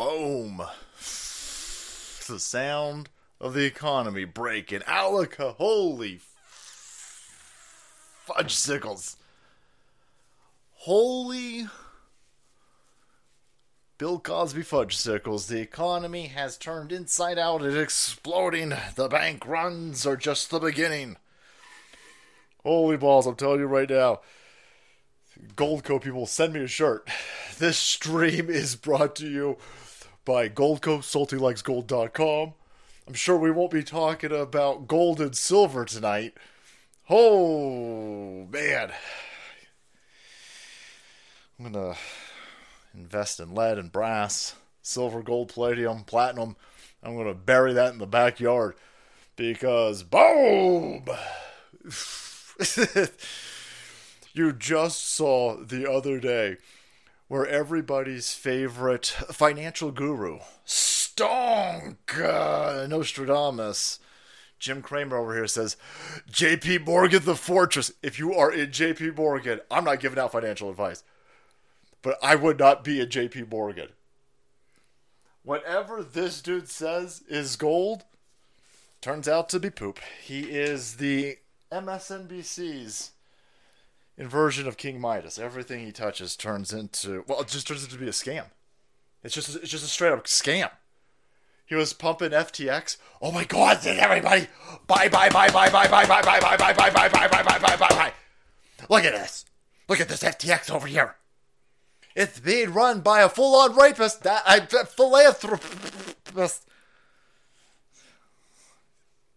Boom. The sound of the economy breaking. Alaka, holy fudge sickles. Holy Bill Cosby fudge sickles. The economy has turned inside out. It's exploding. The bank runs are just the beginning. Holy balls, I'm telling you right now. Goldco people, send me a shirt. This stream is brought to you by Goldco, saltylikesgold.com. I'm sure we won't be talking about gold and silver tonight. Oh, man. I'm going to invest in lead and brass, silver, gold, palladium, platinum. I'm going to bury that in the backyard because boom! you just saw the other day where everybody's favorite financial guru, Stonk uh, Nostradamus, Jim Cramer over here says, JP Morgan the Fortress. If you are in JP Morgan, I'm not giving out financial advice, but I would not be a JP Morgan. Whatever this dude says is gold, turns out to be poop. He is the MSNBC's inversion of King Midas. Everything he touches turns into well, it just turns into be a scam. It's just it's just a straight up scam. He was pumping FTX. Oh my God! Did everybody buy buy buy buy buy buy buy buy buy buy buy buy buy buy buy buy buy buy? Look at this! Look at this FTX over here. It's being run by a full-on rapist. That I philanthropist.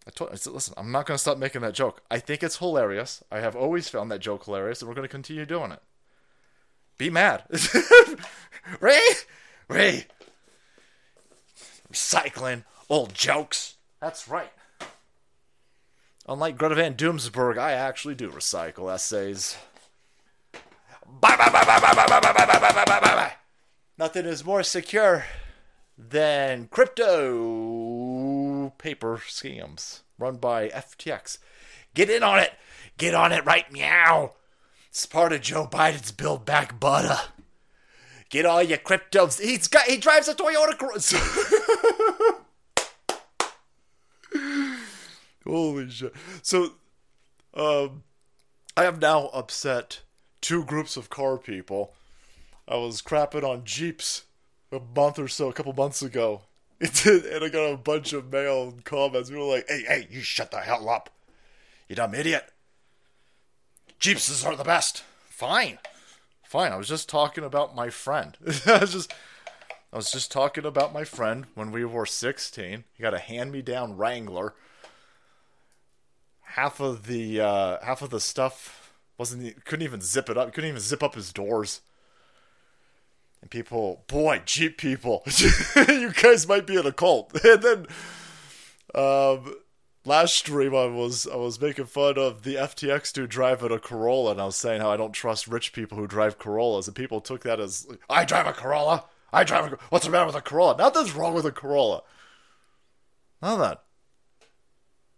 I told I said, listen, I'm not going to stop making that joke. I think it's hilarious. I have always found that joke hilarious, and we're going to continue doing it. Be mad. Ray? Ray. Recycling old jokes. That's right. Unlike Greta Van Doomsburg, I actually do recycle essays. Bye, bye, bye, Nothing is more secure than crypto paper scams run by FTX. Get in on it. Get on it right meow. It's part of Joe Biden's Build Back Butter. Get all your cryptos. He's got. He drives a Toyota Corolla. Holy shit! So, um, I have now upset two groups of car people. I was crapping on Jeeps a month or so, a couple months ago. It did, and I got a bunch of mail comments. We were like, "Hey, hey, you shut the hell up, you dumb idiot! Jeepses are the best." Fine, fine. I was just talking about my friend. I was just, I was just talking about my friend when we were sixteen. He got a hand-me-down Wrangler. Half of the uh, half of the stuff wasn't couldn't even zip it up. Couldn't even zip up his doors. And people, boy, Jeep people, you guys might be in a cult. And then, um, last stream I was I was making fun of the FTX dude driving a Corolla, and I was saying how I don't trust rich people who drive Corollas, and people took that as I drive a Corolla. I drive a. What's the matter with a Corolla? Nothing's wrong with a Corolla. That.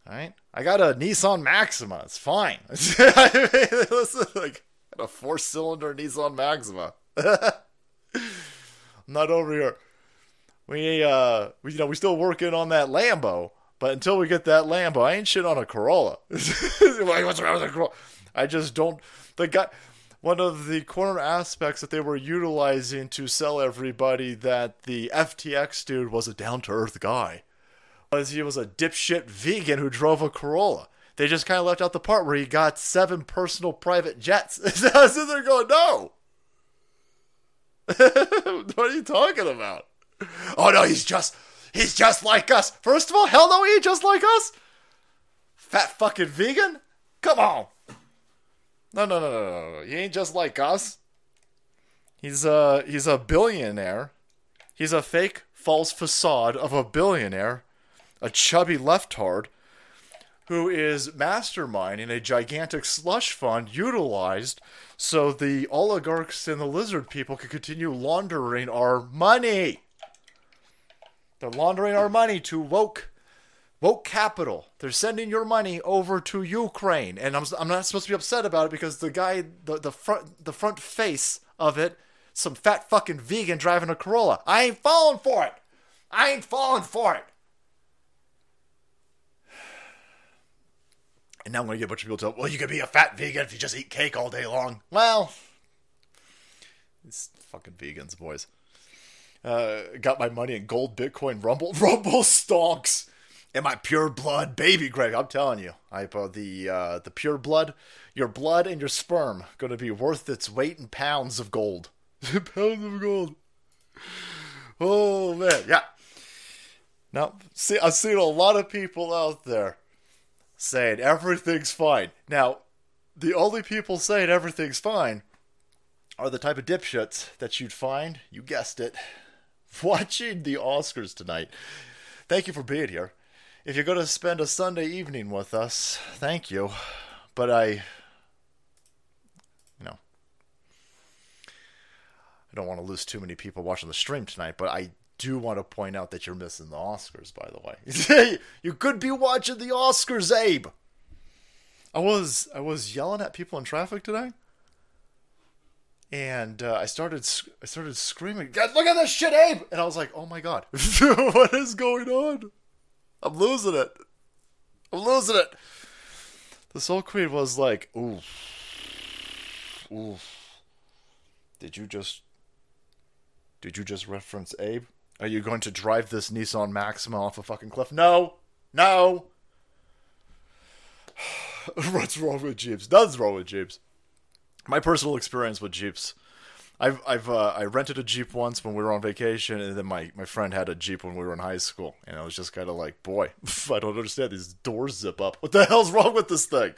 All right, I got a Nissan Maxima. It's fine. Listen, like a four-cylinder Nissan Maxima. Not over here. We uh, we, you know, we still working on that Lambo, but until we get that Lambo, I ain't shit on a Corolla. What's wrong with a Corolla? I just don't. The guy, one of the corner aspects that they were utilizing to sell everybody that the FTX dude was a down to earth guy, was he was a dipshit vegan who drove a Corolla. They just kind of left out the part where he got seven personal private jets. so they're going, no. what are you talking about? Oh no, he's just he's just like us. First of all, hell no, he ain't just like us. Fat fucking vegan? Come on. No, no, no, no, no. He ain't just like us. He's a he's a billionaire. He's a fake false facade of a billionaire, a chubby leftard who is masterminding a gigantic slush fund utilized so the oligarchs and the lizard people can continue laundering our money. They're laundering our money to woke woke capital. They're sending your money over to Ukraine, and I'm I'm not supposed to be upset about it because the guy the the front the front face of it some fat fucking vegan driving a Corolla. I ain't falling for it. I ain't falling for it. And now I'm going to get a bunch of people tell, well, you could be a fat vegan if you just eat cake all day long. Well, these fucking vegans, boys. Uh, got my money in gold, Bitcoin, Rumble, Rumble stonks, and my pure blood, baby Greg. I'm telling you, I uh, the uh, the pure blood, your blood and your sperm going to be worth its weight in pounds of gold. pounds of gold. Oh man, yeah. Now, see, I've seen a lot of people out there saying everything's fine. Now, the only people saying everything's fine are the type of dipshits that you'd find, you guessed it, watching the Oscars tonight. Thank you for being here. If you're going to spend a Sunday evening with us, thank you. But I, you know, I don't want to lose too many people watching the stream tonight, but I do want to point out that you're missing the Oscars, by the way. you could be watching the Oscars, Abe. I was I was yelling at people in traffic today, and uh, I started I started screaming, "Look at this shit, Abe!" And I was like, "Oh my god, what is going on? I'm losing it. I'm losing it." The Soul Queen was like, "Ooh, ooh, did you just did you just reference Abe?" Are you going to drive this Nissan Maxima off a fucking cliff? No! No! What's wrong with Jeeps? Nothing's wrong with Jeeps. My personal experience with Jeeps. I've I've uh, I rented a Jeep once when we were on vacation, and then my, my friend had a Jeep when we were in high school, and I was just kind of like, boy, I don't understand these doors zip up. What the hell's wrong with this thing?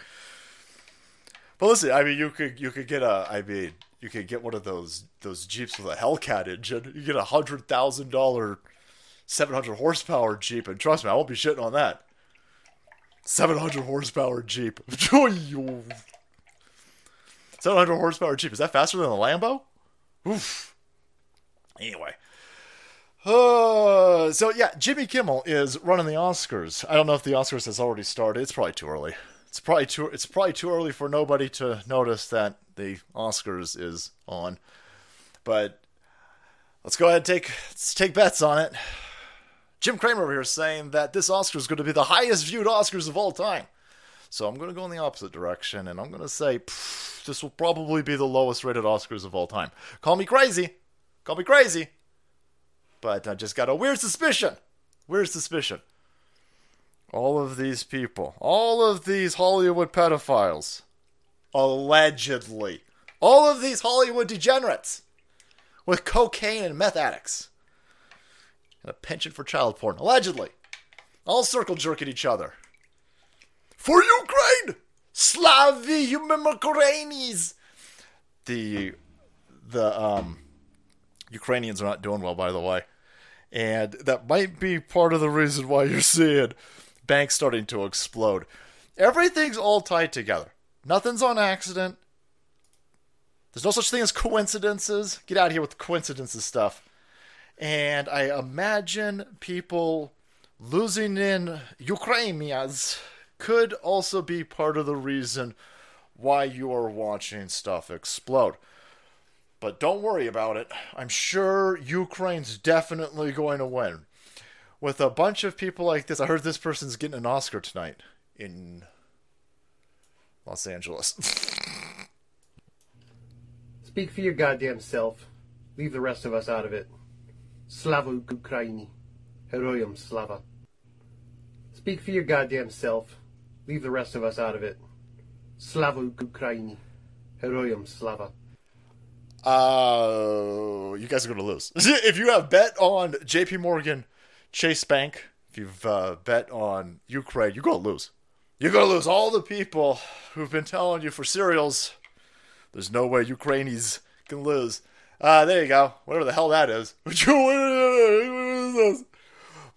But listen, I mean, you could you could get a, I mean, you could get one of those those Jeeps with a Hellcat engine. You get a hundred thousand dollar, seven hundred horsepower Jeep, and trust me, I won't be shitting on that. Seven hundred horsepower Jeep. Seven hundred horsepower Jeep. Is that faster than a Lambo? Oof. Anyway. Uh, so yeah, Jimmy Kimmel is running the Oscars. I don't know if the Oscars has already started. It's probably too early. It's probably too. It's probably too early for nobody to notice that the Oscars is on. But let's go ahead and take let's take bets on it. Jim Cramer here saying that this Oscar is going to be the highest viewed Oscars of all time. So I'm going to go in the opposite direction, and I'm going to say this will probably be the lowest rated Oscars of all time. Call me crazy, call me crazy, but I just got a weird suspicion. Weird suspicion. All of these people, all of these Hollywood pedophiles, allegedly, all of these Hollywood degenerates with cocaine and meth addicts and a penchant for child porn, allegedly, all circle jerking each other. For Ukraine! Slavi you Ukrainians! The, the, um, Ukrainians are not doing well, by the way. And that might be part of the reason why you're seeing banks starting to explode. Everything's all tied together. Nothing's on accident. There's no such thing as coincidences. Get out of here with the coincidences stuff. And I imagine people losing in Ukrainians could also be part of the reason why you are watching stuff explode. But don't worry about it. I'm sure Ukraine's definitely going to win. With a bunch of people like this, I heard this person's getting an Oscar tonight in Los Angeles. Speak for your goddamn self. Leave the rest of us out of it. Slava Ukraini. Heroyam Slava. Speak for your goddamn self. Leave the rest of us out of it. Slava Ukraini. Heroyam Slava. Uh, you guys are going to lose. if you have bet on JP Morgan, Chase Bank, if you've uh, bet on Ukraine, you're going to lose. You're going to lose all the people who've been telling you for cereals there's no way Ukrainians can lose. Uh, there you go. Whatever the hell that is.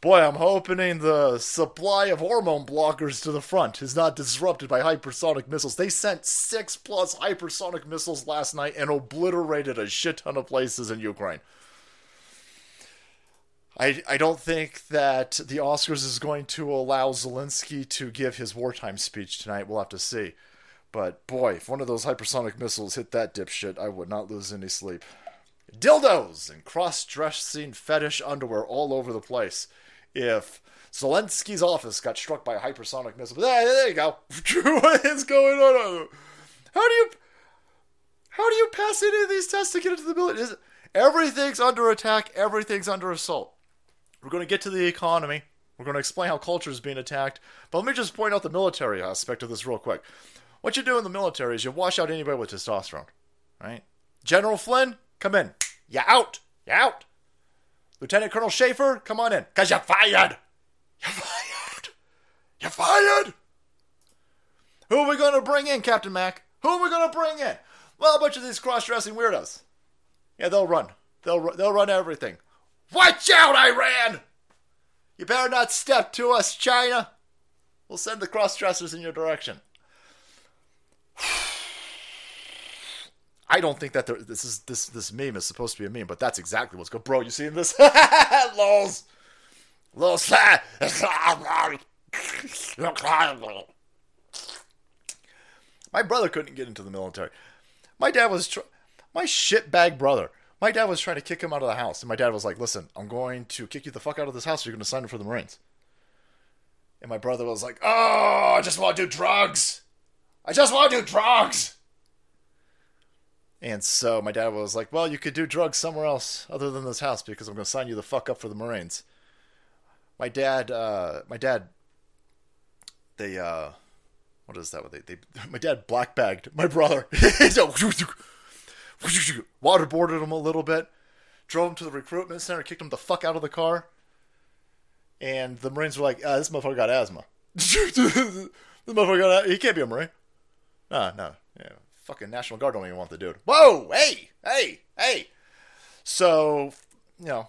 Boy, I'm hoping the supply of hormone blockers to the front is not disrupted by hypersonic missiles. They sent six plus hypersonic missiles last night and obliterated a shit ton of places in Ukraine. I, I don't think that the Oscars is going to allow Zelensky to give his wartime speech tonight. We'll have to see. But boy, if one of those hypersonic missiles hit that dipshit, I would not lose any sleep. dildos and cross-dressing fetish underwear all over the place. If Zelensky's office got struck by a hypersonic missile, there, there you go. what is going on? How do you how do you pass any of these tests to get into the building? Is, everything's under attack. Everything's under assault. We're going to get to the economy. We're going to explain how culture is being attacked. But let me just point out the military aspect of this real quick. What you do in the military is you wash out anybody with testosterone, right? General Flynn, come in. You out. You out. Lieutenant Colonel Schaefer, come on in. Because you're fired. You're fired. You're fired. Who are we going to bring in, Captain Mac? Who are we going to bring in? Well, a bunch of these cross-dressing weirdos. Yeah, they'll run. They'll they'll run everything. Watch out, Iran! You better not step to us, China. We'll send the cross-dressers in your direction. I don't think that there, this is this this meme is supposed to be a meme, but that's exactly what's going. Bro, you seeing this? Lols, lols. My brother couldn't get into the military. My dad was tr- my shitbag brother. My dad was trying to kick him out of the house, and my dad was like, "Listen, I'm going to kick you the fuck out of this house. You're going to sign up for the Marines." And my brother was like, "Oh, I just want to do drugs. I just want to do drugs." And so my dad was like, "Well, you could do drugs somewhere else other than this house because I'm going to sign you the fuck up for the Marines." My dad, uh, my dad, they, uh, what is that? What they, they, my dad black bagged my brother. waterboarded him a little bit, drove him to the recruitment center, kicked him the fuck out of the car, and the Marines were like, ah, "This motherfucker got asthma. this motherfucker got he can't be a Marine." Nah, no, yeah, fucking National Guard don't even want the dude. Whoa, hey, hey, hey. So, you know,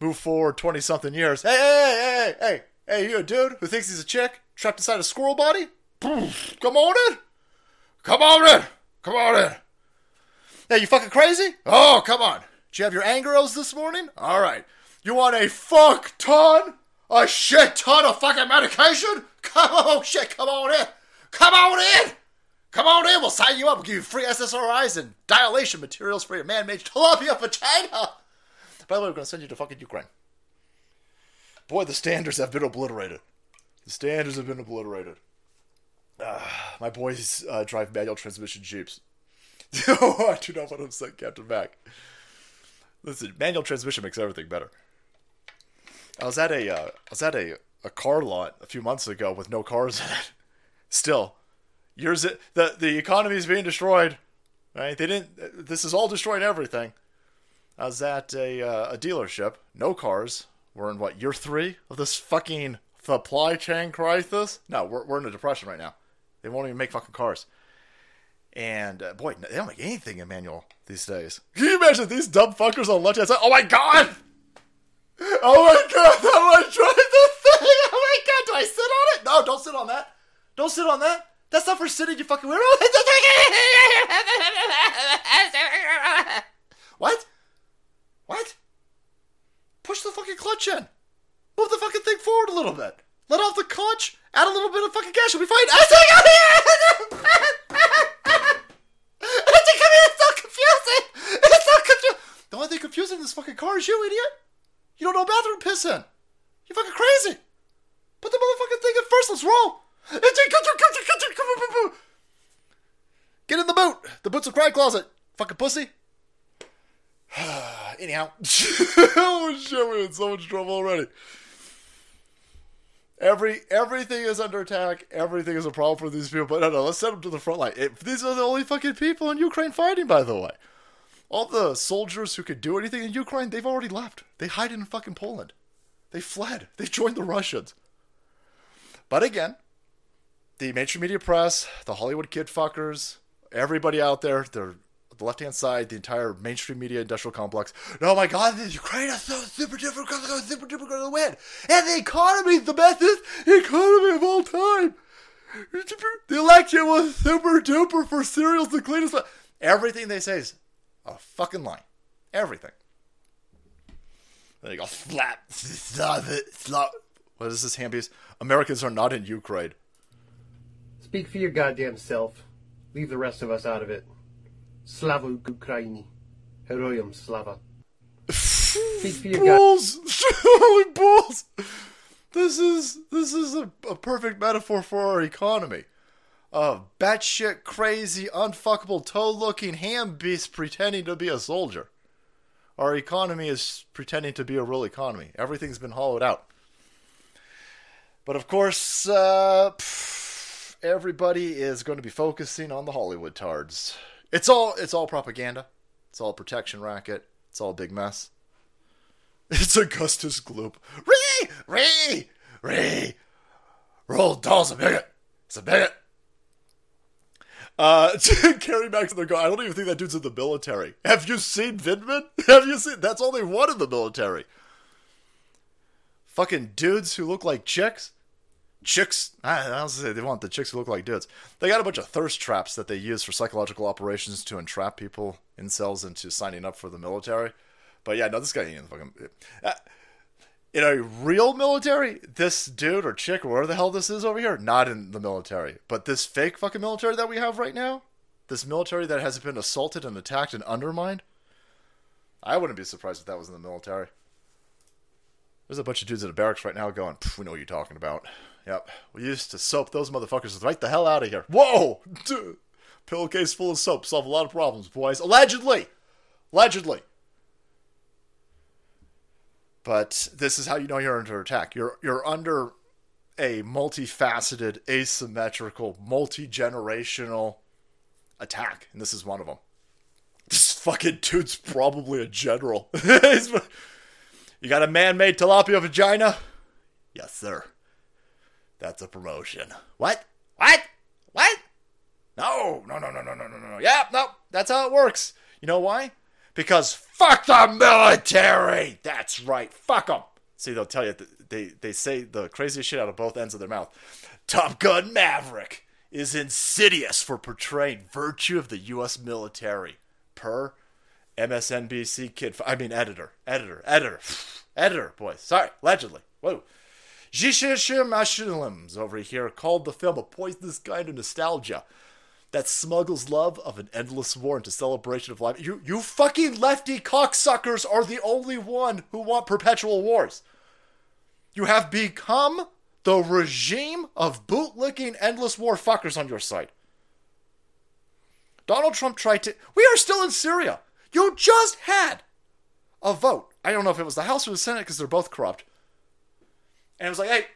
move forward twenty something years. Hey, hey, hey, hey, hey, hey, you a dude who thinks he's a chick trapped inside a squirrel body? Come on in. Come on in. Come on in. Hey, you fucking crazy? Oh, come on. Did you have your Angeros this morning? All right. You want a fuck ton? A shit ton of fucking medication? Come on, shit, come on in. Come on in. Come on in. We'll sign you up. We'll give you free SSRIs and dilation materials for your man-made tilapia vagina. By the way, we're going to send you to fucking Ukraine. Boy, the standards have been obliterated. The standards have been obliterated. Uh, my boys uh, drive manual transmission Jeeps. Oh, I do not want to upset Captain Mac. Listen, manual transmission makes everything better. I was at a uh, I was at a, a car lot a few months ago with no cars in it. Still, yours the the economy is being destroyed. Right? They didn't. This is all destroying everything. I was at a uh, a dealership, no cars. We're in what year three of this fucking supply chain crisis? No, we're we're in a depression right now. They won't even make fucking cars. And uh, boy, they don't make anything in manual these days. Can you imagine these dumb fuckers on the left hand? Oh my god! Oh my god! Do I try the thing? Oh my god! Do I sit on it? No, don't sit on that. Don't sit on that. That's not for sitting, you fucking weirdo. what? What? Push the fucking clutch in. Move the fucking thing forward a little bit. Let off the clutch. Add a little bit of fucking gas. You'll be fine. It's so confusing. It's so confusing. The only thing confusing in this fucking car is you, idiot. You don't know bathroom piss in. You fucking crazy. Put the motherfucking thing in first. Let's roll. Get in the boot. The boot's a cry closet. Fucking pussy. Anyhow. oh shit, we're in so much trouble already. Every everything is under attack. Everything is a problem for these people. But no, no, let's send them to the front line. These are the only fucking people in Ukraine fighting, by the way. All the soldiers who could do anything in Ukraine, they've already left. They hide in fucking Poland. They fled. They joined the Russians. But again, the mainstream media press, the Hollywood kid fuckers, everybody out there, the left hand side, the entire mainstream media industrial complex. Oh my god, the Ukraine is so super duper, super going to win. And the economy is the best economy of all time. The election was super duper for cereals, the cleanest. Everything they say is a fucking lie. Everything. Then you go, slap, slap it, slap. What is this, Hambies? Americans are not in Ukraine. Speak for your goddamn self. Leave the rest of us out of it. Slava Ukraini. Heroyam Slava. Speak for your. Bulls! Holy bulls! This is this is a, a perfect metaphor for our economy. A batshit crazy, unfuckable, toe-looking ham beast pretending to be a soldier. Our economy is pretending to be a real economy. Everything's been hollowed out. But of course, uh, pff, everybody is going to be focusing on the Hollywood tards. It's all it's all propaganda. It's all protection racket. It's all a big mess. It's Augustus Gloop. Ree! Ree! Ree! Roald Dahl's a bigot. It's a bigot. Uh, Carrie Maxwell, go. I don't even think that dude's in the military. Have you seen Vindman? Have you seen? That's all they want in the military. Fucking dudes who look like chicks. Chicks. I don't say they want the chicks who look like dudes. They got a bunch of thirst traps that they use for psychological operations to entrap people in cells into signing up for the military. But yeah, no, this guy ain't in the fucking. Uh, in a real military, this dude or chick or whatever the hell this is over here, not in the military. But this fake fucking military that we have right now, this military that has been assaulted and attacked and undermined, I wouldn't be surprised if that was in the military. There's a bunch of dudes in the barracks right now going, we know what you're talking about. Yep, we used to soap those motherfuckers right the hell out of here. Whoa! Dude. Pillowcase full of soap, solve a lot of problems, boys. Allegedly! Allegedly! But this is how you know you're under attack. You're you're under a multifaceted, asymmetrical, multi-generational attack, and this is one of them. This fucking dude's probably a general. you got a man-made tilapia vagina? Yes, sir. That's a promotion. What? What? What? No, no, no, no, no, no, no, no. Yeah, no, that's how it works. You know why? Because fuck the military. That's right. Fuck them. See, they'll tell you they they say the craziest shit out of both ends of their mouth. Top Gun Maverick is insidious for portraying virtue of the U.S. military. Per MSNBC kid. I mean, editor, editor, editor, editor. Boy, sorry, allegedly. Whoa. Jishishim Ashilims over here called the film a poisonous kind of nostalgia that smuggles love of an endless war into celebration of life. You, you fucking lefty cocksuckers are the only one who want perpetual wars. You have become the regime of bootlicking endless war fuckers on your side. Donald Trump tried to. We are still in Syria. You just had a vote. I don't know if it was the House or the Senate because they're both corrupt and it was like, hey,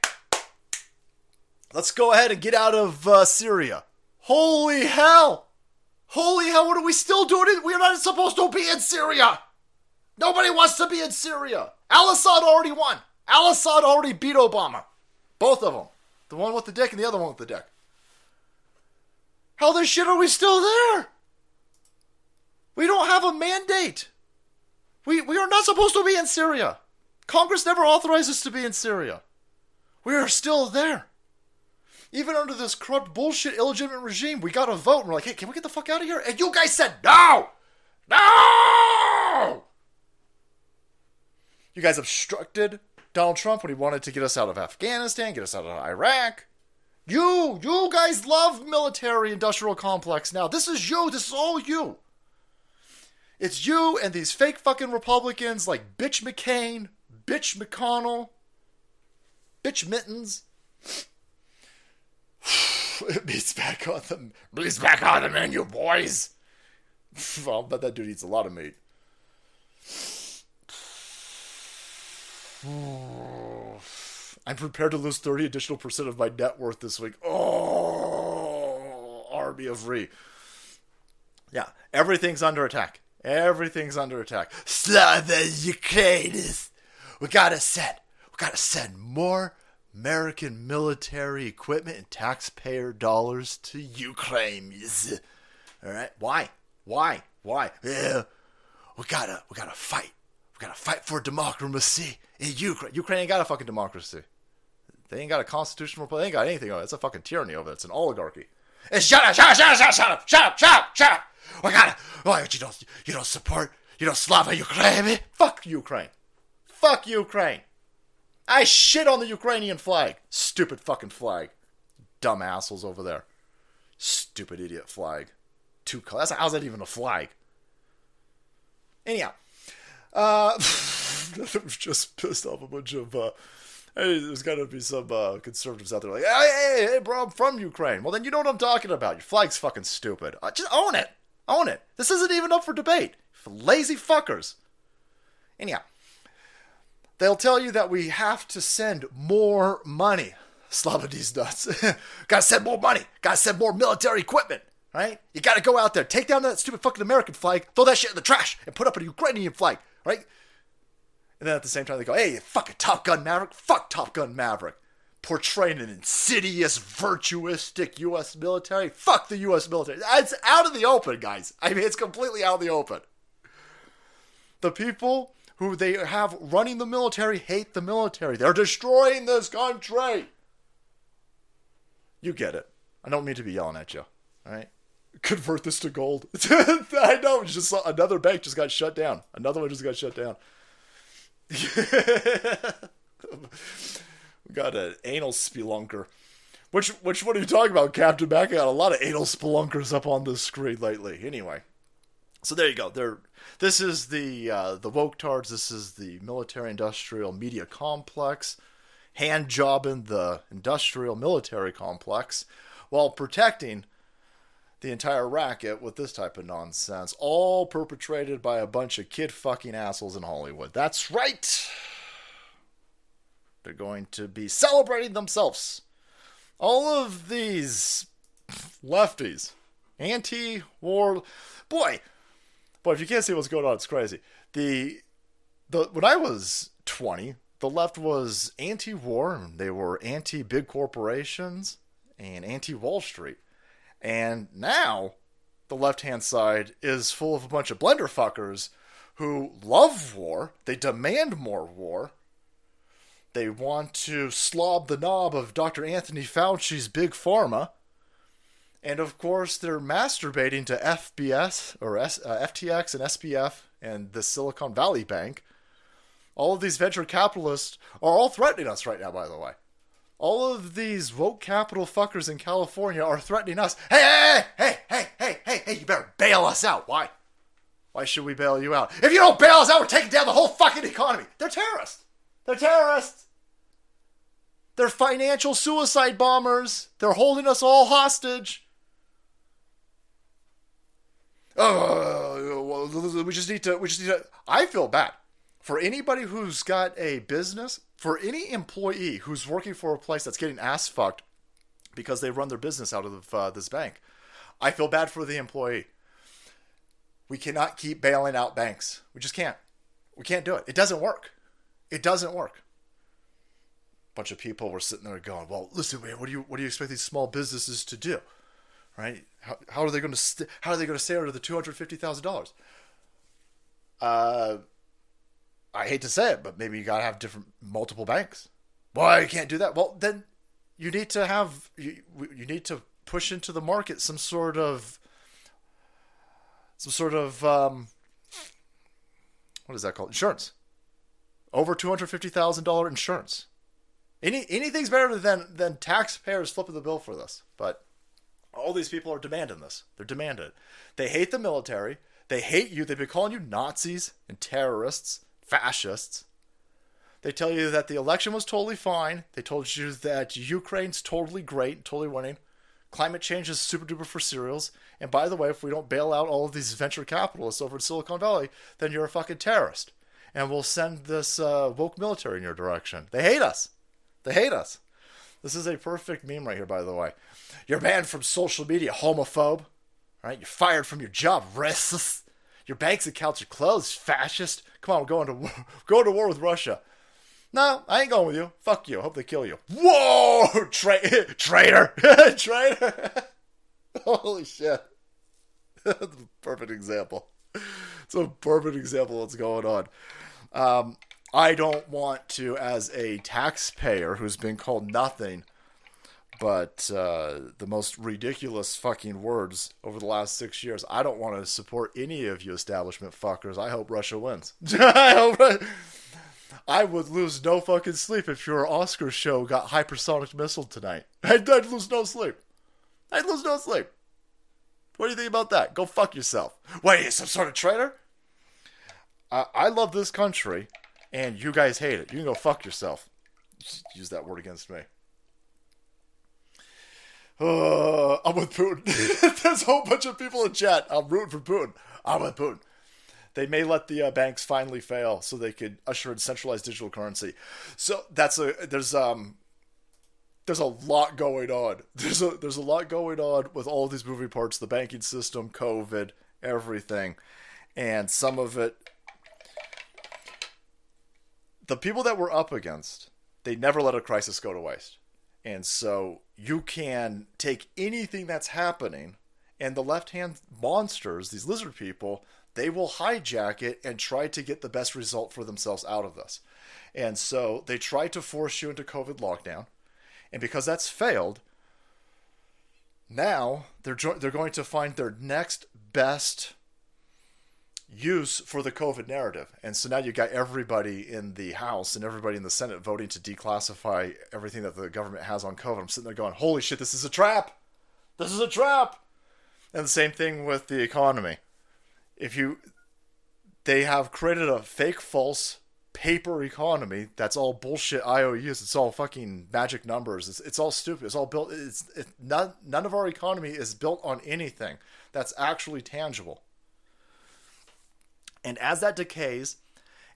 let's go ahead and get out of uh, Syria. Holy hell! Holy hell, what are we still doing? We're not supposed to be in Syria! Nobody wants to be in Syria! Al Assad already won! Al Assad already beat Obama. Both of them. The one with the dick and the other one with the dick. How the shit are we still there? We don't have a mandate. We, we are not supposed to be in Syria. Congress never authorized us to be in Syria. We are still there. Even under this corrupt bullshit illegitimate regime, we got a vote and we're like, hey, can we get the fuck out of here? And you guys said no! No! You guys obstructed Donald Trump when he wanted to get us out of Afghanistan, get us out of Iraq. You, you guys love military industrial complex now. This is you. This is all you. It's you and these fake fucking Republicans like Bitch McCain, Bitch McConnell, bitch mittens. Meat's back on the meat's back on the menu, boys. I'll bet that dude eats a lot of meat. I'm prepared to lose 30 additional percent of my net worth this week. Oh, army of re. Yeah, everything's under attack. Everything's under attack. Slava Ukraine We gotta send. We gotta send more American military equipment and taxpayer dollars to Ukraine. All right, why? Why? Why? Yeah, we gotta, we gotta fight. We gotta fight for democracy in Ukraine. Ukraine ain't got a fucking democracy. They ain't got a constitutional. They ain't got anything of it. It's a fucking tyranny over it. It's an oligarchy. It's shut up, shut up, shut up, shut up, shut up, shut up, shut up, shut up. We gotta. Why you don't, you don't support, you don't Slava Ukraine? Fuck Ukraine. Fuck Ukraine. I shit on the Ukrainian flag. Stupid fucking flag. Dumb assholes over there. Stupid idiot flag. Two colors. How's that even a flag? Anyhow, uh, just pissed off a bunch of. Uh, hey, there's got to be some uh, conservatives out there like, hey, hey, hey, bro, I'm from Ukraine. Well, then you know what I'm talking about. Your flag's fucking stupid. Uh, just own it. Own it. This isn't even up for debate. For lazy fuckers. Anyhow, they'll tell you that we have to send more money. These nuts. gotta send more money. Gotta send more military equipment. Right? You gotta go out there, take down that stupid fucking American flag, throw that shit in the trash, and put up a Ukrainian flag. Right? And then at the same time, they go, hey, fucking Top Gun Maverick. Fuck Top Gun Maverick. Portraying an insidious, virtuistic U.S. military. Fuck the U.S. military. It's out of the open, guys. I mean, it's completely out of the open. The people who they have running the military hate the military. They're destroying this country. You get it. I don't mean to be yelling at you. All right. Convert this to gold. I know. Just another bank just got shut down. Another one just got shut down. we got an anal spelunker. Which which one are you talking about, Captain Mac? I got a lot of anal spelunkers up on the screen lately. Anyway, so there you go. There, this is the uh, the woke tards. This is the military-industrial media complex, hand jobbing the industrial military complex, while protecting the entire racket with this type of nonsense, all perpetrated by a bunch of kid fucking assholes in Hollywood. That's right. They're going to be celebrating themselves. All of these lefties, anti war. Boy, boy, if you can't see what's going on, it's crazy. The, the When I was 20, the left was anti war, they were anti big corporations and anti Wall Street. And now the left hand side is full of a bunch of blender fuckers who love war, they demand more war. They want to slob the knob of Dr. Anthony Fauci's big pharma. And of course, they're masturbating to FBS or S, uh, FTX and SBF and the Silicon Valley Bank. All of these venture capitalists are all threatening us right now, by the way all of these woke capital fuckers in California are threatening us. Hey, hey, hey, hey, hey, hey, hey, you better bail us out. Why? Why should we bail you out? If you don't bail us out, we're taking down the whole fucking economy. They're terrorists. They're terrorists. They're financial suicide bombers. They're holding us all hostage. Oh, we just need to. We just need to. I feel bad for anybody who's got a business for any employee who's working for a place that's getting ass fucked because they run their business out of uh, this bank, I feel bad for the employee. We cannot keep bailing out banks. We just can't. We can't do it. It doesn't work. It doesn't work. A bunch of people were sitting there going, "Well, listen, man, what do you what do you expect these small businesses to do? Right? How, how are they going to st- how are they going to stay under the two hundred fifty thousand dollars?" Uh, I hate to say it, but maybe you got to have different multiple banks. Why you can't do that? Well, then you need to have you you need to push into the market some sort of some sort of um, what is that called? Insurance. Over two hundred fifty thousand dollar insurance. Any anything's better than than taxpayers flipping the bill for this. But all these people are demanding this. They're demanding it. They hate the military. They hate you. They've been calling you Nazis and terrorists fascists. They tell you that the election was totally fine. They told you that Ukraine's totally great, totally winning. Climate change is super duper for cereals. And by the way, if we don't bail out all of these venture capitalists over in Silicon Valley, then you're a fucking terrorist. And we'll send this uh, woke military in your direction. They hate us. They hate us. This is a perfect meme right here, by the way. You're banned from social media, homophobe. Right? You're fired from your job, racist. Your bank's accounts are closed, fascist. Come on, we're going to war, going to war with Russia. No, I ain't going with you. Fuck you. Hope they kill you. Whoa, Tra- traitor, traitor. Holy shit. perfect example. It's a perfect example of what's going on. Um, I don't want to, as a taxpayer who's been called nothing but uh, the most ridiculous fucking words over the last six years. I don't want to support any of you establishment fuckers. I hope Russia wins. I hope. I would lose no fucking sleep if your Oscar show got hypersonic missile tonight. I'd, I'd lose no sleep. I'd lose no sleep. What do you think about that? Go fuck yourself. Are you, some sort of traitor? I, I love this country, and you guys hate it. You can go fuck yourself. Use that word against me. Uh, I'm with Putin. There's a whole bunch of people in chat. I'm rooting for Putin. I'm with Putin. They may let the uh, banks finally fail so they could usher in centralized digital currency. So that's a there's um there's a lot going on. There's a there's a lot going on with all these moving parts, the banking system, COVID, everything. And some of it the people that we're up against, they never let a crisis go to waste. And so you can take anything that's happening and the left-hand monsters, these lizard people, they will hijack it and try to get the best result for themselves out of this. And so they try to force you into COVID lockdown and because that's failed, now they're jo- they're going to find their next best use for the COVID narrative. And so now you got everybody in the House and everybody in the Senate voting to declassify everything that the government has on COVID. I'm sitting there going, "Holy shit, this is a trap! This is a trap!" And the same thing with the economy. If you they have created a fake false paper economy that's all bullshit IOUs. It's all fucking magic numbers. It's, it's all stupid. It's all built. It's it, none, none of our economy is built on anything that's actually tangible. And as that decays,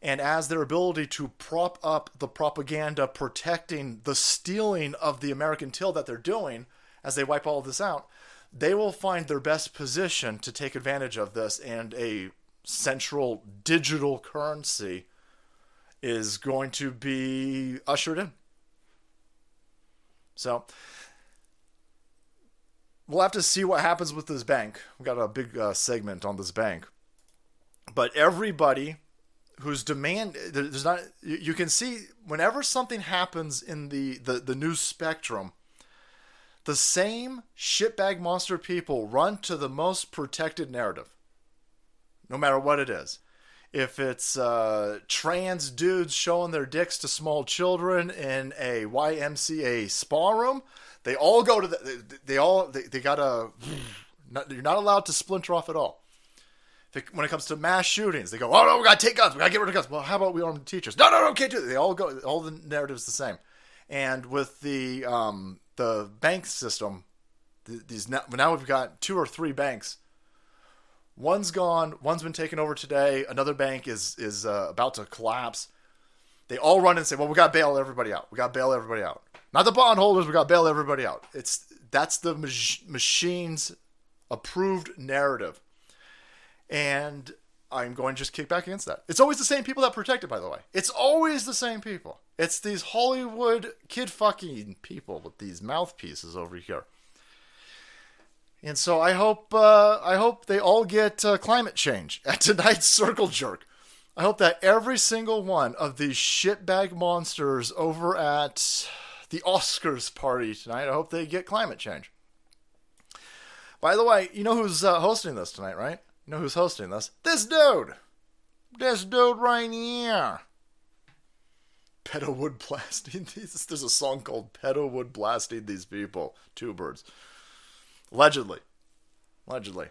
and as their ability to prop up the propaganda protecting the stealing of the American till that they're doing, as they wipe all this out, they will find their best position to take advantage of this and a central digital currency is going to be ushered in. So we'll have to see what happens with this bank. We've got a big uh, segment on this bank, but everybody who's demand there's not you can see whenever something happens in the the, the news spectrum the same shitbag monster people run to the most protected narrative no matter what it is if it's uh, trans dudes showing their dicks to small children in a YMCA spa room, they all go to the. They, they all they, they gotta. You're not allowed to splinter off at all. When it comes to mass shootings, they go, "Oh no, we gotta take guns. We gotta get rid of guns." Well, how about we arm the teachers? No, no, no, can't do it. They all go. All the narratives the same. And with the um, the bank system, these now, now we've got two or three banks One's gone. One's been taken over today. Another bank is is uh, about to collapse. They all run and say, "Well, we got to bail everybody out. We got to bail everybody out. Not the bondholders. We got to bail everybody out." It's that's the mach- machine's approved narrative, and I'm going to just kick back against that. It's always the same people that protect it. By the way, it's always the same people. It's these Hollywood kid fucking people with these mouthpieces over here. And so I hope uh, I hope they all get uh, climate change at tonight's Circle Jerk. I hope that every single one of these shitbag monsters over at the Oscars party tonight, I hope they get climate change. By the way, you know who's uh, hosting this tonight, right? You know who's hosting this? This dude! This dude right here! Pedo wood blasting these. There's a song called Pedo wood blasting these people. Two birds. Allegedly. Allegedly.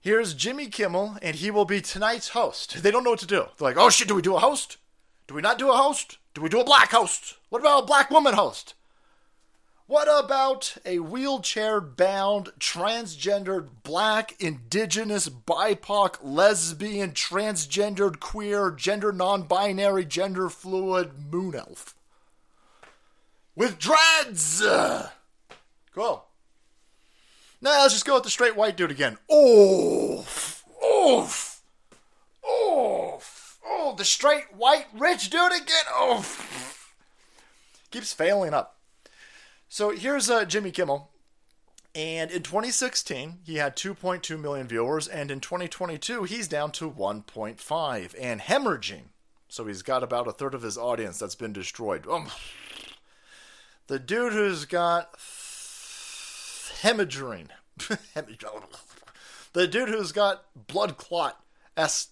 Here's Jimmy Kimmel, and he will be tonight's host. They don't know what to do. They're like, oh shit, do we do a host? Do we not do a host? Do we do a black host? What about a black woman host? What about a wheelchair bound, transgendered, black, indigenous, BIPOC, lesbian, transgendered, queer, gender non binary, gender fluid moon elf? With dreads! Cool. Now let's just go with the straight white dude again. Oof. Oof. Oof. Oh, the straight white rich dude again. Oof. Keeps failing up. So here's uh, Jimmy Kimmel. And in 2016, he had 2.2 million viewers. And in 2022, he's down to 1.5 and hemorrhaging. So he's got about a third of his audience that's been destroyed. Um, the dude who's got hemorrhaging. the dude who's got blood clot s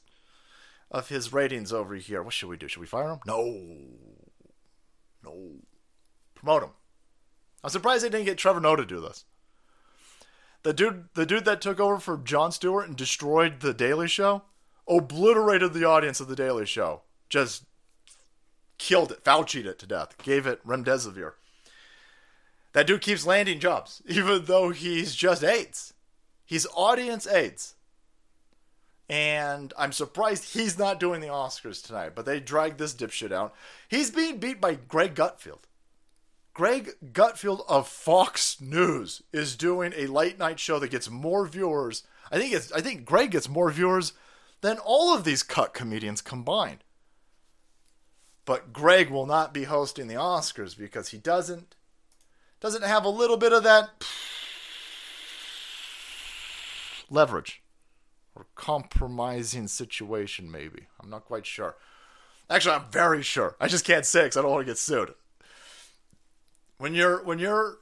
of his ratings over here. What should we do? Should we fire him? No. No. Promote him. I'm surprised they didn't get Trevor Noah to do this. The dude, the dude that took over for Jon Stewart and destroyed the Daily Show. obliterated the audience of The Daily Show. Just killed it, Fauci'd it to death, gave it remdesivir. That dude keeps landing jobs, even though he's just AIDS. He's audience AIDS. And I'm surprised he's not doing the Oscars tonight, but they dragged this dipshit out. He's being beat by Greg Gutfeld. Greg Gutfeld of Fox News is doing a late night show that gets more viewers. I think it's I think Greg gets more viewers than all of these cut comedians combined. But Greg will not be hosting the Oscars because he doesn't doesn't have a little bit of that leverage or compromising situation maybe. I'm not quite sure. Actually, I'm very sure. I just can't say cuz I don't want to get sued when you're when you're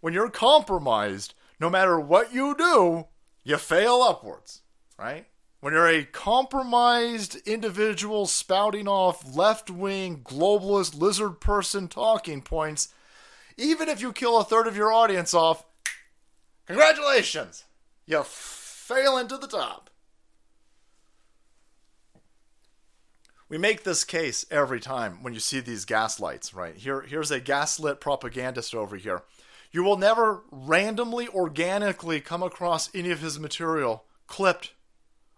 when you're compromised, no matter what you do, you fail upwards, right? When you're a compromised individual spouting off left-wing globalist lizard person talking points, even if you kill a third of your audience off, congratulations, you fail into the top. We make this case every time when you see these gaslights, right? Here, here's a gaslit propagandist over here. You will never randomly, organically come across any of his material clipped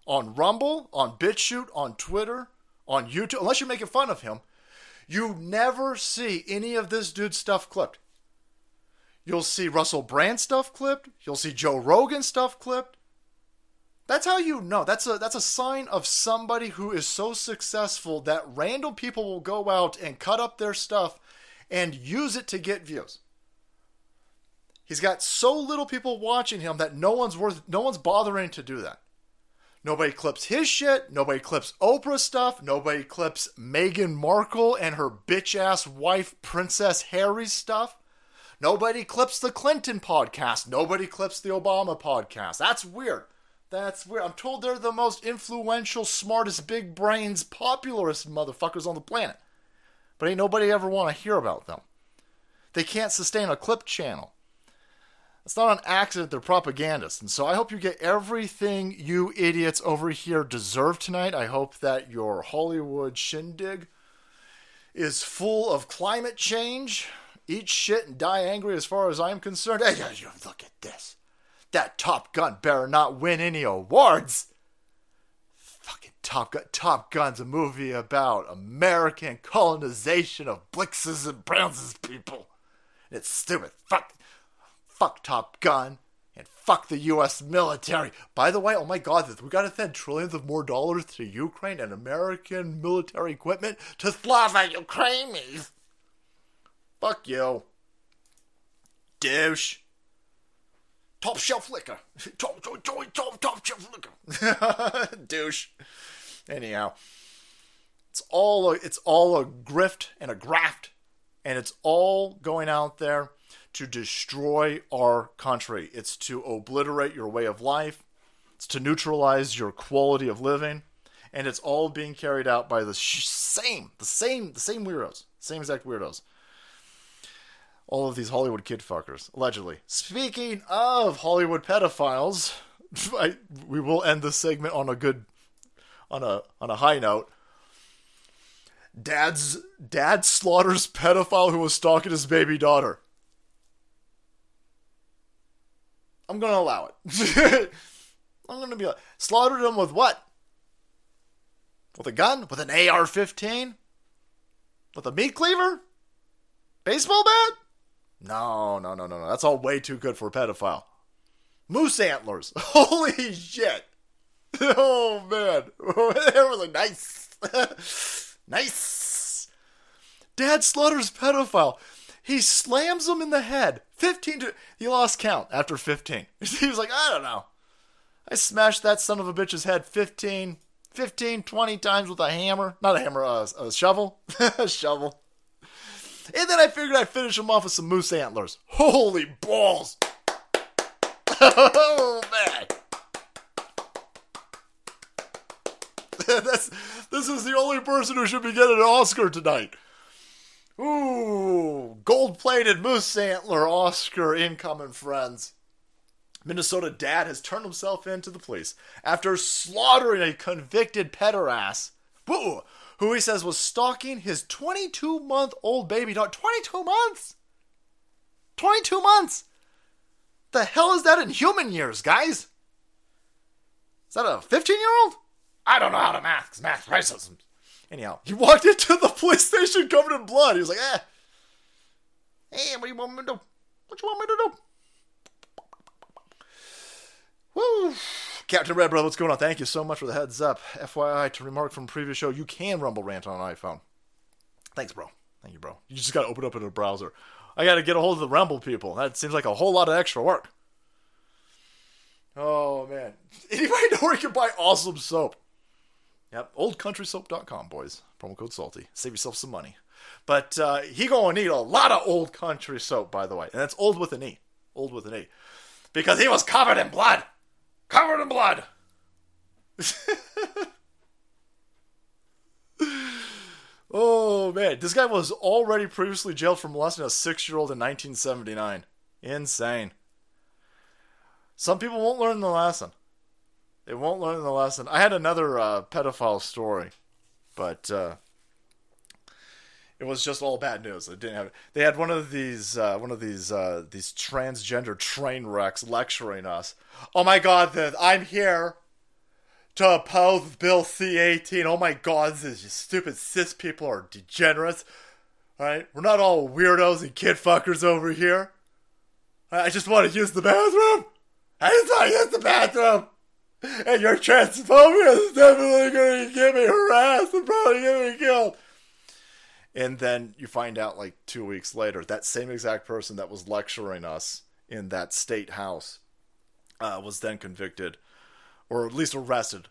on Rumble, on BitChute, on Twitter, on YouTube, unless you're making fun of him. You never see any of this dude's stuff clipped. You'll see Russell Brand stuff clipped. You'll see Joe Rogan stuff clipped. That's how you know. That's a that's a sign of somebody who is so successful that random people will go out and cut up their stuff and use it to get views. He's got so little people watching him that no one's worth no one's bothering to do that. Nobody clips his shit, nobody clips Oprah stuff, nobody clips Meghan Markle and her bitch ass wife Princess Harry's stuff. Nobody clips the Clinton podcast, nobody clips the Obama podcast. That's weird. That's weird. I'm told they're the most influential, smartest, big brains, popularist motherfuckers on the planet. But ain't nobody ever want to hear about them. They can't sustain a clip channel. It's not an accident they're propagandists. And so I hope you get everything you idiots over here deserve tonight. I hope that your Hollywood shindig is full of climate change. Eat shit and die angry as far as I'm concerned. Hey, look at this that Top Gun better not win any awards. Fucking Top Gun. Top Gun's a movie about American colonization of Blixes and Brownses people. It's stupid. Fuck. Fuck Top Gun. And fuck the U.S. military. By the way, oh my god, we gotta send trillions of more dollars to Ukraine and American military equipment to Slava Ukrainians. Fuck you. Douche top shelf liquor. Top, top, top, top, top shelf liquor. Douche. Anyhow, it's all a, it's all a grift and a graft, and it's all going out there to destroy our country. It's to obliterate your way of life. It's to neutralize your quality of living, and it's all being carried out by the sh- same, the same, the same weirdos, same exact weirdos all of these Hollywood kid fuckers, allegedly. Speaking of Hollywood pedophiles, I, we will end this segment on a good, on a on a high note. Dad's dad slaughters pedophile who was stalking his baby daughter. I'm gonna allow it. I'm gonna be like, slaughtered him with what? With a gun? With an AR-15? With a meat cleaver? Baseball bat? No, no, no, no, no. That's all way too good for a pedophile. Moose antlers. Holy shit. Oh man. they was like nice. nice. Dad slaughters pedophile. He slams him in the head. 15 to he lost count after 15. He was like, I don't know. I smashed that son of a bitch's head 15 15 20 times with a hammer. Not a hammer, uh, a shovel. a shovel. And then I figured I'd finish him off with some moose antlers. Holy balls! oh man! That's, this is the only person who should be getting an Oscar tonight. Ooh, gold plated moose antler Oscar incoming, friends. Minnesota dad has turned himself in to the police after slaughtering a convicted pederast who, who he says was stalking his 22 month old baby dog. 22 months! 22 months! The hell is that in human years, guys? Is that a 15 year old? I don't know how to math, because math racism. Anyhow, he walked into the police station covered in blood. He was like, eh. Hey, what do you want me to do? What you want me to do? Woo! Captain Red Brother, what's going on? Thank you so much for the heads up. FYI, to remark from previous show, you can Rumble Rant on iPhone. Thanks, bro. Thank you, bro. You just got to open up in a browser. I got to get a hold of the Rumble people. That seems like a whole lot of extra work. Oh, man. Anybody know where you can buy awesome soap? Yep, oldcountrysoap.com, boys. Promo code SALTY. Save yourself some money. But uh, he gonna need a lot of old country soap, by the way. And that's old with an E. Old with an E. Because he was covered in blood. Covered in blood. oh, man. This guy was already previously jailed for molesting a six year old in 1979. Insane. Some people won't learn the lesson. They won't learn the lesson. I had another uh, pedophile story, but uh, it was just all bad news. It didn't have. They had one of these, uh, one of these, uh, these transgender train wrecks lecturing us. Oh my God, I'm here to oppose Bill C-18. Oh my God, these stupid cis people are degenerates. All right, we're not all weirdos and kid fuckers over here. I just want to use the bathroom. I just want to use the bathroom. And your transphobia is definitely going to get me harassed and probably get me killed. And then you find out like two weeks later, that same exact person that was lecturing us in that state house uh, was then convicted, or at least arrested,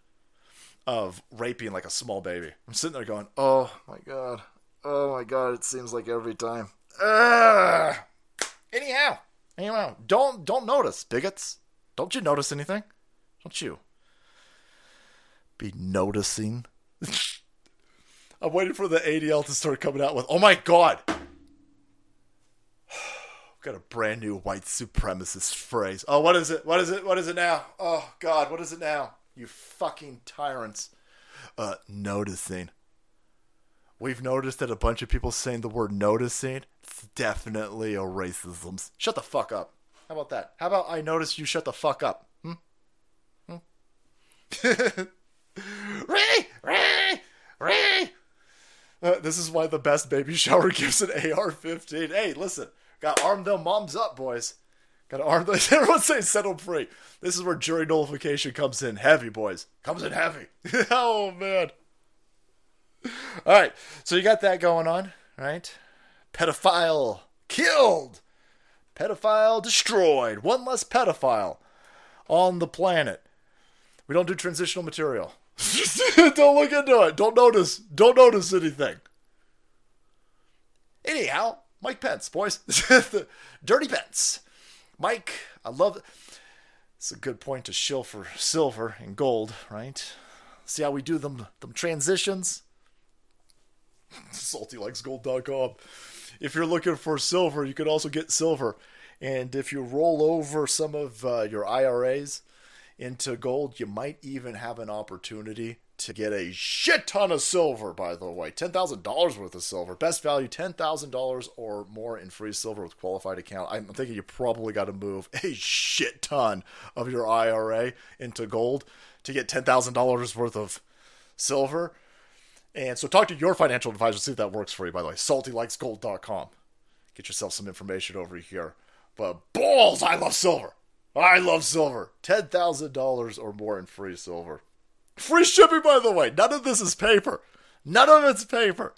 of raping like a small baby. I'm sitting there going, oh my god, oh my god, it seems like every time. Ugh. Anyhow, anyhow, don't don't notice, bigots. Don't you notice anything? Don't you? Be noticing. I'm waiting for the ADL to start coming out with, oh my god! got a brand new white supremacist phrase. Oh, what is it? What is it? What is it now? Oh god, what is it now? You fucking tyrants. Uh, noticing. We've noticed that a bunch of people saying the word noticing. It's definitely a racism. Shut the fuck up. How about that? How about I notice you shut the fuck up? Hmm? Hmm? Ray! Uh, this is why the best baby shower gives an AR-15. Hey, listen, got arm them moms up, boys. Got to arm them. Everyone say set them free. This is where jury nullification comes in heavy, boys. Comes in heavy. oh man. All right, so you got that going on, right? Pedophile killed. Pedophile destroyed. One less pedophile on the planet. We don't do transitional material. don't look into it. Don't notice. Don't notice anything. Anyhow, Mike Pence, boys. Dirty Pence. Mike, I love it. It's a good point to shill for silver and gold, right? See how we do them them transitions? SaltyLikesGold.com. If you're looking for silver, you can also get silver. And if you roll over some of uh, your IRAs into gold, you might even have an opportunity to get a shit ton of silver, by the way. $10,000 worth of silver. Best value $10,000 or more in free silver with qualified account. I'm thinking you probably got to move a shit ton of your IRA into gold to get $10,000 worth of silver. And so talk to your financial advisor, see if that works for you, by the way. SaltyLikesGold.com. Get yourself some information over here. But balls, I love silver. I love silver. $10,000 or more in free silver. Free shipping, by the way. None of this is paper. None of it's paper.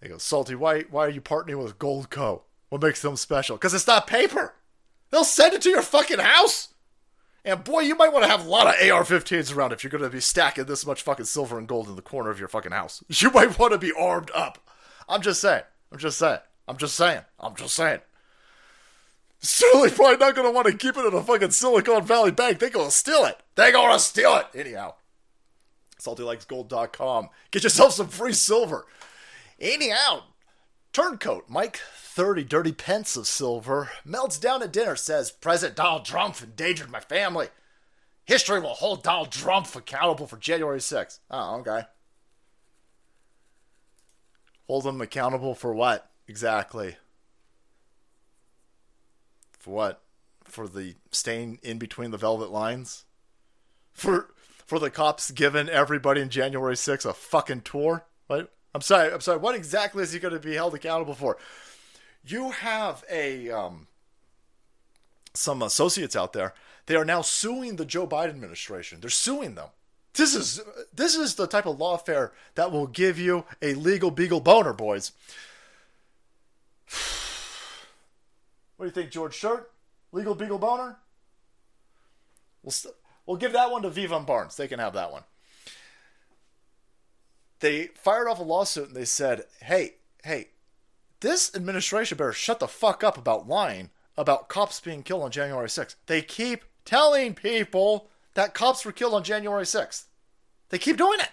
They go, Salty, why, why are you partnering with Goldco? What makes them special? Because it's not paper. They'll send it to your fucking house. And boy, you might want to have a lot of AR 15s around if you're going to be stacking this much fucking silver and gold in the corner of your fucking house. You might want to be armed up. I'm just saying. I'm just saying. I'm just saying. I'm just saying. Certainly probably not going to want to keep it in a fucking Silicon Valley bank. They're going to steal it. They're going to steal it. Anyhow, saltylikesgold.com. Get yourself some free silver. Anyhow, Turncoat Mike, 30 dirty pence of silver, melts down at dinner, says President Donald Trump endangered my family. History will hold Donald Trump accountable for January 6th. Oh, okay. Hold him accountable for what exactly? For what? For the staying in between the velvet lines? For for the cops giving everybody in January 6th a fucking tour? What? I'm sorry. I'm sorry. What exactly is he going to be held accountable for? You have a um, some associates out there. They are now suing the Joe Biden administration. They're suing them. This is this is the type of lawfare that will give you a legal beagle boner, boys. What do you think, George Shirt? Legal beagle boner? We'll st- we'll give that one to Viva Barnes. They can have that one. They fired off a lawsuit and they said, "Hey, hey, this administration better shut the fuck up about lying about cops being killed on January 6th. They keep telling people that cops were killed on January 6th. They keep doing it.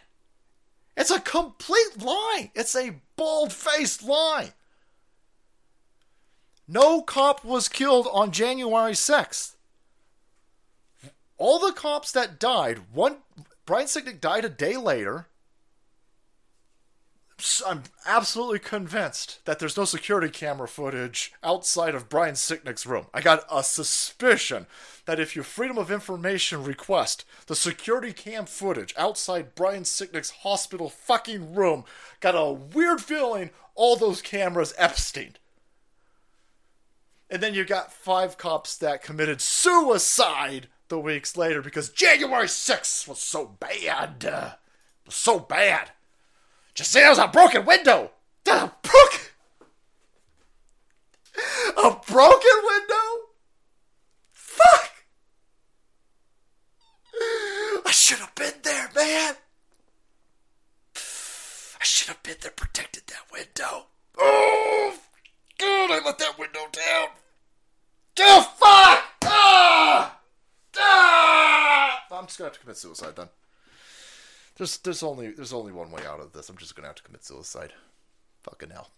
It's a complete lie. It's a bald faced lie. No cop was killed on January 6th. All the cops that died, one Brian Sicknick died a day later. I'm absolutely convinced that there's no security camera footage outside of Brian Sicknick's room. I got a suspicion that if you Freedom of Information request the security cam footage outside Brian Sicknick's hospital fucking room, got a weird feeling all those cameras Epstein. And then you got five cops that committed suicide the weeks later because January 6th was so bad. Uh, was so bad. Just say it was a broken window. A broken, a broken window. Fuck. I should have been there, man. I should have been there, protected that window. Oh, God, I let that window down. Oh, fuck! Ah! Ah! I'm just gonna have to commit suicide then. There's there's only there's only one way out of this. I'm just gonna have to commit suicide. Fucking hell.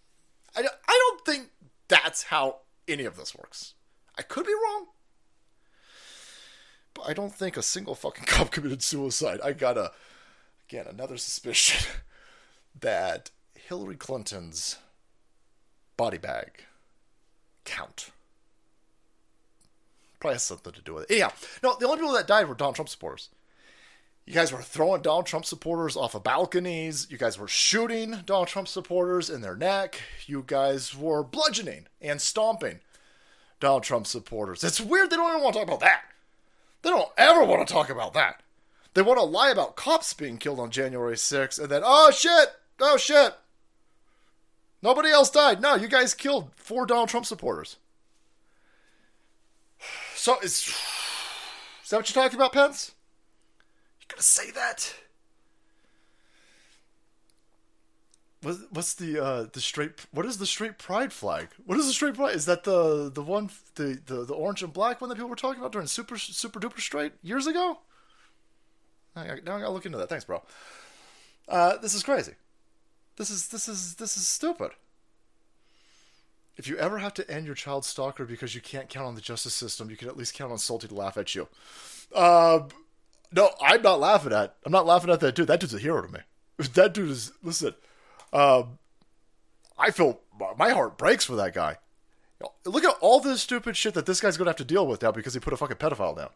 I don't, I don't think that's how any of this works. I could be wrong. But I don't think a single fucking cop committed suicide. I got a again another suspicion that Hillary Clinton's body bag count probably has something to do with it. Yeah, no, the only people that died were Donald Trump supporters. You guys were throwing Donald Trump supporters off of balconies. You guys were shooting Donald Trump supporters in their neck. You guys were bludgeoning and stomping Donald Trump supporters. It's weird they don't even want to talk about that. They don't ever want to talk about that. They want to lie about cops being killed on January 6th and then, oh shit, oh shit. Nobody else died. No, you guys killed four Donald Trump supporters. So is, is that what you're talking about, Pence? You gonna say that? What, what's the uh, the straight? What is the straight pride flag? What is the straight pride? Is that the the one the, the, the orange and black one that people were talking about during super super duper straight years ago? Now I gotta look into that. Thanks, bro. Uh, this is crazy. This is this is this is stupid. If you ever have to end your child stalker because you can't count on the justice system, you can at least count on Salty to laugh at you. Uh, no, I'm not laughing at. I'm not laughing at that dude. That dude's a hero to me. That dude is. Listen, um, I feel my heart breaks for that guy. Look at all this stupid shit that this guy's gonna have to deal with now because he put a fucking pedophile down.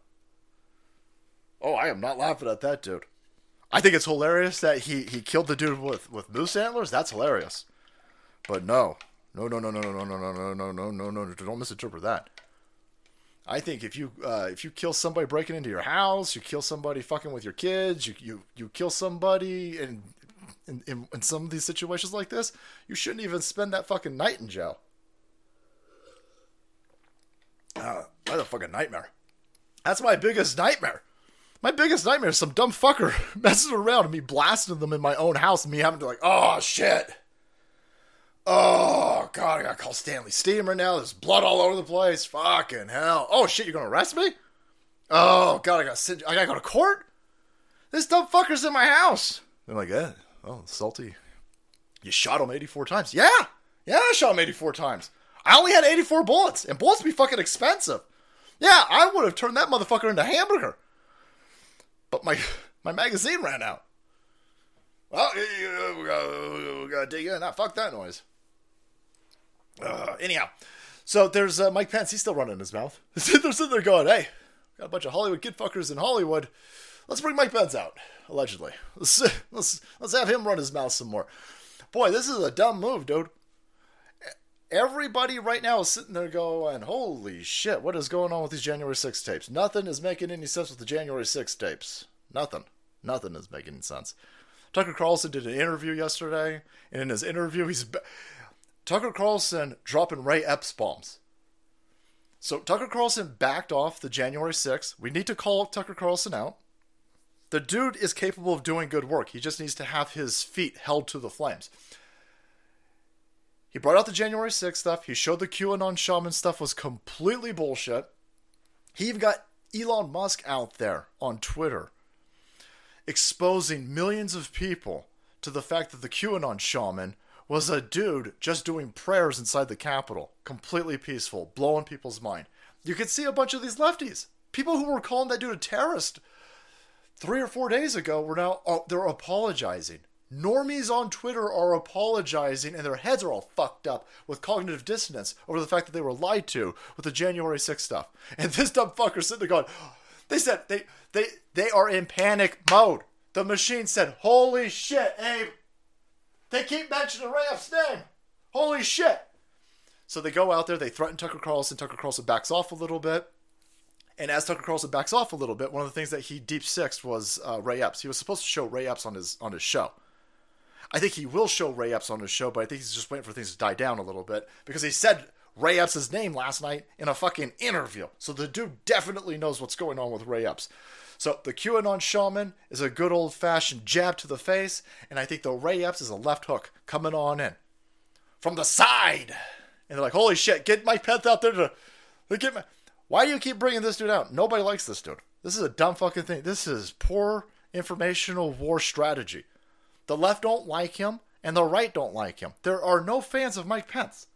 Oh, I am not laughing at that dude. I think it's hilarious that he he killed the dude with with moose antlers. That's hilarious. But no, no, no, no, no, no, no, no, no, no, no, no, no, no. Don't misinterpret that. I think if you uh, if you kill somebody breaking into your house, you kill somebody fucking with your kids, you you, you kill somebody in, in in in some of these situations like this, you shouldn't even spend that fucking night in jail. Uh, that's a fucking nightmare. That's my biggest nightmare. My biggest nightmare is some dumb fucker messing around and me blasting them in my own house and me having to like, oh shit. Oh god, I gotta call Stanley Steamer now. There's blood all over the place. Fucking hell. Oh shit, you're gonna arrest me? Oh god, I gotta sit I gotta go to court? This dumb fucker's in my house. They're like, yeah, oh salty. You shot him 84 times. Yeah! Yeah, I shot him 84 times. I only had 84 bullets, and bullets be fucking expensive. Yeah, I would have turned that motherfucker into hamburger. But my my magazine ran out. Well, we gotta, we gotta dig in. Ah, fuck that noise. Uh, anyhow, so there's uh, Mike Pence. He's still running his mouth. They're sitting there going, "Hey, got a bunch of Hollywood kid fuckers in Hollywood. Let's bring Mike Pence out." Allegedly, let's let's let's have him run his mouth some more. Boy, this is a dumb move, dude. Everybody right now is sitting there going, "Holy shit, what is going on with these January 6 tapes?" Nothing is making any sense with the January 6 tapes. Nothing. Nothing is making sense. Tucker Carlson did an interview yesterday, and in his interview, he's Tucker Carlson dropping Ray Epps bombs. So Tucker Carlson backed off the January 6th. We need to call Tucker Carlson out. The dude is capable of doing good work. He just needs to have his feet held to the flames. He brought out the January 6th stuff. He showed the QAnon shaman stuff was completely bullshit. He even got Elon Musk out there on Twitter exposing millions of people to the fact that the QAnon shaman was a dude just doing prayers inside the Capitol, completely peaceful, blowing people's mind. You could see a bunch of these lefties, people who were calling that dude a terrorist three or four days ago, were now oh, they're apologizing. Normies on Twitter are apologizing, and their heads are all fucked up with cognitive dissonance over the fact that they were lied to with the January 6th stuff. And this dumb fucker sitting there going, they said they they they are in panic mode. The machine said, "Holy shit, Abe! They keep mentioning Ray's name. Holy shit!" So they go out there, they threaten Tucker Carlson. Tucker Carlson backs off a little bit. And as Tucker Carlson backs off a little bit, one of the things that he deep sixed was uh, Ray Epps. He was supposed to show Ray Epps on his on his show. I think he will show Ray Epps on his show, but I think he's just waiting for things to die down a little bit because he said Ray Epps' name last night in a fucking interview. So the dude definitely knows what's going on with Ray Epps. So the QAnon shaman is a good old fashioned jab to the face, and I think the Ray Epps is a left hook coming on in from the side. And they're like, "Holy shit, get Mike Pence out there to, to get my." Why do you keep bringing this dude out? Nobody likes this dude. This is a dumb fucking thing. This is poor informational war strategy. The left don't like him, and the right don't like him. There are no fans of Mike Pence.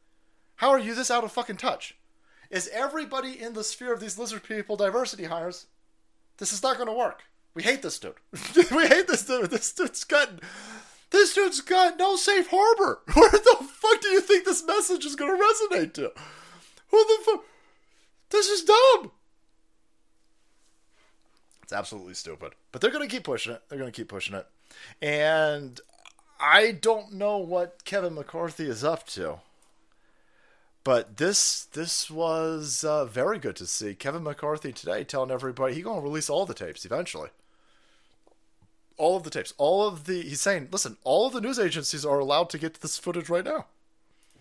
How are you this out of fucking touch? Is everybody in the sphere of these lizard people diversity hires? This is not going to work. We hate this dude. we hate this dude. This dude's got this dude's got no safe harbor. Where the fuck do you think this message is going to resonate to? Who the fuck? This is dumb. It's absolutely stupid. But they're going to keep pushing it. They're going to keep pushing it. And I don't know what Kevin McCarthy is up to. But this this was uh, very good to see. Kevin McCarthy today telling everybody he's going to release all the tapes eventually. All of the tapes, all of the he's saying, listen, all of the news agencies are allowed to get this footage right now.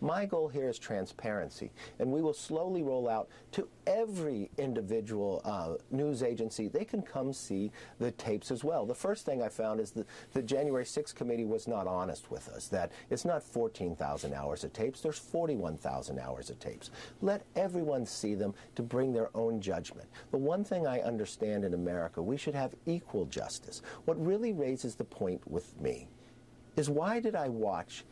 My goal here is transparency, and we will slowly roll out to every individual uh, news agency. They can come see the tapes as well. The first thing I found is that the January 6th committee was not honest with us, that it's not 14,000 hours of tapes, there's 41,000 hours of tapes. Let everyone see them to bring their own judgment. The one thing I understand in America, we should have equal justice. What really raises the point with me is why did I watch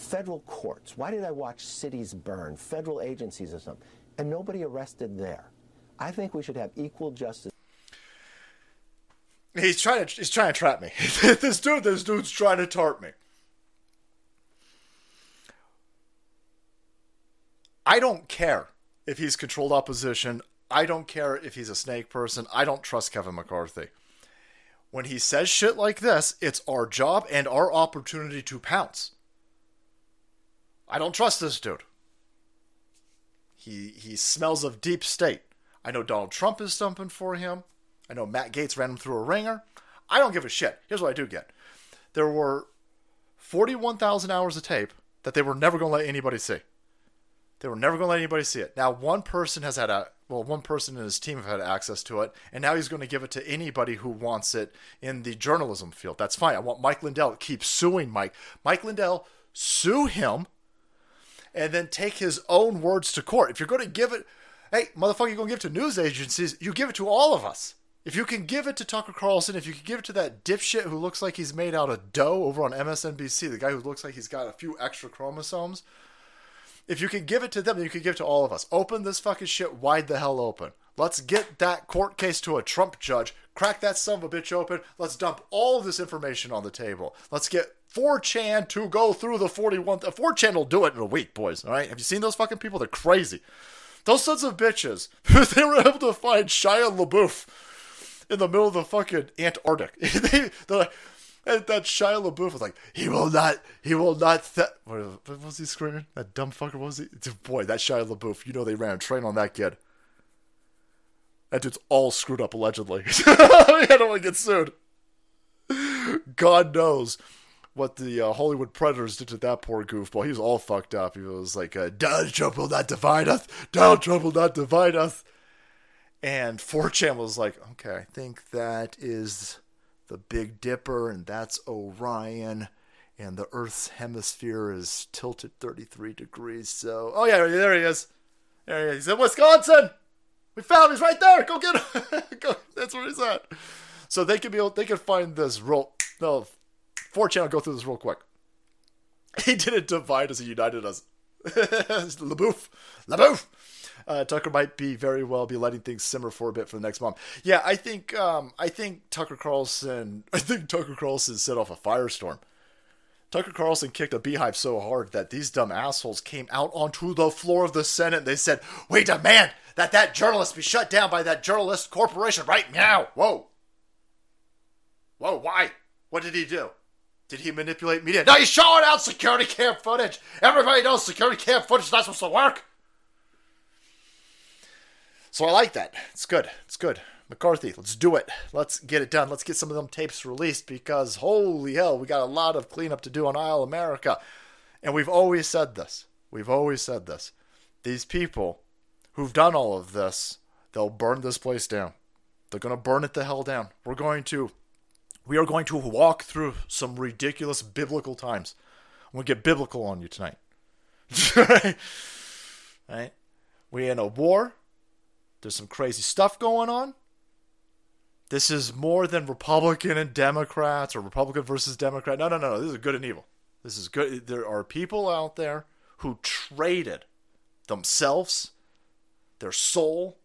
federal courts. Why did I watch cities burn, federal agencies or something, and nobody arrested there? I think we should have equal justice. He's trying to he's trying to trap me. this dude, this dude's trying to tarp me. I don't care if he's controlled opposition. I don't care if he's a snake person. I don't trust Kevin McCarthy. When he says shit like this, it's our job and our opportunity to pounce. I don't trust this dude. He he smells of deep state. I know Donald Trump is stumping for him. I know Matt Gaetz ran him through a ringer. I don't give a shit. Here's what I do get. There were 41,000 hours of tape that they were never going to let anybody see. They were never going to let anybody see it. Now, one person has had a well, one person in his team have had access to it, and now he's going to give it to anybody who wants it in the journalism field. That's fine. I want Mike Lindell to keep suing Mike. Mike Lindell, sue him and then take his own words to court. If you're going to give it, hey, motherfucker, you're going to give it to news agencies, you give it to all of us. If you can give it to Tucker Carlson, if you can give it to that dipshit who looks like he's made out of dough over on MSNBC, the guy who looks like he's got a few extra chromosomes, If you can give it to them, you can give it to all of us. Open this fucking shit wide the hell open. Let's get that court case to a Trump judge. Crack that son of a bitch open. Let's dump all this information on the table. Let's get 4chan to go through the 41. 4chan will do it in a week, boys. All right? Have you seen those fucking people? They're crazy. Those sons of bitches. they were able to find Shia LaBeouf in the middle of the fucking Antarctic. they, they're like, and that Shia LaBeouf was like, he will not, he will not. Th-. What, what was he screaming? That dumb fucker what was he? Boy, that Shia LaBeouf. You know they ran a train on that kid. That dude's all screwed up allegedly. I don't want to get sued. God knows what the uh, Hollywood Predators did to that poor goofball. He was all fucked up. He was like, uh, Donald Trump will not divide us. Donald Trump will not divide us. And 4chan was like, okay, I think that is the Big Dipper, and that's Orion. And the Earth's hemisphere is tilted 33 degrees. So, oh, yeah, there he is. There he is. He's in Wisconsin. We found him. He's right there. Go get him. Go. That's where he's at. So they could be able, they could find this real. No, 4chan will go through this real quick. He didn't divide us, he united us. LaBeouf. LaBeouf. Uh, Tucker might be very well be letting things simmer for a bit for the next month. Yeah, I think um, I think Tucker Carlson I think Tucker Carlson set off a firestorm. Tucker Carlson kicked a beehive so hard that these dumb assholes came out onto the floor of the Senate and they said, "We demand that that journalist be shut down by that journalist corporation right now." Whoa. Whoa, why? What did he do? Did he manipulate media? No, he's showing out security cam footage. Everybody knows security cam footage is not supposed to work. So I like that. It's good. It's good. McCarthy, let's do it. Let's get it done. Let's get some of them tapes released because holy hell, we got a lot of cleanup to do on Isle America. And we've always said this. We've always said this. These people who've done all of this, they'll burn this place down. They're going to burn it the hell down. We're going to we are going to walk through some ridiculous biblical times. I'm going to get biblical on you tonight. right? We're in a war. There's some crazy stuff going on. This is more than Republican and Democrats or Republican versus Democrat. No, no, no. This is good and evil. This is good. There are people out there who traded themselves, their soul.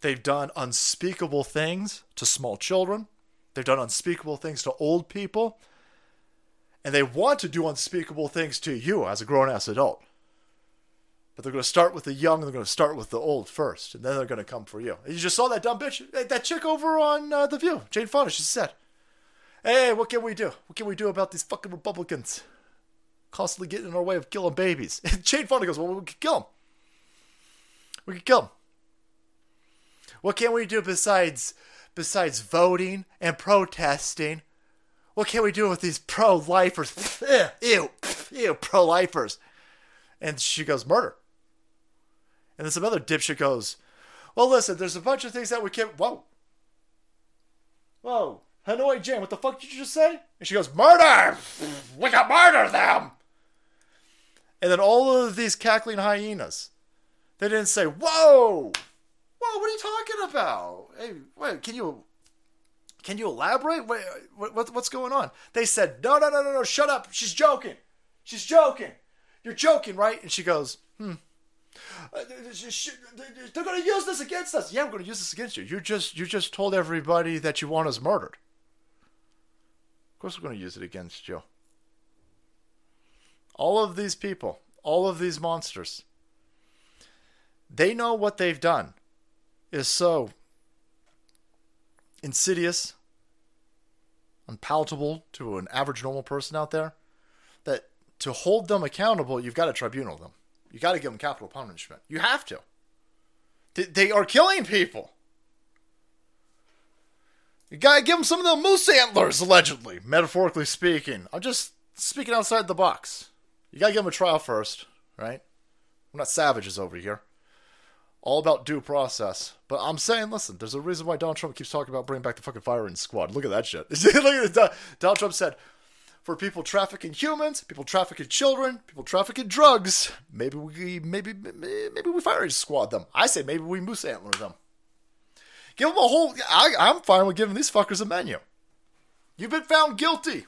They've done unspeakable things to small children. They've done unspeakable things to old people. And they want to do unspeakable things to you as a grown ass adult. But they're going to start with the young they're going to start with the old first. And then they're going to come for you. You just saw that dumb bitch, that chick over on uh, The View, Jane Fonda. She said, Hey, what can we do? What can we do about these fucking Republicans? Constantly getting in our way of killing babies. And Jane Fonda goes, Well, we could kill them. We could kill them. What can we do besides besides voting and protesting? What can we do with these pro lifers? Ew, ew, pro lifers. And she goes, murder. And then some other dipshit goes, well, listen, there's a bunch of things that we can't. Whoa. Whoa. Hanoi Jane, what the fuck did you just say? And she goes, murder! We can murder them! And then all of these cackling hyenas, they didn't say, whoa! What are you talking about? Hey, wait, can you can you elaborate? Wait, what, what's going on? They said, no, no, no, no, no, shut up. She's joking. She's joking. You're joking, right? And she goes, hmm. Uh, they're going to use this against us. Yeah, I'm going to use this against you. You just you just told everybody that you want us murdered. Of course, we're going to use it against you. All of these people, all of these monsters, they know what they've done is so insidious, unpalatable to an average normal person out there that to hold them accountable, you've got to tribunal them. You got to give them capital punishment. You have to. They are killing people. You gotta give them some of the moose antlers, allegedly, metaphorically speaking. I'm just speaking outside the box. You gotta give them a trial first, right? We're not savages over here all about due process. But I'm saying, listen, there's a reason why Donald Trump keeps talking about bringing back the fucking firing squad. Look at that shit. Look at this. Donald Trump said, for people trafficking humans, people trafficking children, people trafficking drugs, maybe we maybe maybe we firing squad them. I say maybe we moose antler them. Give them a whole. I, I'm fine with giving these fuckers a menu. You've been found guilty.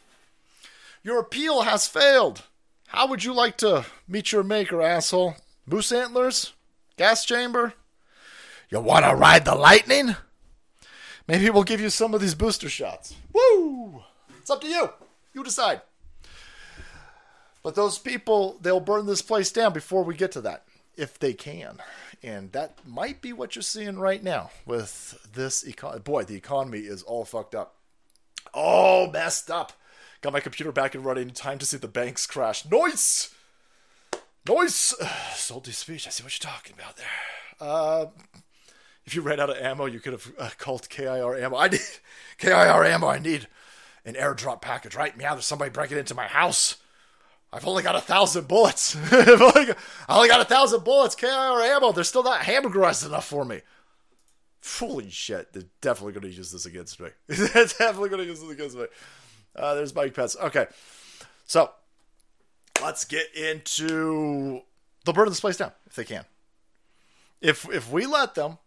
Your appeal has failed. How would you like to meet your maker, asshole? Moose antlers? Gas chamber? You want to ride the lightning? Maybe we'll give you some of these booster shots. Woo! It's up to you. You decide. But those people, they'll burn this place down before we get to that, if they can. And that might be what you're seeing right now with this economy. Boy, the economy is all fucked up. All messed up. Got my computer back and running. in Time to see the banks crash. Noise! Noise! Salty speech. I see what you're talking about there. Uh, if you ran out of ammo, you could have uh, called KIR ammo. I need KIR ammo. I need an airdrop package right meow. There's somebody breaking into my house. I've only got a thousand bullets. Only got, I only got a thousand bullets. KIR ammo. They're still not hamburgerized enough for me. Holy shit! They're definitely going to use this against me. They're definitely going to use this against me. Uh, there's Mike Pence. Okay, so let's get into they'll burn this place down if they can. If if we let them,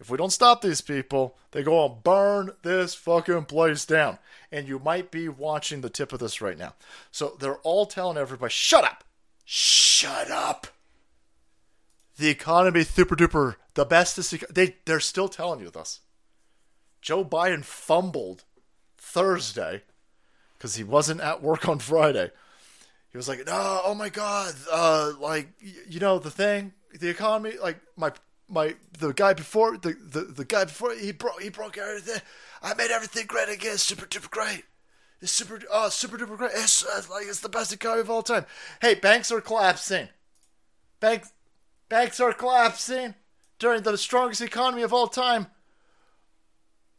if we don't stop these people, they go and burn this fucking place down. And you might be watching the tip of this right now. So they're all telling everybody, shut up! Shut up! The economy super duper the best bestest they they're still telling you this. Joe Biden fumbled Thursday because he wasn't at work on Friday. He was like, "No, oh my God, uh, like you know the thing, the economy, like my my the guy before the the, the guy before he broke he broke everything. I made everything great again, super duper great. It's super oh super duper great. It's uh, like it's the best economy of all time. Hey, banks are collapsing. Banks banks are collapsing during the strongest economy of all time.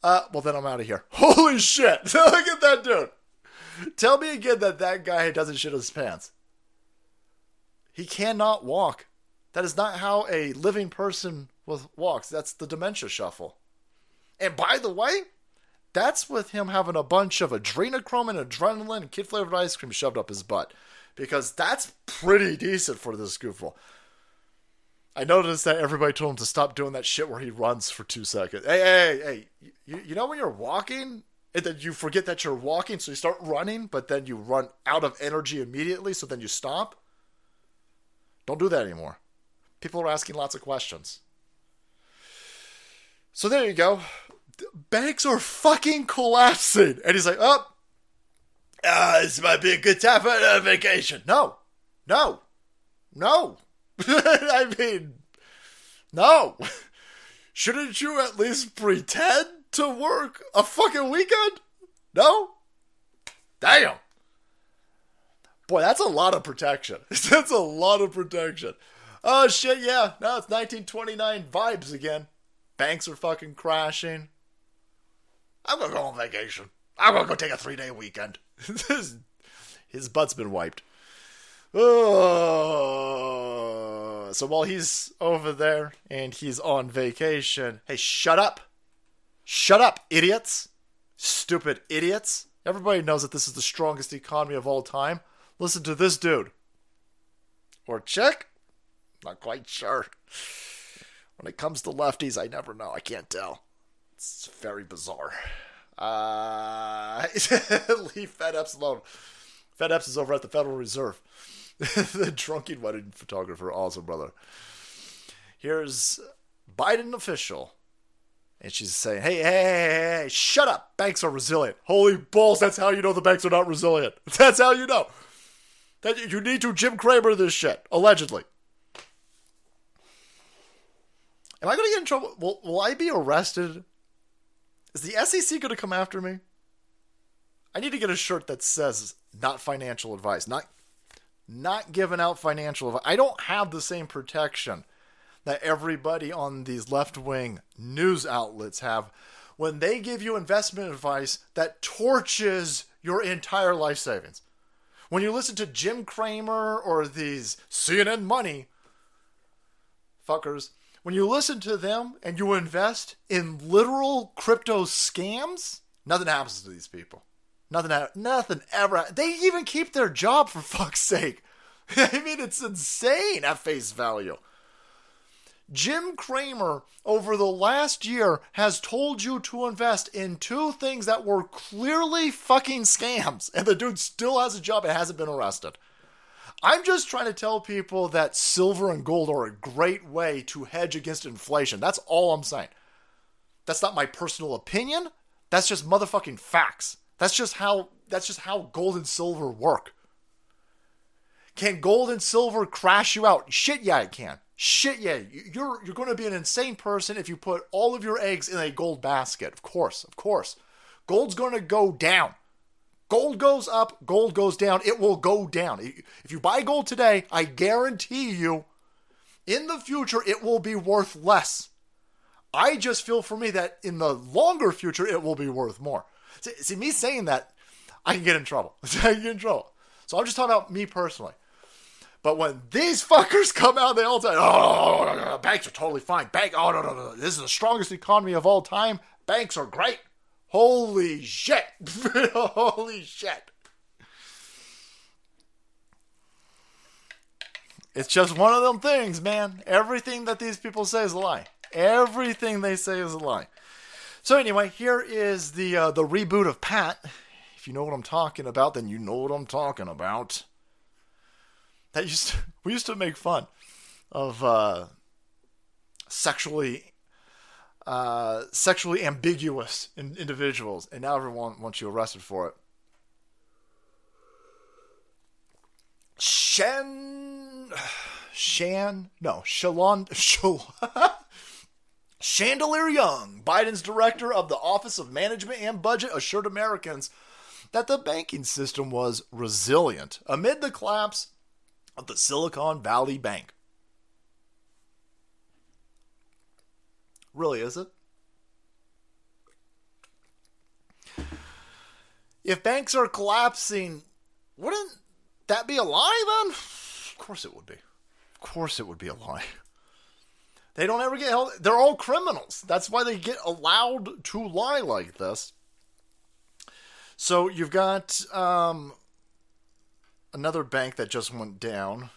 Uh, well then I'm out of here. Holy shit! Look at that dude. Tell me again that that guy doesn't shit his pants. He cannot walk. That is not how a living person walks. That's the dementia shuffle. And by the way, that's with him having a bunch of adrenochrome and adrenaline and kid flavored ice cream shoved up his butt. Because that's pretty decent for this goofball. I noticed that everybody told him to stop doing that shit where he runs for two seconds. Hey, hey, hey, you, you know when you're walking and then you forget that you're walking, so you start running, but then you run out of energy immediately, so then you stop? Don't do that anymore. People are asking lots of questions. So there you go. Banks are fucking collapsing. And he's like, oh, uh, this might be a good time for a vacation. No, no, no. I mean, no. Shouldn't you at least pretend to work a fucking weekend? No? Damn. Boy, that's a lot of protection. that's a lot of protection. Oh shit, yeah. Now it's 1929 vibes again. Banks are fucking crashing. I'm gonna go on vacation. I'm gonna go take a three day weekend. His butt's been wiped. Oh. So while he's over there and he's on vacation, hey, shut up. Shut up, idiots. Stupid idiots. Everybody knows that this is the strongest economy of all time. Listen to this dude. Or chick? Not quite sure. When it comes to lefties, I never know. I can't tell. It's very bizarre. Uh, leave FedEx alone. FedEx is over at the Federal Reserve. the drunken wedding photographer, awesome brother. Here's Biden official. And she's saying, hey, hey, hey, hey, shut up. Banks are resilient. Holy balls, that's how you know the banks are not resilient. That's how you know. That you need to Jim Cramer this shit, allegedly. Am I going to get in trouble? Will, will I be arrested? Is the SEC going to come after me? I need to get a shirt that says not financial advice, not not giving out financial advice. I don't have the same protection that everybody on these left-wing news outlets have when they give you investment advice that torches your entire life savings. When you listen to Jim Cramer or these CNN money fuckers, when you listen to them and you invest in literal crypto scams, nothing happens to these people. Nothing, nothing ever. They even keep their job for fuck's sake. I mean, it's insane at face value. Jim Cramer, over the last year, has told you to invest in two things that were clearly fucking scams, and the dude still has a job and hasn't been arrested. I'm just trying to tell people that silver and gold are a great way to hedge against inflation. That's all I'm saying. That's not my personal opinion. That's just motherfucking facts. That's just how that's just how gold and silver work. Can gold and silver crash you out? Shit yeah it can. Shit yeah. You're you're going to be an insane person if you put all of your eggs in a gold basket. Of course. Of course. Gold's going to go down. Gold goes up, gold goes down. It will go down. If you buy gold today, I guarantee you in the future it will be worth less. I just feel for me that in the longer future it will be worth more. See, see me saying that, I can get in trouble. I can get in trouble. So I'm just talking about me personally. But when these fuckers come out, they all say, "Oh, banks are totally fine. Bank, oh no, no, no, this is the strongest economy of all time. Banks are great. Holy shit! Holy shit!" It's just one of them things, man. Everything that these people say is a lie. Everything they say is a lie. So anyway, here is the uh, the reboot of Pat. If you know what I'm talking about, then you know what I'm talking about. That used to, we used to make fun of uh, sexually uh, sexually ambiguous in, individuals, and now everyone wants you arrested for it. Shan, Shan, no, Shalon, Shal, Chandelier Young, Biden's director of the Office of Management and Budget, assured Americans that the banking system was resilient amid the collapse of the Silicon Valley Bank. Really, is it? If banks are collapsing, wouldn't that be a lie then? Of course it would be. Of course it would be a lie. They don't ever get held. They're all criminals. That's why they get allowed to lie like this. So you've got um, another bank that just went down.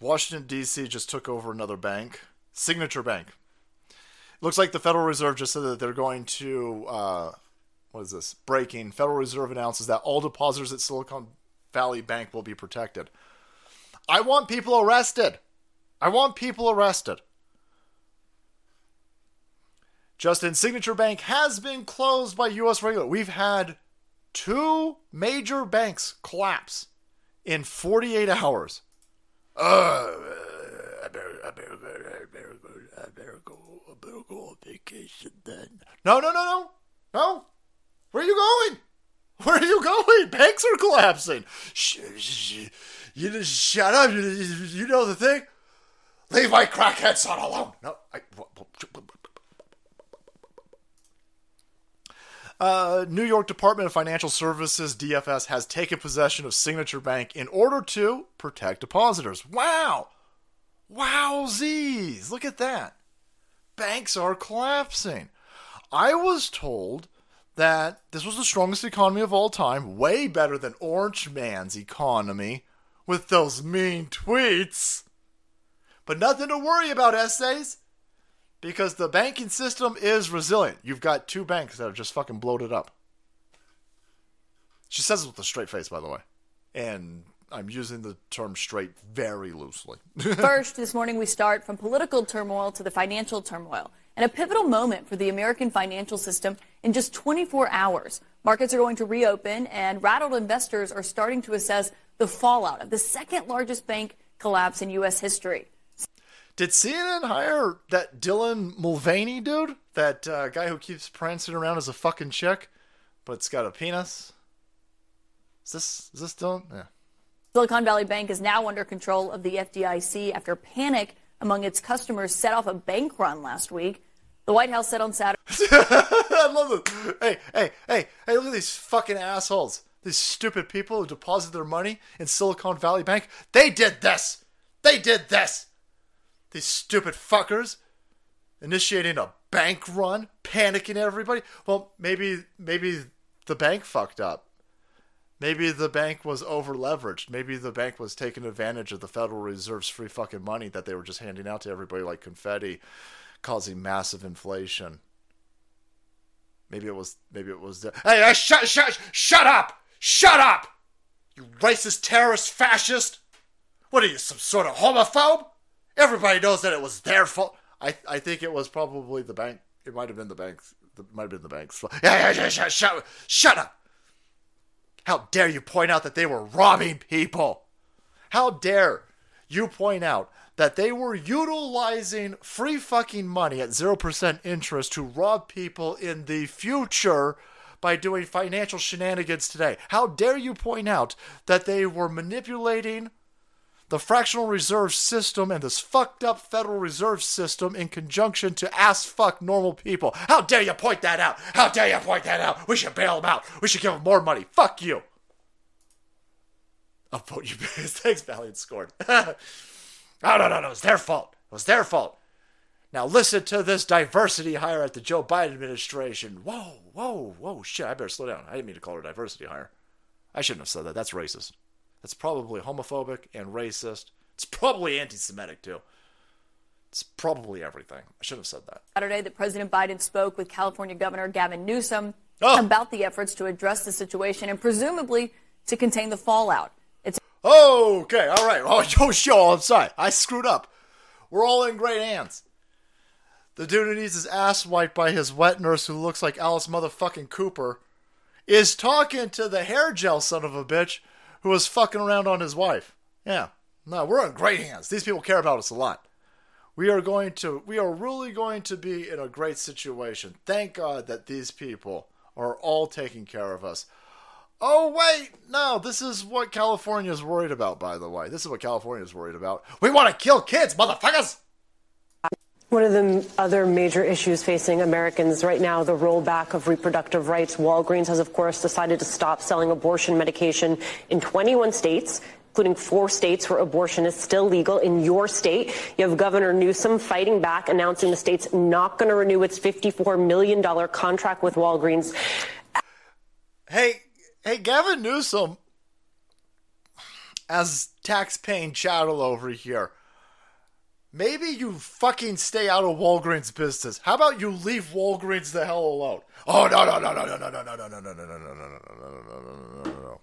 Washington, D.C. just took over another bank, Signature Bank. Looks like the Federal Reserve just said that they're going to, uh, what is this? Breaking. Federal Reserve announces that all depositors at Silicon Valley Bank will be protected. I want people arrested. I want people arrested. Justin Signature Bank has been closed by U.S. regulators. We've had two major banks collapse in 48 hours. Uh, I better, I better, I better, go, I better go, I better go on vacation then. No, no, no, no, no. Where are you going? Where are you going? Banks are collapsing. You just shut up. You, you know the thing. Leave my crackhead son alone. No, I. Uh, New York Department of Financial Services, DFS, has taken possession of Signature Bank in order to protect depositors. Wow! Wowzies! Look at that. Banks are collapsing. I was told that this was the strongest economy of all time, way better than Orange Man's economy, with those mean tweets. But nothing to worry about, essays because the banking system is resilient. You've got two banks that are just fucking bloated up. She says it with a straight face, by the way. And I'm using the term straight very loosely. First, this morning we start from political turmoil to the financial turmoil. And a pivotal moment for the American financial system in just 24 hours. Markets are going to reopen, and rattled investors are starting to assess the fallout of the second largest bank collapse in U.S. history. Did CNN hire that Dylan Mulvaney dude? That uh, guy who keeps prancing around as a fucking chick, but it's got a penis? Is this is this Dylan? Yeah. Silicon Valley Bank is now under control of the FDIC after panic among its customers set off a bank run last week. The White House said on Saturday. I love it. Hey, hey, hey, hey, look at these fucking assholes. These stupid people who deposit their money in Silicon Valley Bank. They did this. They did this. These stupid fuckers initiating a bank run, panicking everybody. Well, maybe maybe the bank fucked up. Maybe the bank was over leveraged. Maybe the bank was taking advantage of the Federal Reserve's free fucking money that they were just handing out to everybody like confetti, causing massive inflation. Maybe it was. Maybe it was. The, hey, shut, shut, shut up! Shut up! You racist, terrorist, fascist. What are you, some sort of homophobe? Everybody knows that it was their fault. I, I think it was probably the bank. It might have been the banks. It might have been the banks. Yeah, yeah, yeah, shut, shut, shut up. How dare you point out that they were robbing people? How dare you point out that they were utilizing free fucking money at 0% interest to rob people in the future by doing financial shenanigans today? How dare you point out that they were manipulating the fractional reserve system and this fucked up Federal Reserve System in conjunction to ass fuck normal people. How dare you point that out? How dare you point that out? We should bail them out. We should give them more money. Fuck you. I'll vote you. Thanks, Valiant scored. no, no, no, no. was their fault. It was their fault. Now listen to this diversity hire at the Joe Biden administration. Whoa, whoa, whoa, shit. I better slow down. I didn't mean to call her diversity hire. I shouldn't have said that. That's racist. That's probably homophobic and racist. It's probably anti Semitic, too. It's probably everything. I should have said that. Saturday that President Biden spoke with California Governor Gavin Newsom Oh. about the efforts to address the situation and presumably to contain the fallout. It's Okay, all right. Oh, yo, show. I'm sorry. I screwed up. We're all in great hands. The dude who needs his ass wiped by his wet nurse who looks like Alice motherfucking Cooper is talking to the hair gel son of a bitch who was fucking around on his wife. Yeah. No, we're in great hands. These people care about us a lot. We are going to, we are really going to be in a great situation. Thank God that these people are all taking care of us. Oh, wait, no, this is what California is worried about, by the way. This is what California is worried about. We want to kill kids, motherfuckers! One of the other major issues facing Americans right now, the rollback of reproductive rights. Walgreens has, of course, decided to stop selling abortion medication in 21 states, including four states where abortion is still legal. In your state, you have Governor Newsom fighting back, announcing the state's not going to renew its $54 million contract with Walgreens. Hey, hey, Gavin Newsom, as tax-paying chattel over here, maybe you fucking stay out of Walgreens business. How about you leave Walgreens the hell alone? Oh no no no no no no no no no no no no no no no no no no no. No no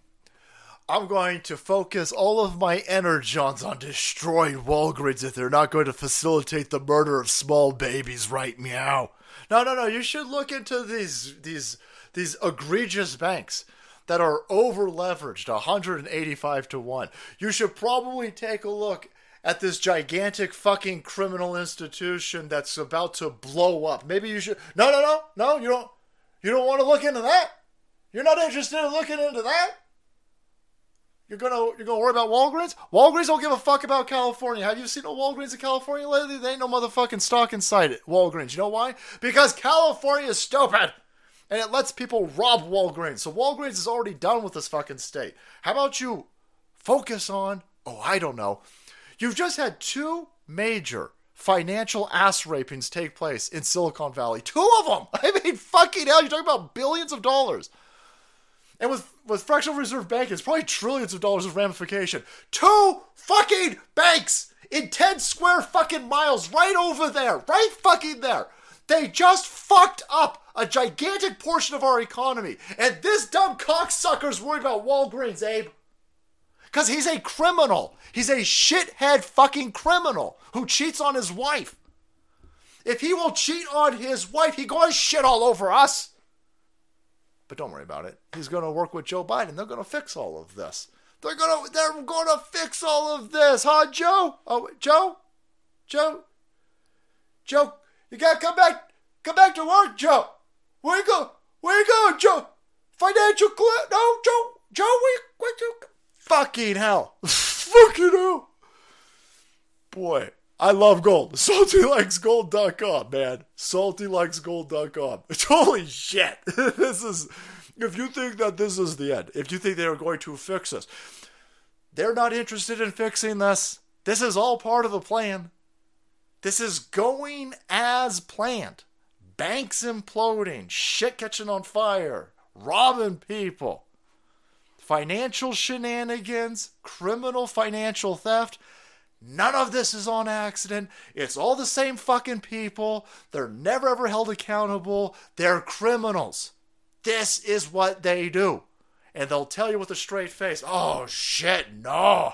I'm going to focus all of my energies on destroying Walgreens if they're not going to facilitate the murder of small babies, right? Meow. No, no, no. You should look into these these these egregious banks that are over leveraged, 185 to one. You should probably take a look at this gigantic fucking criminal institution that's about to blow up. Maybe you should. No, no, no, no. You don't. You don't want to look into that. You're not interested in looking into that. You're gonna you're gonna worry about Walgreens? Walgreens don't give a fuck about California. Have you seen a Walgreens in California lately? They ain't no motherfucking stock inside it. Walgreens. You know why? Because California is stupid. And it lets people rob Walgreens. So Walgreens is already done with this fucking state. How about you focus on oh, I don't know. You've just had two major financial ass rapings take place in Silicon Valley. Two of them! I mean, fucking hell, you're talking about billions of dollars. And with, with fractional reserve banking, it's probably trillions of dollars of ramification. Two fucking banks in 10 square fucking miles right over there, right fucking there. They just fucked up a gigantic portion of our economy. And this dumb cocksucker's worried about Walgreens, Abe. Because he's a criminal. He's a shithead fucking criminal who cheats on his wife. If he will cheat on his wife, he going to shit all over us. But don't worry about it. He's going to work with Joe Biden. They're going to fix all of this. They're going to they're going to fix all of this, huh, Joe? Oh, Joe? Joe? Joe, you got to come back come back to work, Joe. Where you go? Where you go, Joe? Financial clear? No, Joe. Joe, where, where you Fucking hell. Fucking hell. Boy, I love gold. SaltyLikesGold.com, man. SaltyLikesGold.com. Holy shit. this is. If you think that this is the end, if you think they are going to fix this, they're not interested in fixing this. This is all part of the plan. This is going as planned. Banks imploding, shit catching on fire, robbing people, financial shenanigans, criminal financial theft. None of this is on accident. It's all the same fucking people. They're never ever held accountable. They're criminals. This is what they do. and they'll tell you with a straight face, "Oh shit, no,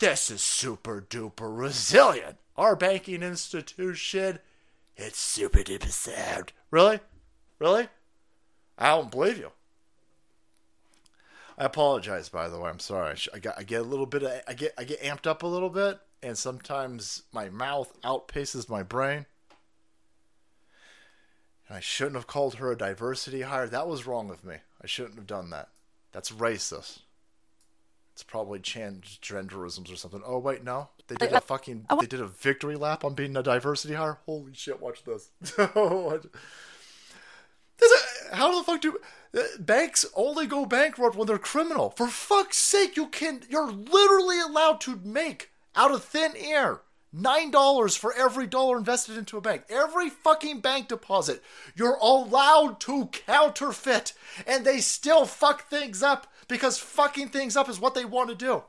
this is super duper resilient. Our banking institution, it's super duper sound." Really, really? I don't believe you. I apologize, by the way. I'm sorry. I, I, got, I get a little bit. Of, I get I get amped up a little bit, and sometimes my mouth outpaces my brain. And I shouldn't have called her a diversity hire. That was wrong of me. I shouldn't have done that. That's racist. It's probably transgenderisms or something. Oh wait, no, they did a fucking. They did a victory lap on being a diversity hire. Holy shit! Watch this. how the fuck do uh, banks only go bankrupt when they're criminal? For fuck's sake, you can. You're literally allowed to make out of thin air nine dollars for every dollar invested into a bank. Every fucking bank deposit, you're allowed to counterfeit, and they still fuck things up because fucking things up is what they want to do.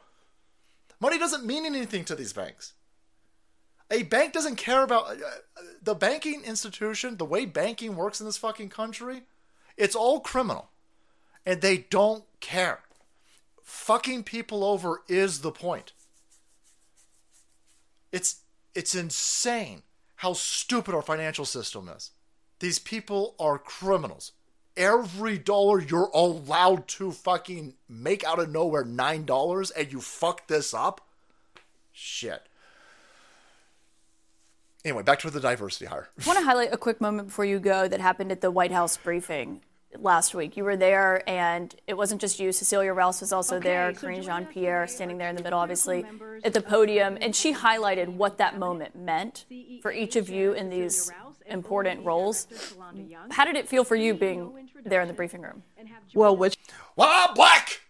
Money doesn't mean anything to these banks. A bank doesn't care about uh, the banking institution, the way banking works in this fucking country it's all criminal. And they don't care. Fucking people over is the point. It's it's insane how stupid our financial system is. These people are criminals. Every dollar you're allowed to fucking make out of nowhere $9 and you fuck this up? Shit. Anyway, back to the diversity hire. I want to highlight a quick moment before you go that happened at the White House briefing last week. You were there, and it wasn't just you. Cecilia Rouse was also okay, there. So Karine Jean Pierre standing there in the middle, obviously, at the podium. And she highlighted what that moment meant for each of you in these important roles. How did it feel for you being there in the briefing room? Well, which. Well, I'm black,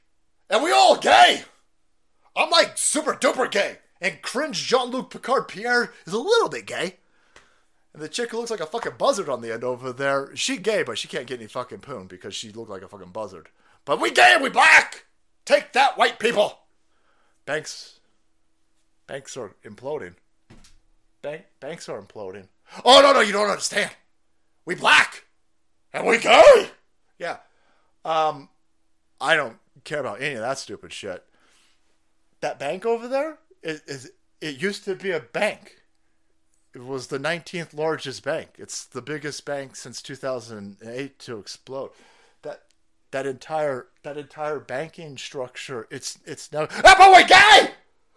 and we all gay. I'm like super duper gay. And cringe Jean Luc Picard Pierre is a little bit gay. The chick who looks like a fucking buzzard on the end over there, she gay, but she can't get any fucking poon because she looked like a fucking buzzard. But we gay we black! Take that, white people! Banks. Banks are imploding. Bank, banks are imploding. Oh, no, no, you don't understand. We black! And we gay! Yeah. Um, I don't care about any of that stupid shit. That bank over there is, is it used to be a bank it was the 19th largest bank. It's the biggest bank since 2008 to explode. That that entire that entire banking structure. It's it's now. Ah, but we're gay.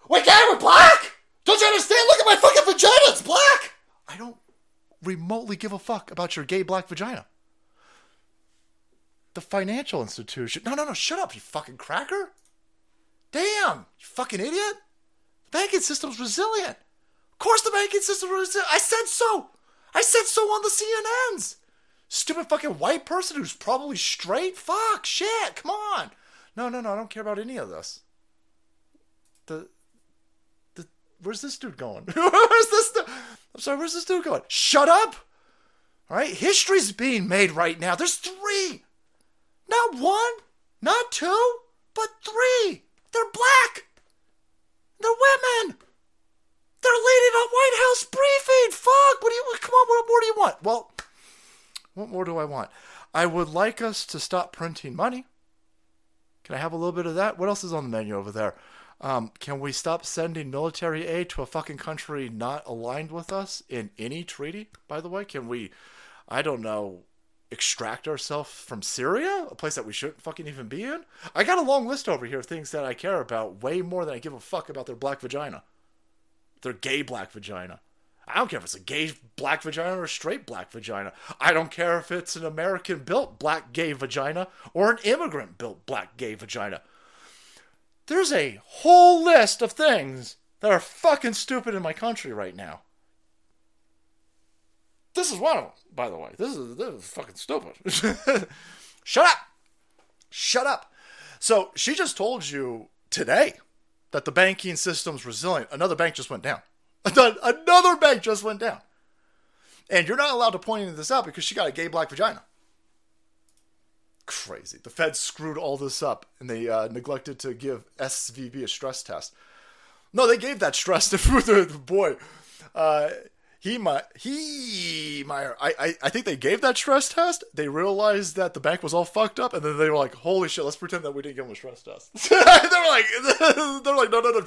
We're gay. We're black. Don't you understand? Look at my fucking vagina. It's black. I don't remotely give a fuck about your gay black vagina. The financial institution. No, no, no. Shut up, you fucking cracker. Damn, you fucking idiot. The banking system's resilient course the banking system was. I said so. I said so on the CNNs. Stupid fucking white person who's probably straight. Fuck, shit, come on. No, no, no, I don't care about any of this. The, the, where's this dude going? where's this? Du- I'm sorry, where's this dude going? Shut up. All right, history's being made right now. There's three, not one, not two, but three. They're black. They're women. They're leading a White House briefing. Fuck. What do you come on? What more do you want? Well, what more do I want? I would like us to stop printing money. Can I have a little bit of that? What else is on the menu over there? Um, can we stop sending military aid to a fucking country not aligned with us in any treaty? By the way, can we? I don't know. Extract ourselves from Syria, a place that we shouldn't fucking even be in. I got a long list over here of things that I care about way more than I give a fuck about their black vagina their gay black vagina. I don't care if it's a gay black vagina or a straight black vagina. I don't care if it's an American built black gay vagina or an immigrant built black gay vagina. There's a whole list of things that are fucking stupid in my country right now. This is one of them, by the way. This is, this is fucking stupid. Shut up! Shut up! So she just told you today that the banking system's resilient. Another bank just went down. Another bank just went down. And you're not allowed to point this out because she got a gay black vagina. Crazy. The Fed screwed all this up and they uh, neglected to give SVB a stress test. No, they gave that stress to the boy. Uh, he might he Meyer I, I I think they gave that stress test. They realized that the bank was all fucked up, and then they were like, "Holy shit, let's pretend that we didn't give them a stress test." they're like, they're like, no, no, no.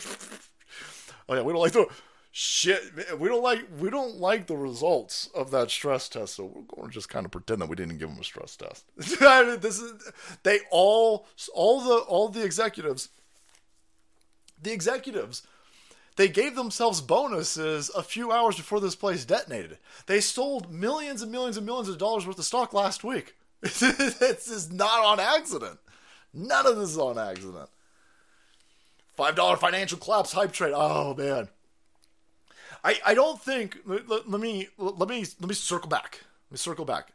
Oh yeah, we don't like the shit. We don't like we don't like the results of that stress test, so we're going to just kind of pretend that we didn't give them a stress test. I mean, this is they all all the all the executives, the executives they gave themselves bonuses a few hours before this place detonated. They sold millions and millions and millions of dollars worth of stock last week. this is not on accident. None of this is on accident. Five dollar financial collapse hype trade. Oh man. I, I don't think let, let me let me let me circle back. Let me circle back.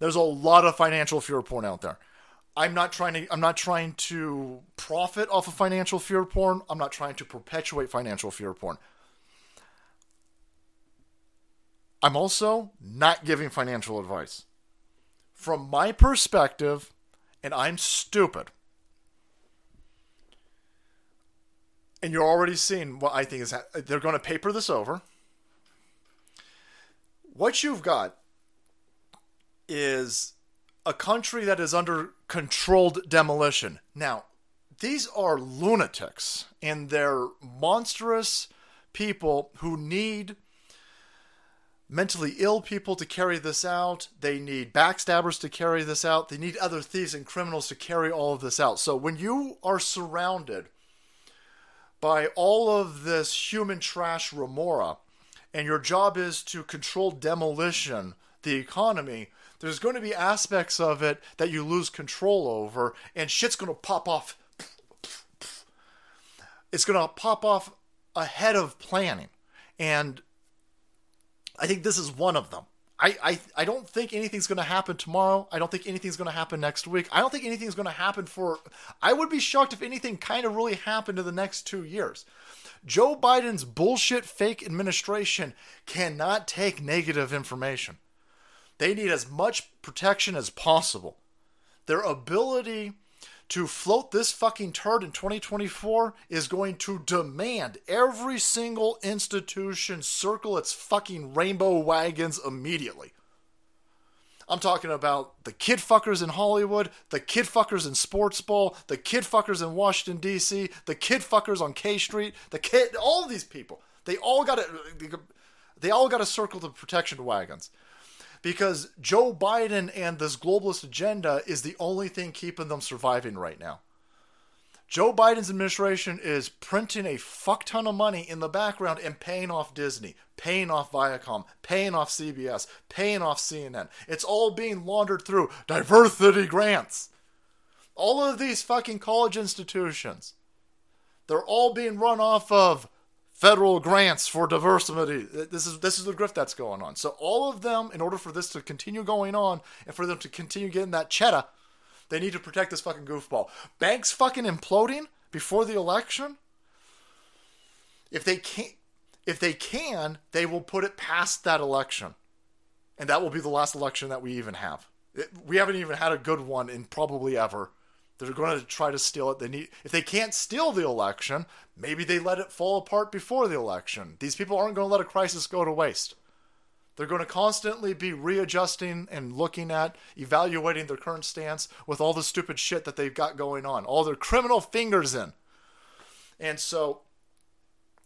There's a lot of financial fear porn out there. I'm not trying to I'm not trying to profit off of financial fear porn. I'm not trying to perpetuate financial fear porn. I'm also not giving financial advice. From my perspective, and I'm stupid. And you're already seeing what I think is ha- they're going to paper this over. What you've got is a country that is under controlled demolition. Now, these are lunatics and they're monstrous people who need mentally ill people to carry this out. They need backstabbers to carry this out. They need other thieves and criminals to carry all of this out. So when you are surrounded by all of this human trash remora, and your job is to control demolition, the economy, there's going to be aspects of it that you lose control over, and shit's going to pop off. It's going to pop off ahead of planning. And I think this is one of them. I, I, I don't think anything's going to happen tomorrow. I don't think anything's going to happen next week. I don't think anything's going to happen for. I would be shocked if anything kind of really happened in the next two years. Joe Biden's bullshit fake administration cannot take negative information. They need as much protection as possible. Their ability to float this fucking turd in 2024 is going to demand every single institution circle its fucking rainbow wagons immediately. I'm talking about the kid fuckers in Hollywood, the kid fuckers in Sports Bowl, the kid fuckers in Washington D.C., the kid fuckers on K Street, the kid, all these people. They all got to, they all got to circle the protection wagons because Joe Biden and this globalist agenda is the only thing keeping them surviving right now. Joe Biden's administration is printing a fuck ton of money in the background and paying off Disney, paying off Viacom, paying off CBS, paying off CNN. It's all being laundered through diversity grants. All of these fucking college institutions, they're all being run off of federal grants for diversity. This is this is the grift that's going on. So all of them, in order for this to continue going on and for them to continue getting that cheddar, they need to protect this fucking goofball. Banks fucking imploding before the election. If they can't, if they can, they will put it past that election, and that will be the last election that we even have. We haven't even had a good one in probably ever. They're going to try to steal it. They need if they can't steal the election, maybe they let it fall apart before the election. These people aren't going to let a crisis go to waste. They're going to constantly be readjusting and looking at, evaluating their current stance with all the stupid shit that they've got going on, all their criminal fingers in. And so,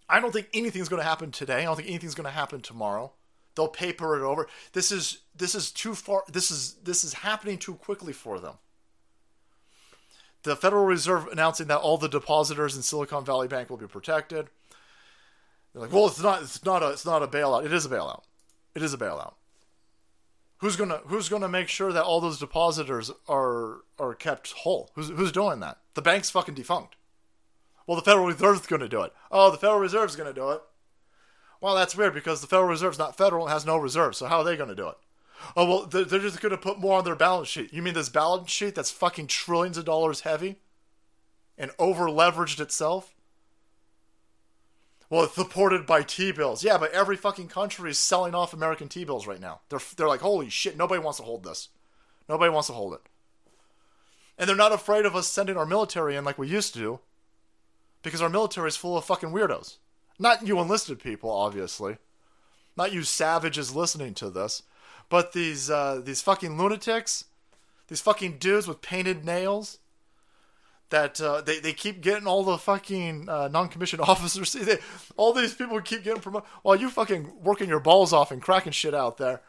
I don't think anything's going to happen today. I don't think anything's going to happen tomorrow. They'll paper it over. This is this is too far. This is this is happening too quickly for them the Federal Reserve announcing that all the depositors in Silicon Valley Bank will be protected. They're like, well, it's not, it's not a, it's not a bailout. It is a bailout. It is a bailout. Who's gonna, who's gonna make sure that all those depositors are, are kept whole? Who's, who's doing that? The bank's fucking defunct. Well, the Federal Reserve's gonna do it. Oh, the Federal Reserve's gonna do it. Well, that's weird because the Federal Reserve's not federal and has no reserves. So how are they gonna do it? Oh well, they're just going to put more on their balance sheet. You mean this balance sheet that's fucking trillions of dollars heavy, and over leveraged itself? Well, it's supported by T bills. Yeah, but every fucking country is selling off American T bills right now. They're they're like, holy shit, nobody wants to hold this. Nobody wants to hold it. And they're not afraid of us sending our military in like we used to do, because our military is full of fucking weirdos. Not you enlisted people, obviously not you savages listening to this, but these uh, these fucking lunatics, these fucking dudes with painted nails. That uh, they, they keep getting all the fucking uh, non-commissioned officers. They, all these people keep getting promoted while you fucking working your balls off and cracking shit out there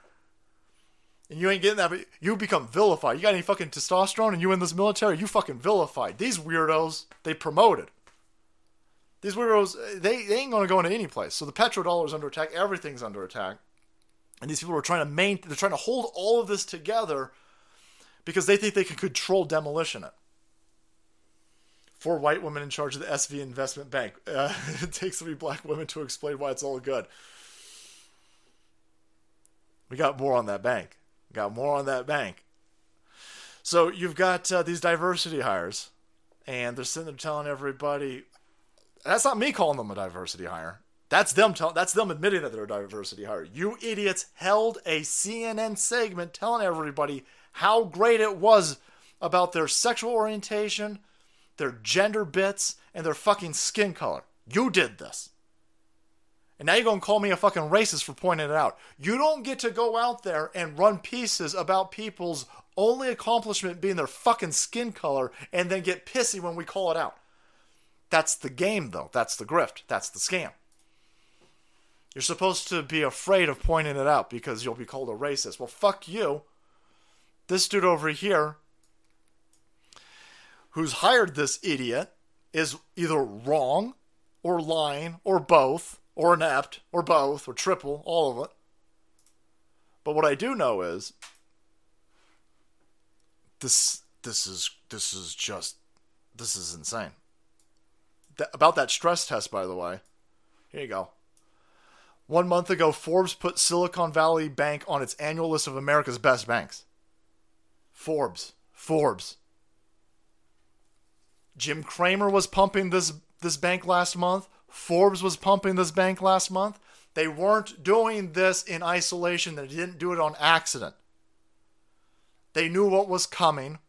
and you ain't getting that, but you become vilified. You got any fucking testosterone and you in this military, you fucking vilified. These weirdos, they promoted. These weirdos, they, they ain't gonna go into any place. So the petrodollar's under attack, everything's under attack. And these people are trying to main, they're trying to hold all of this together because they think they can control demolition it. Four white women in charge of the SV Investment Bank. Uh, it takes three black women to explain why it's all good. We got more on that bank. Got more on that bank. So you've got uh, these diversity hires, and they're sitting there telling everybody. That's not me calling them a diversity hire. That's them. Tell, that's them admitting that they're a diversity hire. You idiots held a CNN segment telling everybody how great it was about their sexual orientation, their gender bits, and their fucking skin color. You did this. And now you're to call me a fucking racist for pointing it out. You don't get to go out there and run pieces about people's only accomplishment being their fucking skin color and then get pissy when we call it out. That's the game, though. That's the grift. That's the scam. You're supposed to be afraid of pointing it out because you'll be called a racist. Well, fuck you. This dude over here, who's hired this idiot, is either wrong or lying or both or inept, or both, or triple, all of it. But what I do know is this this is this is just this is insane. That, about that stress test, by the way. Here you go. One month ago, Forbes put Silicon Valley Bank on its annual list of America's best banks. Forbes. Forbes. Jim Cramer was pumping this this bank last month. Forbes was pumping this bank last month. They weren't doing this in isolation, they didn't do it on accident. They knew what was coming.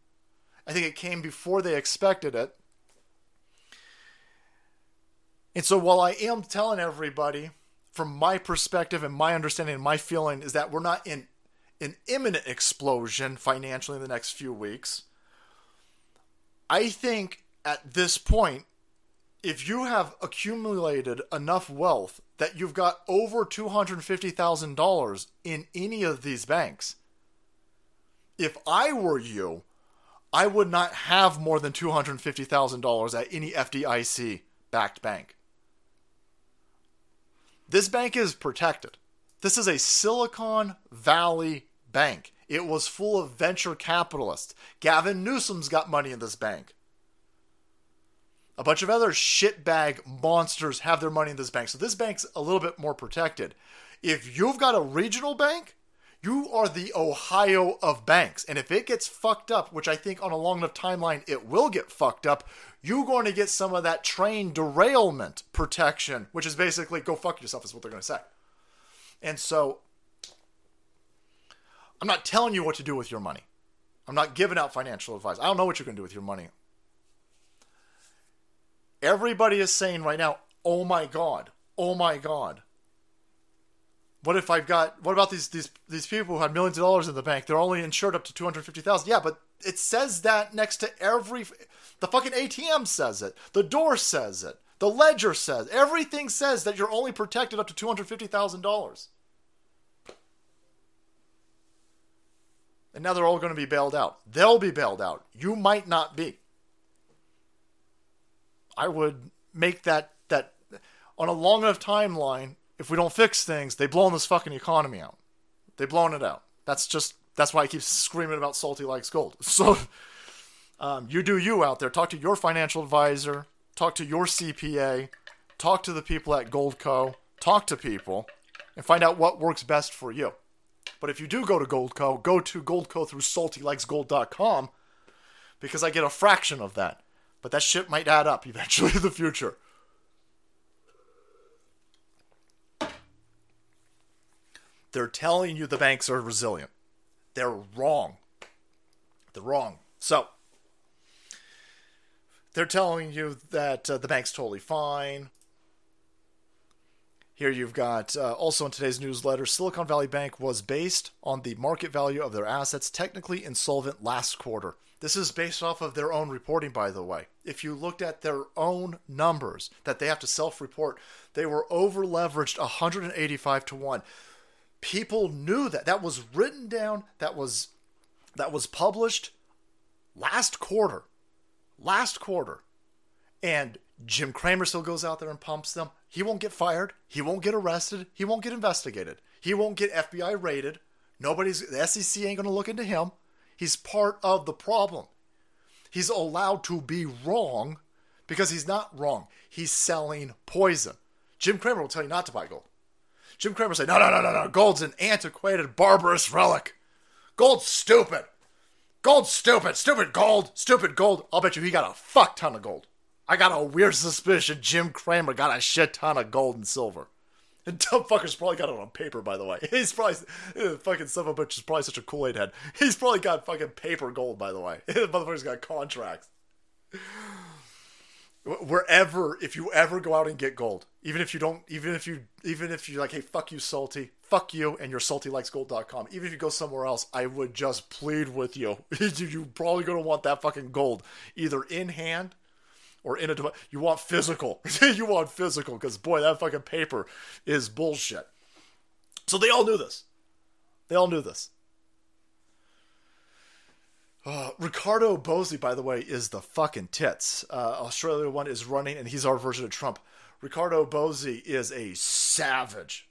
I think it came before they expected it. And so while I am telling everybody, from my perspective and my understanding and my feeling, is that we're not in an imminent explosion financially in the next few weeks. I think at this point, if you have accumulated enough wealth that you've got over $250,000 in any of these banks, if I were you, I would not have more than $250,000 at any FDIC backed bank. This bank is protected. This is a Silicon Valley bank. It was full of venture capitalists. Gavin Newsom's got money in this bank. A bunch of other shitbag monsters have their money in this bank. So this bank's a little bit more protected. If you've got a regional bank, you are the Ohio of banks. And if it gets fucked up, which I think on a long enough timeline it will get fucked up, you're going to get some of that train derailment protection, which is basically go fuck yourself, is what they're going to say. And so I'm not telling you what to do with your money. I'm not giving out financial advice. I don't know what you're going to do with your money. Everybody is saying right now, "Oh my god. Oh my god." What if I've got what about these these these people who had millions of dollars in the bank? They're only insured up to 250,000. Yeah, but it says that next to every the fucking ATM says it. The door says it. The ledger says. Everything says that you're only protected up to $250,000. And now they're all going to be bailed out. They'll be bailed out. You might not be. I would make that that on a long enough timeline. If we don't fix things, they blown this fucking economy out. They blown it out. That's just that's why I keep screaming about salty likes gold. So um, you do you out there. Talk to your financial advisor. Talk to your CPA. Talk to the people at Goldco. Talk to people and find out what works best for you. But if you do go to Goldco, go to Goldco through saltylikesgold.com because I get a fraction of that. But that shit might add up eventually in the future. They're telling you the banks are resilient. They're wrong. They're wrong. So, they're telling you that uh, the bank's totally fine. Here you've got uh, also in today's newsletter Silicon Valley Bank was based on the market value of their assets, technically insolvent last quarter. This is based off of their own reporting, by the way. If you looked at their own numbers that they have to self report, they were over leveraged 185 to 1. People knew that. That was written down, that was that was published last quarter. Last quarter. And Jim Cramer still goes out there and pumps them. He won't get fired. He won't get arrested. He won't get investigated. He won't get FBI raided. Nobody's the SEC ain't going to look into him. He's part of the problem. He's allowed to be wrong because he's not wrong. He's selling poison. Jim Cramer will tell you not to buy gold. Jim Cramer will say, no, no, no, no, no. Gold's an antiquated, barbarous relic. Gold's stupid. Gold's stupid. Stupid gold. Stupid gold. I'll bet you he got a fuck ton of gold. I got a weird suspicion Jim Cramer got a shit ton of gold and silver. And dumb fucker's probably got it on paper, by the way. He's probably uh, fucking son of a bitch is probably such a Kool Aid head. He's probably got fucking paper gold, by the way. the motherfucker's got contracts. Wherever, if you ever go out and get gold, even if you don't, even if you, even if you're like, hey, fuck you, salty, fuck you, and you're saltylikesgold.com. Even if you go somewhere else, I would just plead with you. You're probably gonna want that fucking gold either in hand or in a device. You want physical. you want physical because boy, that fucking paper is bullshit. So they all knew this. They all knew this. Uh, Riccardo Bosi, by the way, is the fucking tits. Uh, Australia one is running, and he's our version of Trump. Riccardo Bosi is a savage,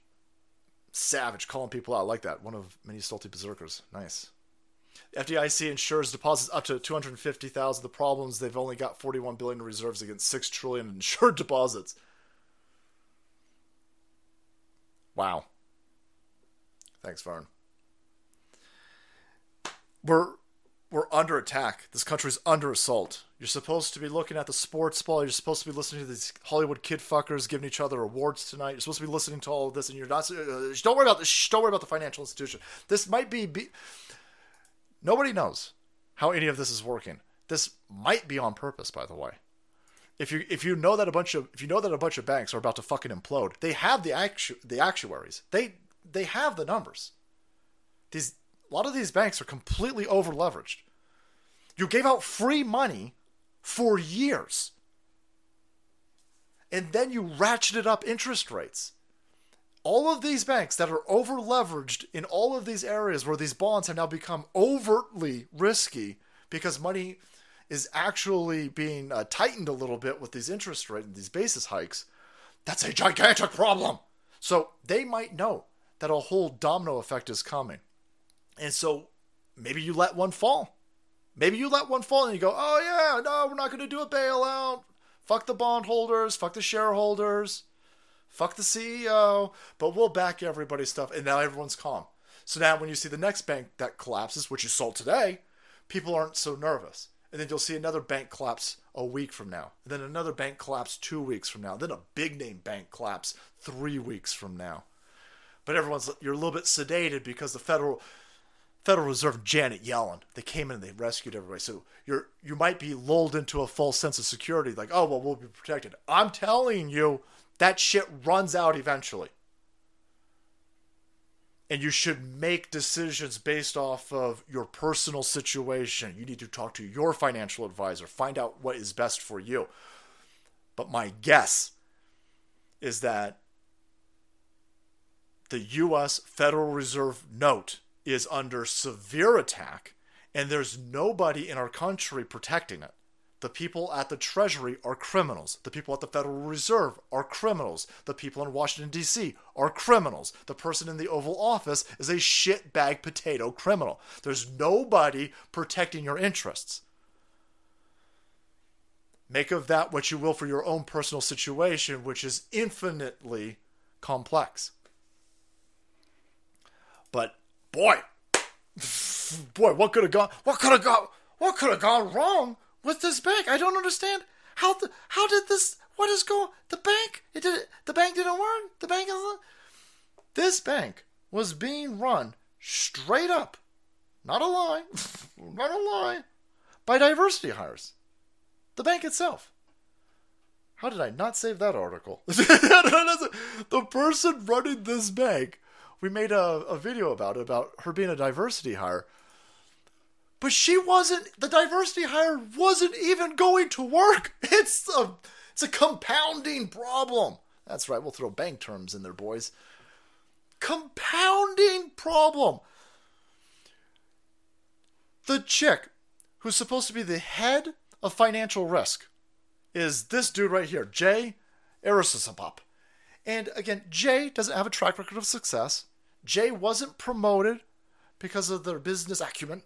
savage, calling people out like that. One of many salty berserkers. Nice. FDIC insures deposits up to 250,000. The problems they've only got 41 billion in reserves against 6 trillion in insured deposits. Wow. Thanks, Vern. We're we're under attack. This country's under assault. You're supposed to be looking at the sports ball. You're supposed to be listening to these Hollywood kid fuckers giving each other awards tonight. You're supposed to be listening to all of this, and you're not. Uh, don't worry about this. Don't worry about the financial institution. This might be, be Nobody knows how any of this is working. This might be on purpose, by the way. If you if you know that a bunch of if you know that a bunch of banks are about to fucking implode, they have the actu- the actuaries. They they have the numbers. These a lot of these banks are completely over leveraged. You gave out free money for years. And then you ratcheted up interest rates all of these banks that are over leveraged in all of these areas where these bonds have now become overtly risky because money is actually being uh, tightened a little bit with these interest rate and these basis hikes that's a gigantic problem so they might know that a whole domino effect is coming and so maybe you let one fall maybe you let one fall and you go oh yeah no we're not going to do a bailout fuck the bondholders fuck the shareholders fuck the CEO, but we'll back everybody's stuff. And now everyone's calm. So now when you see the next bank that collapses, which you sold today, people aren't so nervous. And then you'll see another bank collapse a week from now. And then another bank collapse two weeks from now. Then a big name bank collapse three weeks from now. But everyone's you're a little bit sedated because the federal Federal Reserve Janet Yellen. They came in and they rescued everybody. So you're you might be lulled into a false sense of security, like, oh well, we'll be protected. I'm telling you, that shit runs out eventually. And you should make decisions based off of your personal situation. You need to talk to your financial advisor, find out what is best for you. But my guess is that the US Federal Reserve note is under severe attack, and there's nobody in our country protecting it. The people at the Treasury are criminals. The people at the Federal Reserve are criminals. The people in Washington, D.C. are criminals. The person in the Oval Office is a shitbag potato criminal. There's nobody protecting your interests. Make of that what you will for your own personal situation, which is infinitely complex. But boy, boy, what could have gone? What could have gone? What could have gone wrong with this bank. I don't understand how the how did this what is going the bank it did the bank didn't work. The bank is this bank was being run straight up, not a lie, not a lie, by diversity hires. The bank itself. How did I not save that article? the person running this bank, we made a, a video about it, about her being a diversity hire. But she wasn't, the diversity hire wasn't even going to work. It's a, it's a compounding problem. That's right, we'll throw bank terms in there, boys. Compounding problem. The chick who's supposed to be the head of financial risk is this dude right here, Jay Ersapah. And again, Jay doesn't have a track record of success. Jay wasn't promoted because of their business acumen.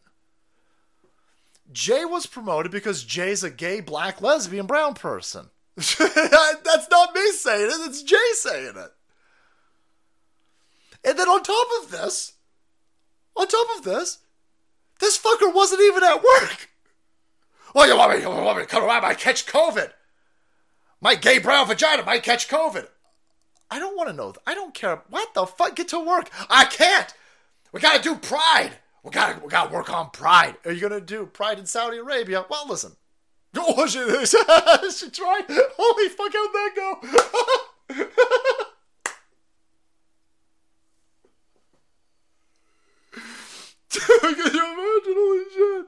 Jay was promoted because Jay's a gay, black, lesbian, brown person. That's not me saying it, it's Jay saying it. And then on top of this, on top of this, this fucker wasn't even at work. Well, you want me, you want me to come around, I might catch COVID. My gay brown vagina might catch COVID. I don't want to know. I don't care. What the fuck? Get to work. I can't. We gotta do pride. We gotta we gotta work on pride. Are you gonna do pride in Saudi Arabia? Well, listen. Oh, she, she tried. Holy fuck, how'd that go? Can you imagine? Holy shit.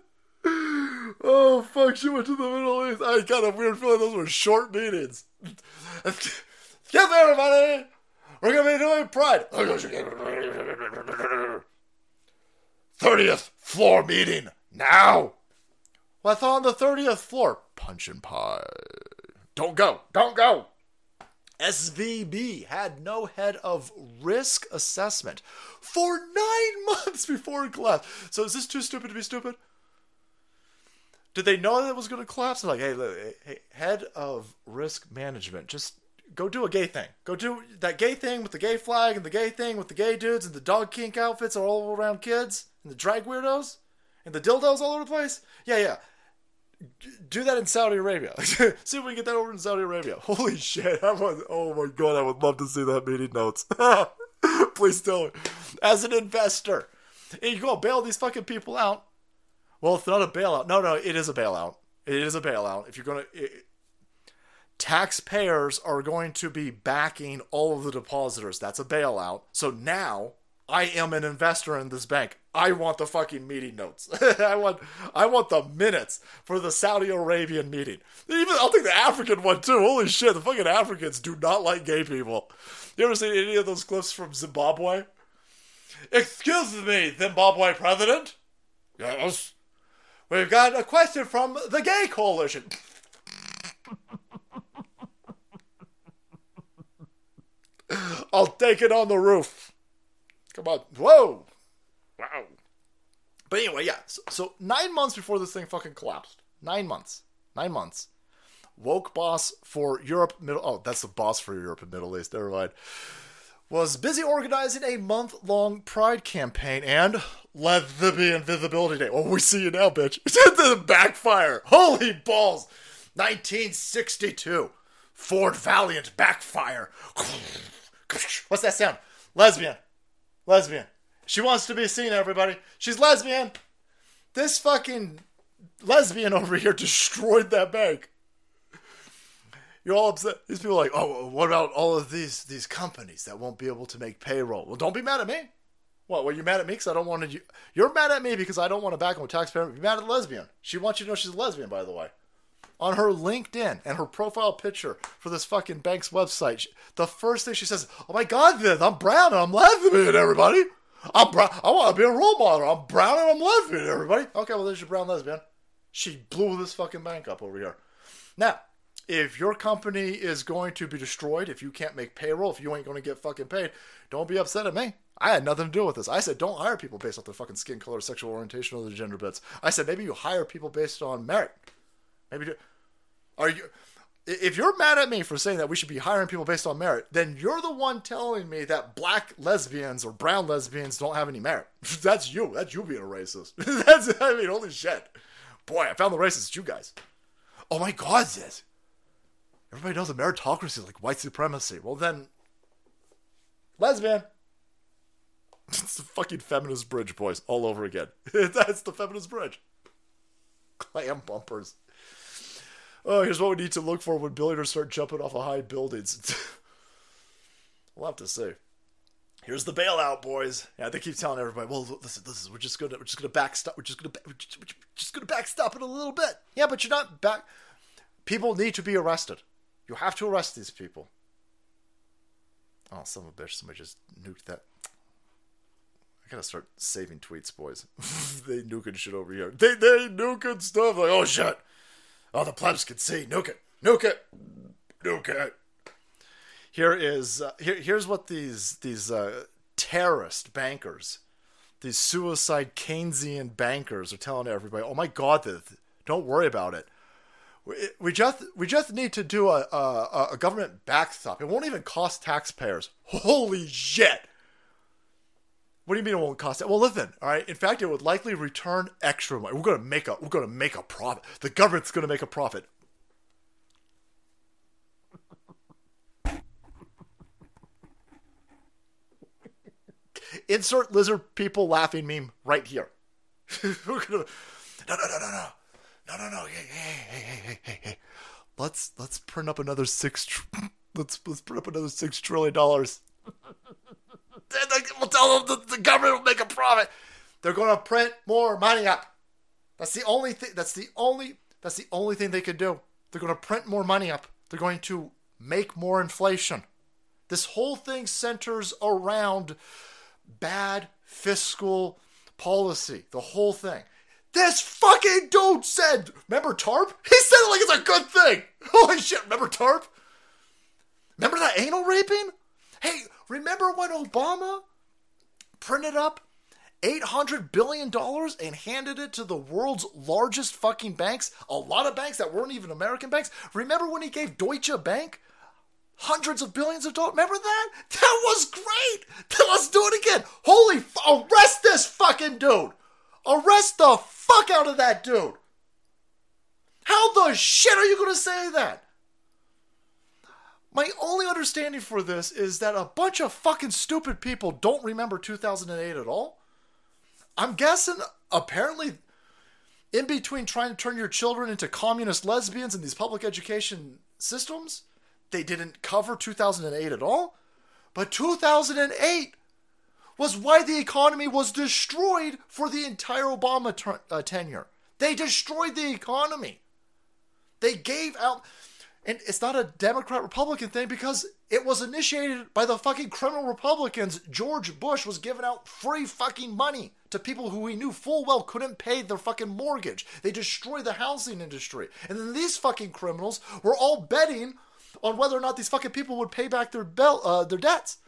Oh fuck, she went to the Middle East. I got a weird feeling those were short meetings. Me, everybody. We're gonna be doing Pride. 30th floor meeting now. Thought on the 30th floor. Punch and pie. Don't go. Don't go. SVB had no head of risk assessment for nine months before it collapsed. So is this too stupid to be stupid? Did they know that it was going to collapse? Like, hey, hey, head of risk management, just go do a gay thing. Go do that gay thing with the gay flag and the gay thing with the gay dudes and the dog kink outfits all around kids and the drag weirdos and the dildos all over the place. Yeah, yeah. Do that in Saudi Arabia. see if we can get that over in Saudi Arabia. Holy shit! I was, oh my god, I would love to see that meeting notes. Please tell me. As an investor, you go bail these fucking people out. Well, it's not a bailout. No, no, it is a bailout. It is a bailout. If you're gonna, taxpayers are going to be backing all of the depositors. That's a bailout. So now I am an investor in this bank. I want the fucking meeting notes. I want I want the minutes for the Saudi Arabian meeting. Even I'll take the African one too. Holy shit, the fucking Africans do not like gay people. You ever seen any of those clips from Zimbabwe? Excuse me, Zimbabwe president? Yes. We've got a question from the gay coalition. I'll take it on the roof. Come on. Whoa. Wow. But anyway, yeah. So, so, nine months before this thing fucking collapsed. Nine months. Nine months. Woke boss for Europe, Middle. Oh, that's the boss for Europe and Middle East. Never mind. Was busy organizing a month long pride campaign and let there be Invisibility day. Oh, we see you now, bitch. It's the backfire. Holy balls. 1962. Ford Valiant backfire. What's that sound? Lesbian. Lesbian. She wants to be seen, everybody. She's lesbian. This fucking lesbian over here destroyed that bank. You're all upset. These people are like, oh, what about all of these these companies that won't be able to make payroll? Well, don't be mad at me. What? Were you mad at me because I don't want to? You're mad at me because I don't want to back on taxpayer. You're mad at lesbian. She wants you to know she's a lesbian, by the way on her LinkedIn and her profile picture for this fucking bank's website, the first thing she says, "Oh my God, this I'm brown and I'm lesbian, everybody. I'm brown. I want to be a role model. I'm brown and I'm lesbian, everybody. Okay, well there's your brown lesbian. She blew this fucking bank up over here. Now, if your company is going to be destroyed, if you can't make payroll, if you ain't going to get fucking paid, don't be upset at me. I had nothing to do with this. I said don't hire people based off their fucking skin color, sexual orientation, or their gender bits. I said maybe you hire people based on merit. Maybe do. Are you? If you're mad at me for saying that we should be hiring people based on merit, then you're the one telling me that black lesbians or brown lesbians don't have any merit. That's you. That's you being a racist. That's I mean, holy shit. Boy, I found the racist. You guys. Oh my God, this. Everybody knows that meritocracy is like white supremacy. Well then, lesbian. It's the fucking feminist bridge, boys, all over again. That's the feminist bridge. Clam bumpers. Oh, here's what we need to look for when billionaires start jumping off of high buildings. we'll have to see. Here's the bailout, boys. Yeah, they keep telling everybody, "Well, listen, listen, we're just gonna, we're just gonna backstop, we're just gonna, we're just, we're just gonna backstop it a little bit." Yeah, but you're not back. People need to be arrested. You have to arrest these people. Oh, son of a bitch! Somebody just nuked that. I gotta start saving tweets, boys. they nuking shit over here. They they nuking stuff like, oh shit. Oh, the plebs can see. Nuke it. Nuke it. Nuke it. Here is uh, here. Here's what these these uh, terrorist bankers, these suicide Keynesian bankers, are telling everybody. Oh my God! Don't worry about it. We, we just we just need to do a a, a government backstop. It won't even cost taxpayers. Holy shit! What do you mean it won't cost it? Well, listen, all right. In fact, it would likely return extra money. We're gonna make a we're gonna make a profit. The government's gonna make a profit. Insert lizard people laughing meme right here. we're gonna no no no no no no no no hey hey hey hey hey hey. Let's let's print up another six. Tr- let's let's print up another six trillion dollars. we'll tell them the, the government will make a profit. They're going to print more money up. That's the only thing. That's the only. That's the only thing they can do. They're going to print more money up. They're going to make more inflation. This whole thing centers around bad fiscal policy. The whole thing. This fucking dude said, remember TARP? He said it like it's a good thing. Holy shit, remember TARP? Remember that anal raping? Hey, remember when Obama printed up $800 billion and handed it to the world's largest fucking banks? A lot of banks that weren't even American banks. Remember when he gave Deutsche Bank hundreds of billions of dollars? Remember that? That was great. Let's do it again. Holy, f- arrest this fucking dude. Arrest the fuck out of that dude. How the shit are you to say that? My only understanding for this is that a bunch of fucking stupid people don't remember 2008 at all. I'm guessing, apparently, in between trying to turn your children into communist lesbians in these public education systems, they didn't cover 2008 at all. But 2008 was why the economy was destroyed for the entire Obama ter- uh, tenure. They destroyed the economy. They gave out and it's not a Democrat Republican thing because it was initiated by the fucking criminal Republicans. George Bush was giving out free fucking money to people who he knew full well couldn't pay their fucking mortgage. They destroyed the housing industry. And then these fucking criminals were all betting on whether or not these fucking people would pay back their bel- uh, their debts.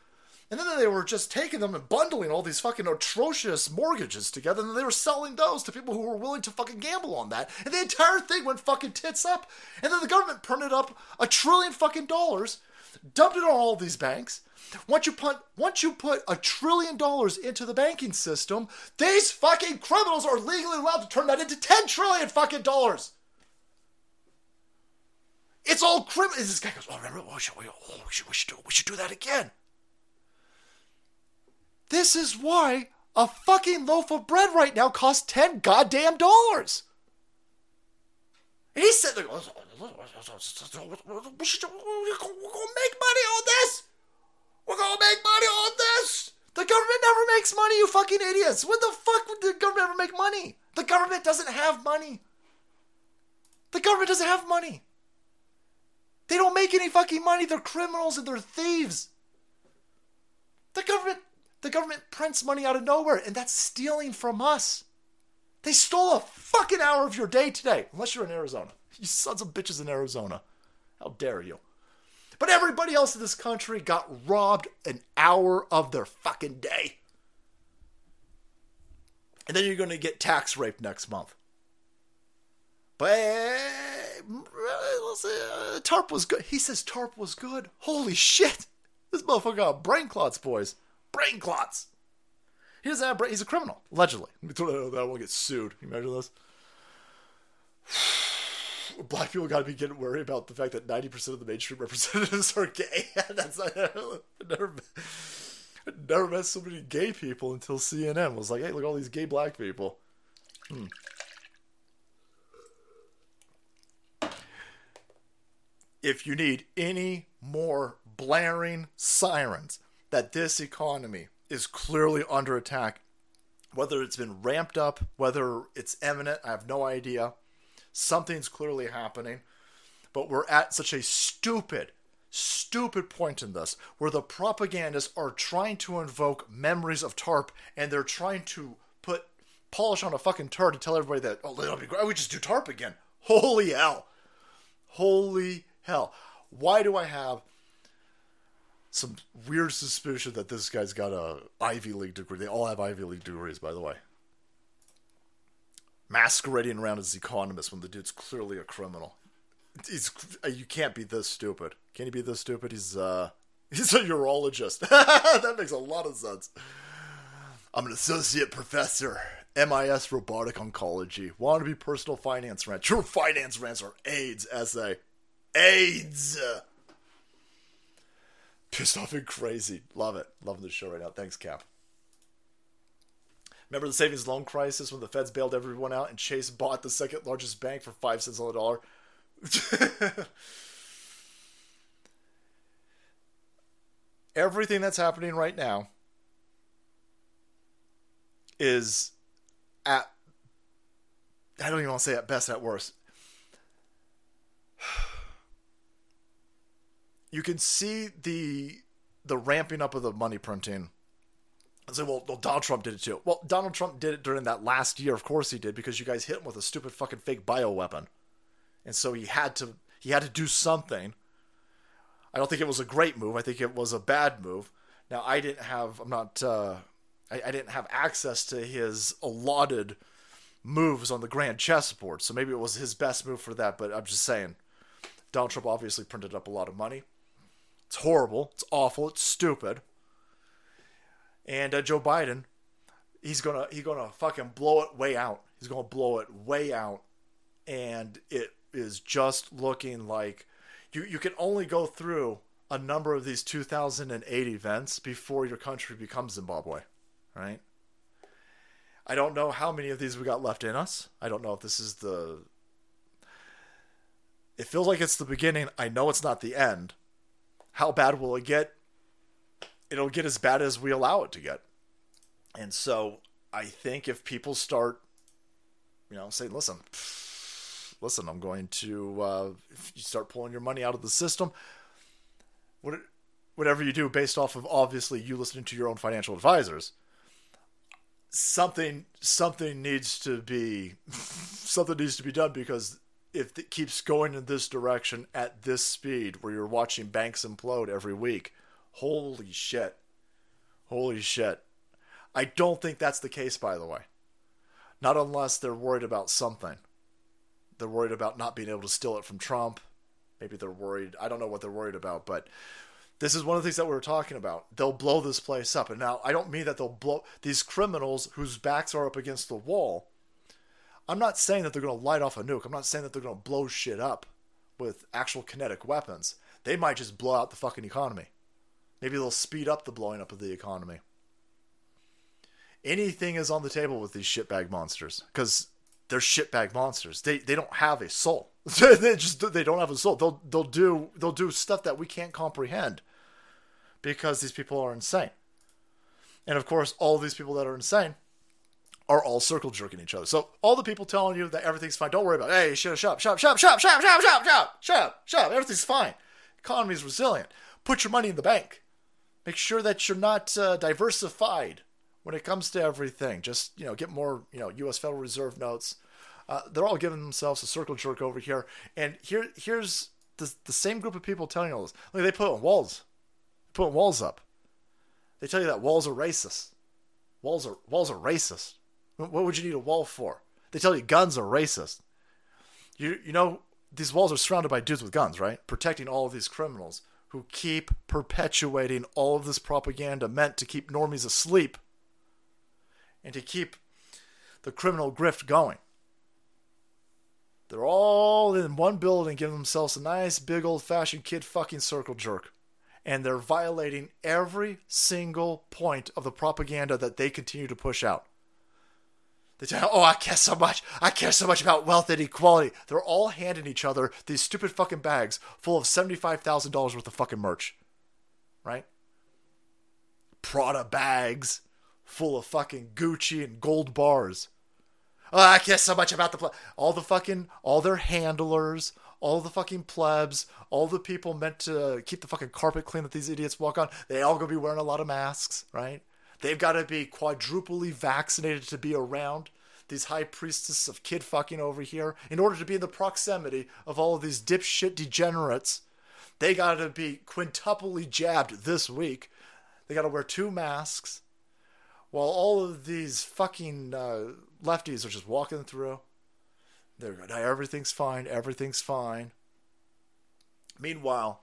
And then they were just taking them and bundling all these fucking atrocious mortgages together, and they were selling those to people who were willing to fucking gamble on that. And the entire thing went fucking tits up. And then the government printed up a trillion fucking dollars, dumped it on all these banks. Once you put once you put a trillion dollars into the banking system, these fucking criminals are legally allowed to turn that into ten trillion fucking dollars. It's all criminal. This guy goes, "Oh, remember? Oh, should we, oh, we, should, we should do we should do that again." This is why a fucking loaf of bread right now costs 10 goddamn dollars. He said, we're to make money on this. We're to make money on this. The government never makes money, you fucking idiots. When the fuck would the government ever make money? The government doesn't have money. The government doesn't have money. They don't make any fucking money. They're criminals and they're thieves. The government the government prints money out of nowhere, and that's stealing from us. They stole a fucking hour of your day today, unless you're in Arizona. You sons of bitches in Arizona. How dare you? But everybody else in this country got robbed an hour of their fucking day. And then you're going to get tax rape next month. But uh, TARP was good. He says TARP was good. Holy shit. This motherfucker got brain clots, boys brain clots. He doesn't have brain. He's a criminal, allegedly. I don't get sued. Can you imagine this? Black people got to be getting worried about the fact that 90% of the mainstream representatives are gay. That's not, I never, never met so many gay people until CNN was like, hey, look at all these gay black people. Hmm. if you need any more blaring sirens that this economy is clearly under attack, whether it's been ramped up, whether it's imminent, I have no idea. Something's clearly happening, but we're at such a stupid, stupid point in this where the propagandists are trying to invoke memories of TARP and they're trying to put polish on a fucking turd to tell everybody that, oh, it'll be great. We just do TARP again. Holy hell. Holy hell. Why do I have some weird suspicion that this guy's got a Ivy League degree? They all have Ivy League degrees, by the way. Masquerading around as economist when the dude's clearly a criminal. He's you can't be this stupid. Can you be this stupid? He's uh he's a urologist. that makes a lot of sense. I'm an associate professor, MIS robotic oncology. Want to be personal finance rant. True finance rants are AIDS essay. AIDS. Pissed off and crazy. Love it. Loving the show right now. Thanks, Cap. Remember the savings loan crisis when the feds bailed everyone out and Chase bought the second largest bank for five cents on the dollar? Everything that's happening right now is at I don't even want to say at best at worst. You can see the the ramping up of the money printing. I say, well, well, Donald Trump did it too. Well, Donald Trump did it during that last year, of course he did, because you guys hit him with a stupid fucking fake bio weapon, and so he had to he had to do something. I don't think it was a great move. I think it was a bad move. Now I didn't have I'm not uh, I, I didn't have access to his allotted moves on the grand chessboard, so maybe it was his best move for that. But I'm just saying, Donald Trump obviously printed up a lot of money. It's horrible. It's awful. It's stupid. And uh, Joe Biden, he's gonna he's gonna fucking blow it way out. He's gonna blow it way out, and it is just looking like you you can only go through a number of these 2008 events before your country becomes Zimbabwe, right? I don't know how many of these we got left in us. I don't know if this is the. It feels like it's the beginning. I know it's not the end. How bad will it get? It'll get as bad as we allow it to get. And so I think if people start, you know, saying, listen, listen, I'm going to, uh, if you start pulling your money out of the system, what, whatever you do based off of obviously you listening to your own financial advisors, something something needs to be something needs to be done because if it keeps going in this direction at this speed where you're watching banks implode every week holy shit holy shit i don't think that's the case by the way not unless they're worried about something they're worried about not being able to steal it from trump maybe they're worried i don't know what they're worried about but this is one of the things that we were talking about. They'll blow this place up. And now I don't mean that they'll blow these criminals whose backs are up against the wall. I'm not saying that they're going to light off a nuke. I'm not saying that they're going to blow shit up with actual kinetic weapons. They might just blow out the fucking economy. Maybe they'll speed up the blowing up of the economy. Anything is on the table with these shitbag monsters because they're shitbag monsters. They they don't have a soul. they just they don't have a soul. They'll they'll do they'll do stuff that we can't comprehend because these people are insane. And of course, all these people that are insane are all circle jerking each other. So all the people telling you that everything's fine, don't worry about it. Hey, shut up, shut up, shut up, shut up, shut up, shut up, shut up, shut up, shut up, everything's fine. Economy's resilient. Put your money in the bank. Make sure that you're not uh, diversified when it comes to everything. Just you know, get more you know U.S. Federal Reserve notes. Uh, they're all giving themselves a circle jerk over here, and here here's the the same group of people telling you all this. Look, they put on walls put walls up. They tell you that walls are racist. Walls are walls are racist. What would you need a wall for? They tell you guns are racist. You you know these walls are surrounded by dudes with guns, right? Protecting all of these criminals who keep perpetuating all of this propaganda meant to keep normies asleep and to keep the criminal grift going. They're all in one building giving themselves a nice big old fashioned kid fucking circle jerk and they're violating every single point of the propaganda that they continue to push out. They tell, oh, I care so much. I care so much about wealth and equality. They're all handing each other these stupid fucking bags full of $75,000 worth of fucking merch. Right? Prada bags full of fucking Gucci and gold bars. Oh, I care so much about the ple- all the fucking all their handlers, all the fucking plebs, all the people meant to keep the fucking carpet clean that these idiots walk on. They all gonna be wearing a lot of masks, right? They've got to be quadruply vaccinated to be around these high priestesses of kid fucking over here in order to be in the proximity of all of these dipshit degenerates. They got to be quintuply jabbed this week. They got to wear two masks while all of these fucking uh, lefties are just walking through. They're going, everything's fine, everything's fine. Meanwhile,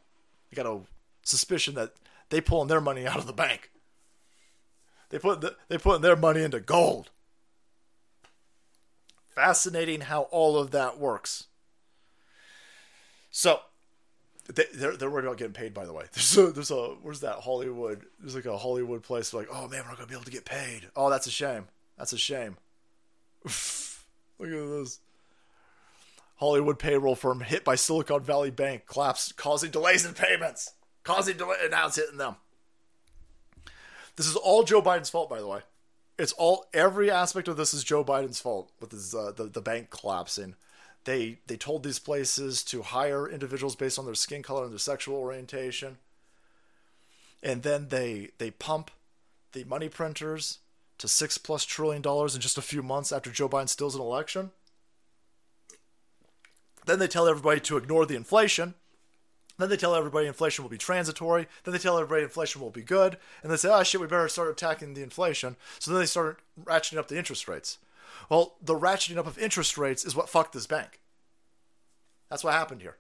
you got a suspicion that they pulling their money out of the bank. They put the, they putting their money into gold. Fascinating how all of that works. So, they, they're they're worried about getting paid. By the way, there's a there's a where's that Hollywood? There's like a Hollywood place. Like, oh man, we're not gonna be able to get paid. Oh, that's a shame. That's a shame. Look at this. Hollywood payroll firm hit by Silicon Valley Bank collapsed, causing delays in payments. Causing delay, now it's hitting them. This is all Joe Biden's fault, by the way. It's all every aspect of this is Joe Biden's fault with his, uh, the the bank collapsing. They they told these places to hire individuals based on their skin color and their sexual orientation, and then they they pump the money printers to six plus trillion dollars in just a few months after Joe Biden steals an election. Then they tell everybody to ignore the inflation. Then they tell everybody inflation will be transitory. Then they tell everybody inflation will be good. And they say, oh shit, we better start attacking the inflation. So then they start ratcheting up the interest rates. Well, the ratcheting up of interest rates is what fucked this bank. That's what happened here.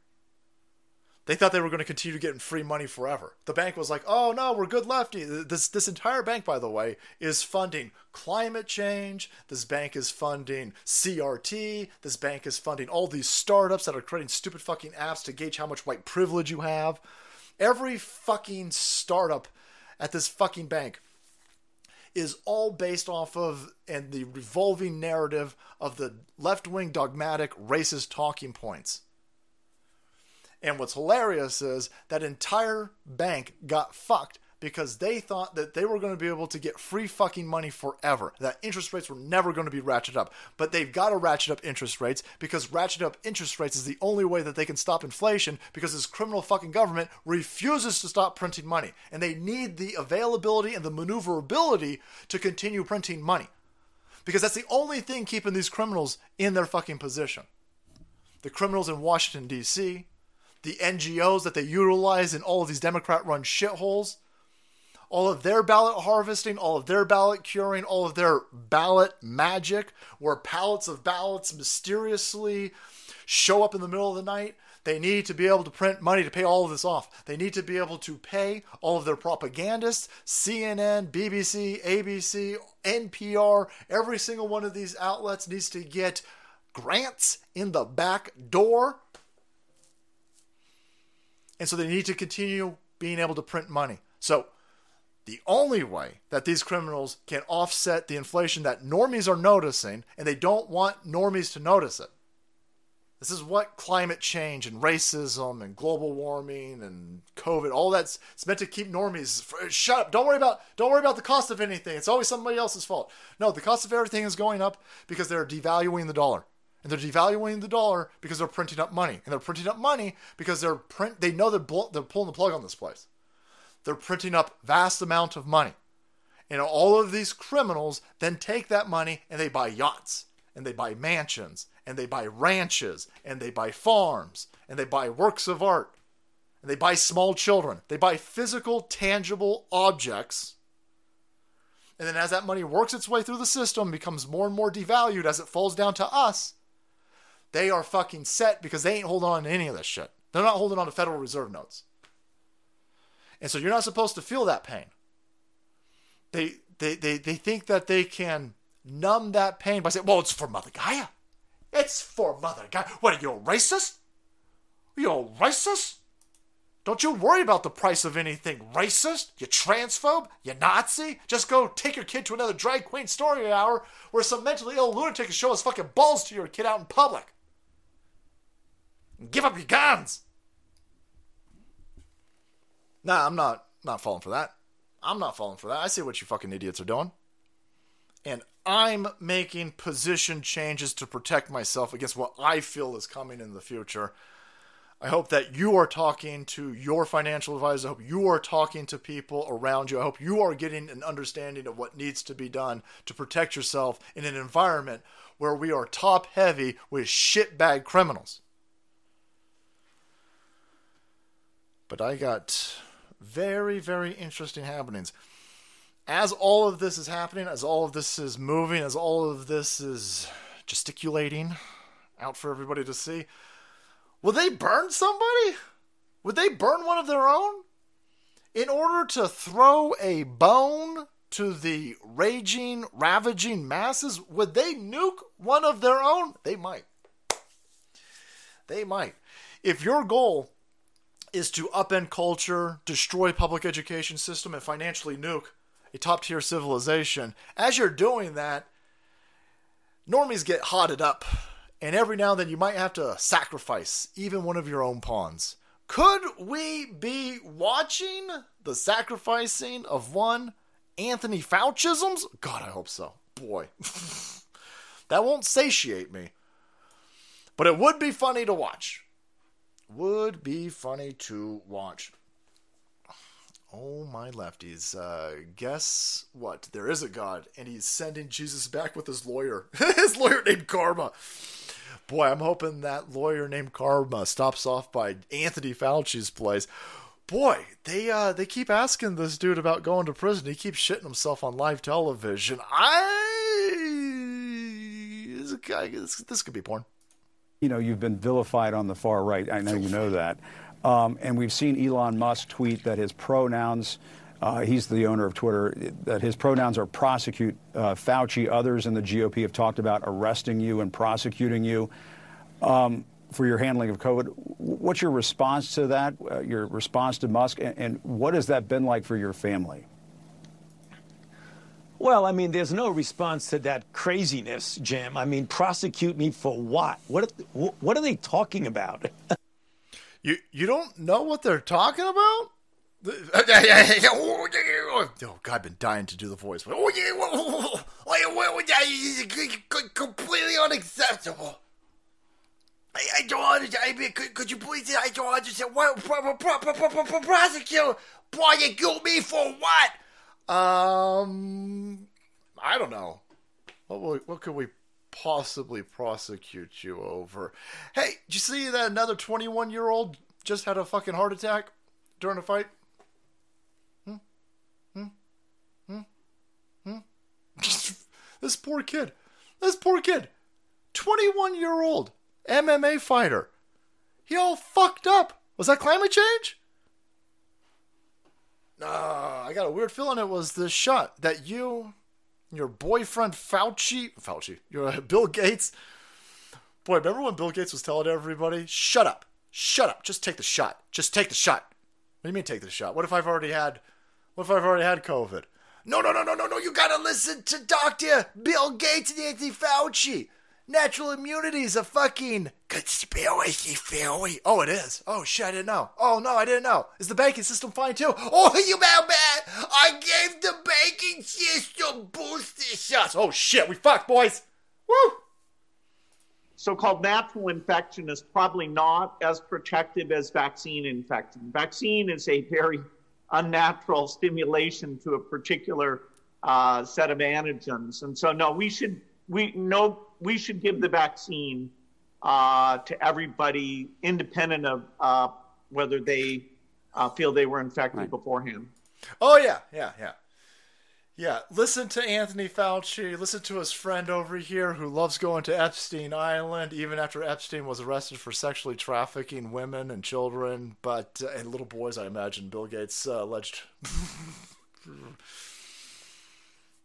They thought they were going to continue getting free money forever. The bank was like, "Oh no, we're good lefty." This this entire bank, by the way, is funding climate change. This bank is funding CRT. This bank is funding all these startups that are creating stupid fucking apps to gauge how much white privilege you have. Every fucking startup at this fucking bank is all based off of and the revolving narrative of the left-wing dogmatic racist talking points. And what's hilarious is that entire bank got fucked because they thought that they were going to be able to get free fucking money forever. That interest rates were never going to be ratcheted up. But they've got to ratchet up interest rates because ratchet up interest rates is the only way that they can stop inflation because this criminal fucking government refuses to stop printing money. And they need the availability and the maneuverability to continue printing money. Because that's the only thing keeping these criminals in their fucking position. The criminals in Washington, D.C., the NGOs that they utilize in all of these Democrat run shitholes, all of their ballot harvesting, all of their ballot curing, all of their ballot magic, where pallets of ballots mysteriously show up in the middle of the night. They need to be able to print money to pay all of this off. They need to be able to pay all of their propagandists, CNN, BBC, ABC, NPR, every single one of these outlets needs to get grants in the back door and so they need to continue being able to print money. So the only way that these criminals can offset the inflation that normies are noticing, and they don't want normies to notice it. This is what climate change and racism and global warming and COVID, all that's it's meant to keep normies. Shut up! Don't worry about don't worry about the cost of anything. It's always somebody else's fault. No, the cost of everything is going up because they're devaluing the dollar and they're devaluing the dollar because they're printing up money, and they're printing up money because they're print. They know they're they're pulling the plug on this place. They're printing up vast amount of money, and all of these criminals then take that money and they buy yachts, and they buy mansions, and they buy ranches, and they buy farms, and they buy works of art, and they buy small children. They buy physical, tangible objects. And then as that money works its way through the system, becomes more and more devalued as it falls down to us, they are fucking set because they ain't holding on to any of this shit. They're not holding on to Federal Reserve notes. And so you're not supposed to feel that pain. They they they, they think that they can numb that pain by saying, well, it's for Mother Gaia. It's for Mother Gaia. What are you, a racist? Are you a racist? Don't you worry about the price of anything. Racist? You transphobe? You Nazi? Just go take your kid to another drag queen story hour where some mentally ill lunatic is showing his fucking balls to your kid out in public. Give up your guns. Nah, I'm not not falling for that. I'm not falling for that. I see what you fucking idiots are doing. And I'm making position changes to protect myself against what I feel is coming in the future. I hope that you are talking to your financial advisor. I hope you are talking to people around you. I hope you are getting an understanding of what needs to be done to protect yourself in an environment where we are top heavy with shitbag criminals. But I got very, very interesting happenings. As all of this is happening, as all of this is moving, as all of this is gesticulating out for everybody to see, will they burn somebody? Would they burn one of their own? In order to throw a bone to the raging, ravaging masses, would they nuke one of their own? They might. They might. If your goal is to upend culture, destroy public education system, and financially nuke a top tier civilization. As you're doing that, normies get hotted up, and every now and then you might have to sacrifice even one of your own pawns. Could we be watching the sacrificing of one Anthony Fauciisms? God, I hope so. Boy, that won't satiate me. But it would be funny to watch would be funny to watch. Oh, my lefties. Uh, guess what? There is a God, and he's sending Jesus back with his lawyer. his lawyer named Karma. Boy, I'm hoping that lawyer named Karma stops off by Anthony Fauci's place. Boy, they uh, they keep asking this dude about going to prison. He keeps shitting himself on live television. I this this could be porn you know, you've been vilified on the far right. I know you know that. Um, and we've seen Elon Musk tweet that his pronouns, uh, he's the owner of Twitter, that his pronouns are prosecute. Uh, Fauci, others in the GOP have talked about arresting you and prosecuting you um, for your handling of COVID. What's your response to that, uh, your response to Musk, and, and what has that been like for your family? Well, I mean, there's no response to that craziness, Jim. I mean, prosecute me for what? What? What are they talking about? you you don't know what they're talking about? Oh God, I've been dying to do the voice. Oh yeah, completely unacceptable. I, I don't understand. I mean, could, could you please? I don't understand. What prosecute? Prosecute me for what? Um, I don't know. What what could we possibly prosecute you over? Hey, did you see that another 21 year old just had a fucking heart attack during a fight? Hmm? Hmm? Hmm? Hmm? this poor kid. This poor kid. 21 year old MMA fighter. He all fucked up. Was that climate change? Uh, I got a weird feeling it was the shot that you, your boyfriend Fauci, Fauci, your uh, Bill Gates. Boy, remember when Bill Gates was telling everybody, "Shut up, shut up, just take the shot, just take the shot." What do you mean take the shot? What if I've already had, what if I've already had COVID? No, no, no, no, no, no. You gotta listen to Doctor Bill Gates and Anthony Fauci. Natural immunity is a fucking conspiracy theory. Oh, it is. Oh shit, I didn't know. Oh no, I didn't know. Is the banking system fine too? Oh, you bad man! I gave the banking system booster shots. Oh shit, we fucked, boys. Woo! So-called natural infection is probably not as protective as vaccine infection. Vaccine is a very unnatural stimulation to a particular uh, set of antigens, and so no, we should we know we should give the vaccine uh, to everybody, independent of uh, whether they uh, feel they were infected right. beforehand. Oh yeah, yeah, yeah, yeah. Listen to Anthony Fauci. Listen to his friend over here who loves going to Epstein Island, even after Epstein was arrested for sexually trafficking women and children, but uh, and little boys. I imagine Bill Gates uh, alleged.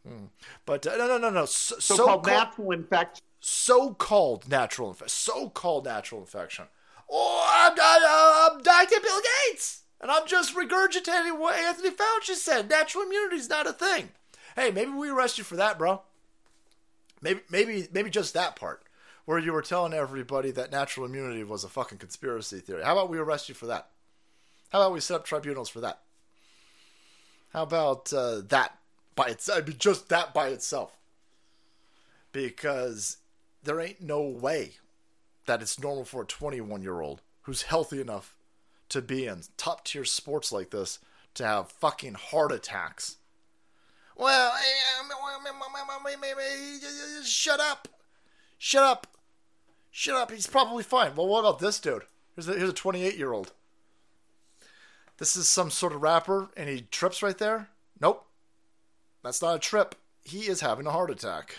Hmm. But uh, no, no, no, no. So, so natural infection. So-called natural infection. So-called natural infection. Oh, I'm, I'm, I'm Dr. Bill Gates. And I'm just regurgitating what Anthony Fauci said. Natural immunity is not a thing. Hey, maybe we arrest you for that, bro. Maybe, maybe, maybe just that part where you were telling everybody that natural immunity was a fucking conspiracy theory. How about we arrest you for that? How about we set up tribunals for that? How about uh, that by itself? I mean, just that by itself. Because there ain't no way that it's normal for a 21 year old who's healthy enough to be in top tier sports like this to have fucking heart attacks. Well, shut up. Shut up. Shut up. He's probably fine. Well, what about this dude? Here's a, here's a 28 year old. This is some sort of rapper and he trips right there? Nope. That's not a trip. He is having a heart attack.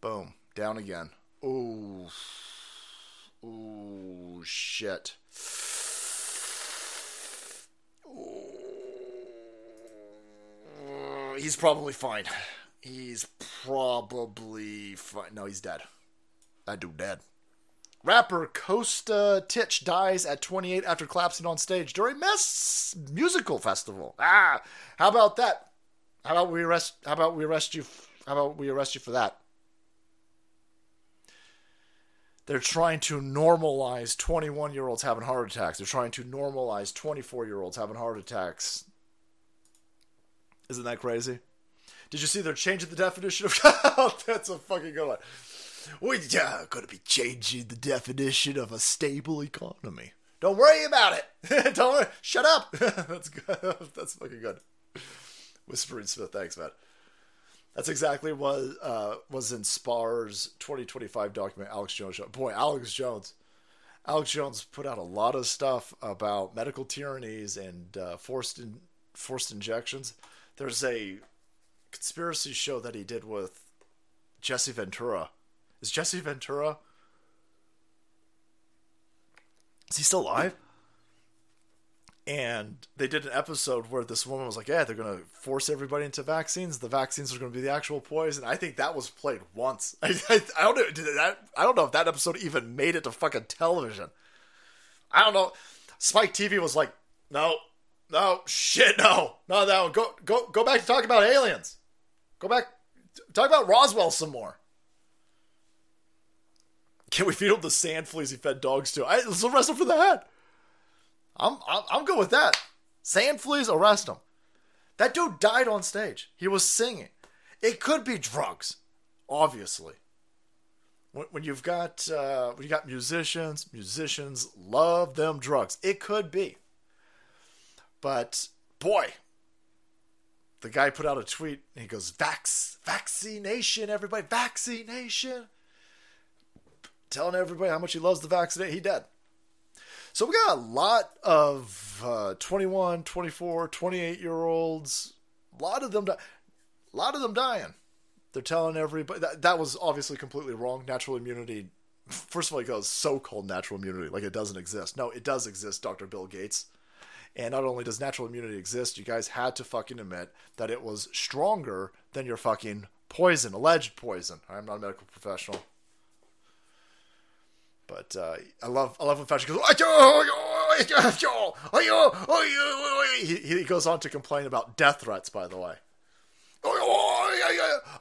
Boom. Down again. Ooh. Ooh, shit. Ooh. He's probably fine. He's probably fine. No, he's dead. That dude dead. Rapper Costa Titch dies at 28 after collapsing on stage during Mess Musical Festival. Ah, how about that? How about we arrest? How about we arrest you? How about we arrest you for that? They're trying to normalize 21 year olds having heart attacks. They're trying to normalize 24 year olds having heart attacks. Isn't that crazy? Did you see they're changing the definition of. that's a fucking good one. We're going to be changing the definition of a stable economy. Don't worry about it. Don't worry. Shut up. that's good. That's fucking good. Whispering Smith, thanks, man. That's exactly what uh, was in SPARS 2025 document, Alex Jones. Boy, Alex Jones. Alex Jones put out a lot of stuff about medical tyrannies and uh, forced in, forced injections. There's a conspiracy show that he did with Jesse Ventura. Is Jesse Ventura? Is he still alive? And they did an episode where this woman was like, "Yeah, they're gonna force everybody into vaccines. The vaccines are gonna be the actual poison." I think that was played once. I, I, I don't know. That, I don't know if that episode even made it to fucking television. I don't know. Spike TV was like, "No, no, shit, no, no, no. Go, go, go back to talking about aliens. Go back, talk about Roswell some more." Can we feed him the sand fleas he fed dogs to? I, let's arrest him for that. I'm, I'm, I'm good with that. Sand fleas, arrest him. That dude died on stage. He was singing. It could be drugs, obviously. When, when you've got uh, when you got musicians, musicians love them drugs. It could be. But boy, the guy put out a tweet and he goes, "Vax, vaccination, everybody, vaccination." Telling everybody how much he loves the vaccinate. He dead. So we got a lot of uh, 21, 24, 28 year olds. A lot of them, di- a lot of them dying. They're telling everybody that, that was obviously completely wrong. Natural immunity. First of all, it goes so-called natural immunity, like it doesn't exist. No, it does exist, Dr. Bill Gates. And not only does natural immunity exist, you guys had to fucking admit that it was stronger than your fucking poison, alleged poison. I'm not a medical professional. But uh, I love I love when Fauci goes. He, he goes on to complain about death threats. By the way,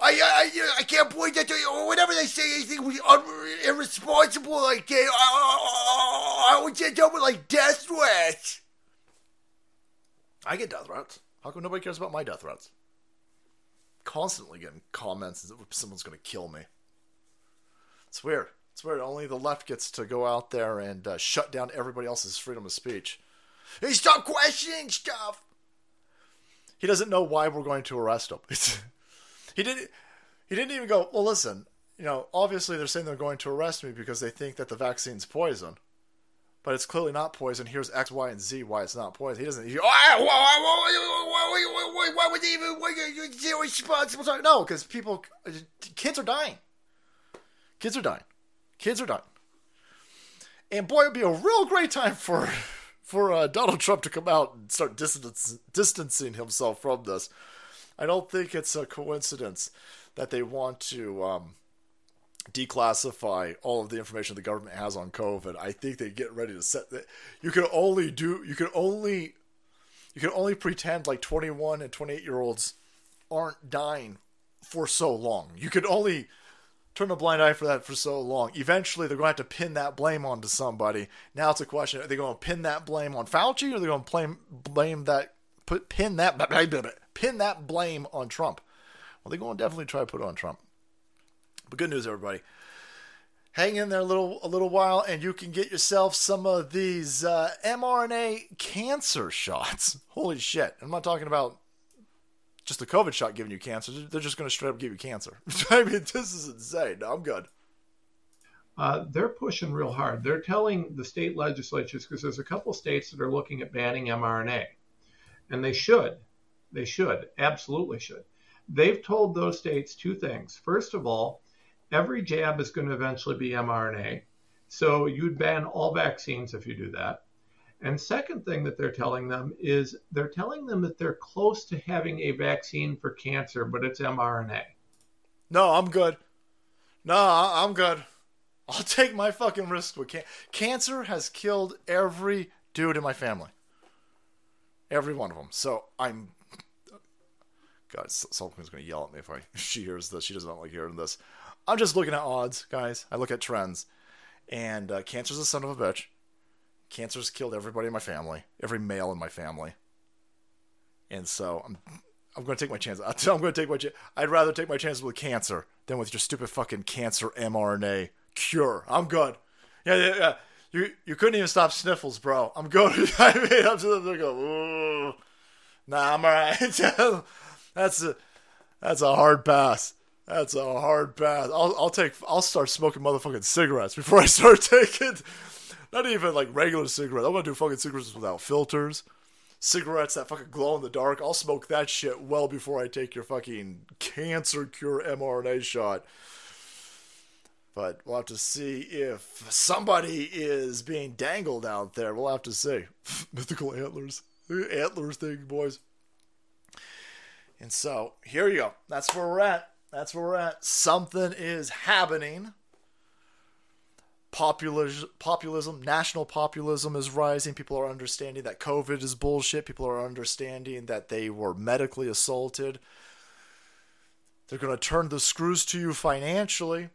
I, I, I can't point that you. Whenever they say anything irresponsible like that, I, I would say something like death threats. I get death threats. How come nobody cares about my death threats? Constantly getting comments that someone's going to kill me. It's weird. It's weird. Only the left gets to go out there and uh, shut down everybody else's freedom of speech. Hey, stop questioning stuff. He doesn't know why we're going to arrest him. he didn't. He didn't even go. Well, listen. You know, obviously they're saying they're going to arrest me because they think that the vaccine's poison, but it's clearly not poison. Here's X, Y, and Z why it's not poison. He doesn't. Why, would they even? Why you responsible? No, because people, kids are dying. Kids are dying. Kids are dying. And boy, it'd be a real great time for for uh, Donald Trump to come out and start distance, distancing himself from this. I don't think it's a coincidence that they want to um, declassify all of the information the government has on COVID. I think they get ready to set that. You can only do. You can only. You can only pretend like 21 and 28 year olds aren't dying for so long. You could only turn a blind eye for that for so long. Eventually, they're going to have to pin that blame onto somebody. Now it's a question: Are they going to pin that blame on Fauci, or are they going to blame blame that put pin that pin that blame on Trump? Well, they're going to definitely try to put it on Trump. But good news, everybody. Hang in there a little a little while, and you can get yourself some of these uh, mRNA cancer shots. Holy shit! I'm not talking about just the COVID shot giving you cancer. They're just going to straight up give you cancer. I mean, this is insane. No, I'm good. Uh, they're pushing real hard. They're telling the state legislatures because there's a couple states that are looking at banning mRNA, and they should. They should absolutely should. They've told those states two things. First of all, every jab is going to eventually be mRNA. So you'd ban all vaccines if you do that. And second thing that they're telling them is they're telling them that they're close to having a vaccine for cancer, but it's mRNA. No, I'm good. No, I'm good. I'll take my fucking risk with can- cancer. Has killed every dude in my family. Every one of them. So I'm. God, someone's gonna yell at me if I she hears this. She doesn't like hearing this. I'm just looking at odds, guys. I look at trends, and uh, cancer's a son of a bitch. Cancer's killed everybody in my family, every male in my family, and so I'm I'm going to take my chance. I'm going to take my chance. I'd rather take my chances with cancer than with your stupid fucking cancer mRNA cure. I'm good. Yeah, yeah, yeah. You you couldn't even stop sniffles, bro. I'm good. I mean, I'm just Ooh. nah, I'm alright. that's a that's a hard pass. That's a hard pass. I'll I'll take I'll start smoking motherfucking cigarettes before I start taking not even like regular cigarettes. I'm gonna do fucking cigarettes without filters. Cigarettes that fucking glow in the dark. I'll smoke that shit well before I take your fucking cancer cure mRNA shot. But we'll have to see if somebody is being dangled out there. We'll have to see. Mythical antlers. Antlers thing, boys. And so, here you go. That's where we're at. That's where we're at. Something is happening. Populism, populism, national populism is rising. People are understanding that COVID is bullshit. People are understanding that they were medically assaulted. They're going to turn the screws to you financially,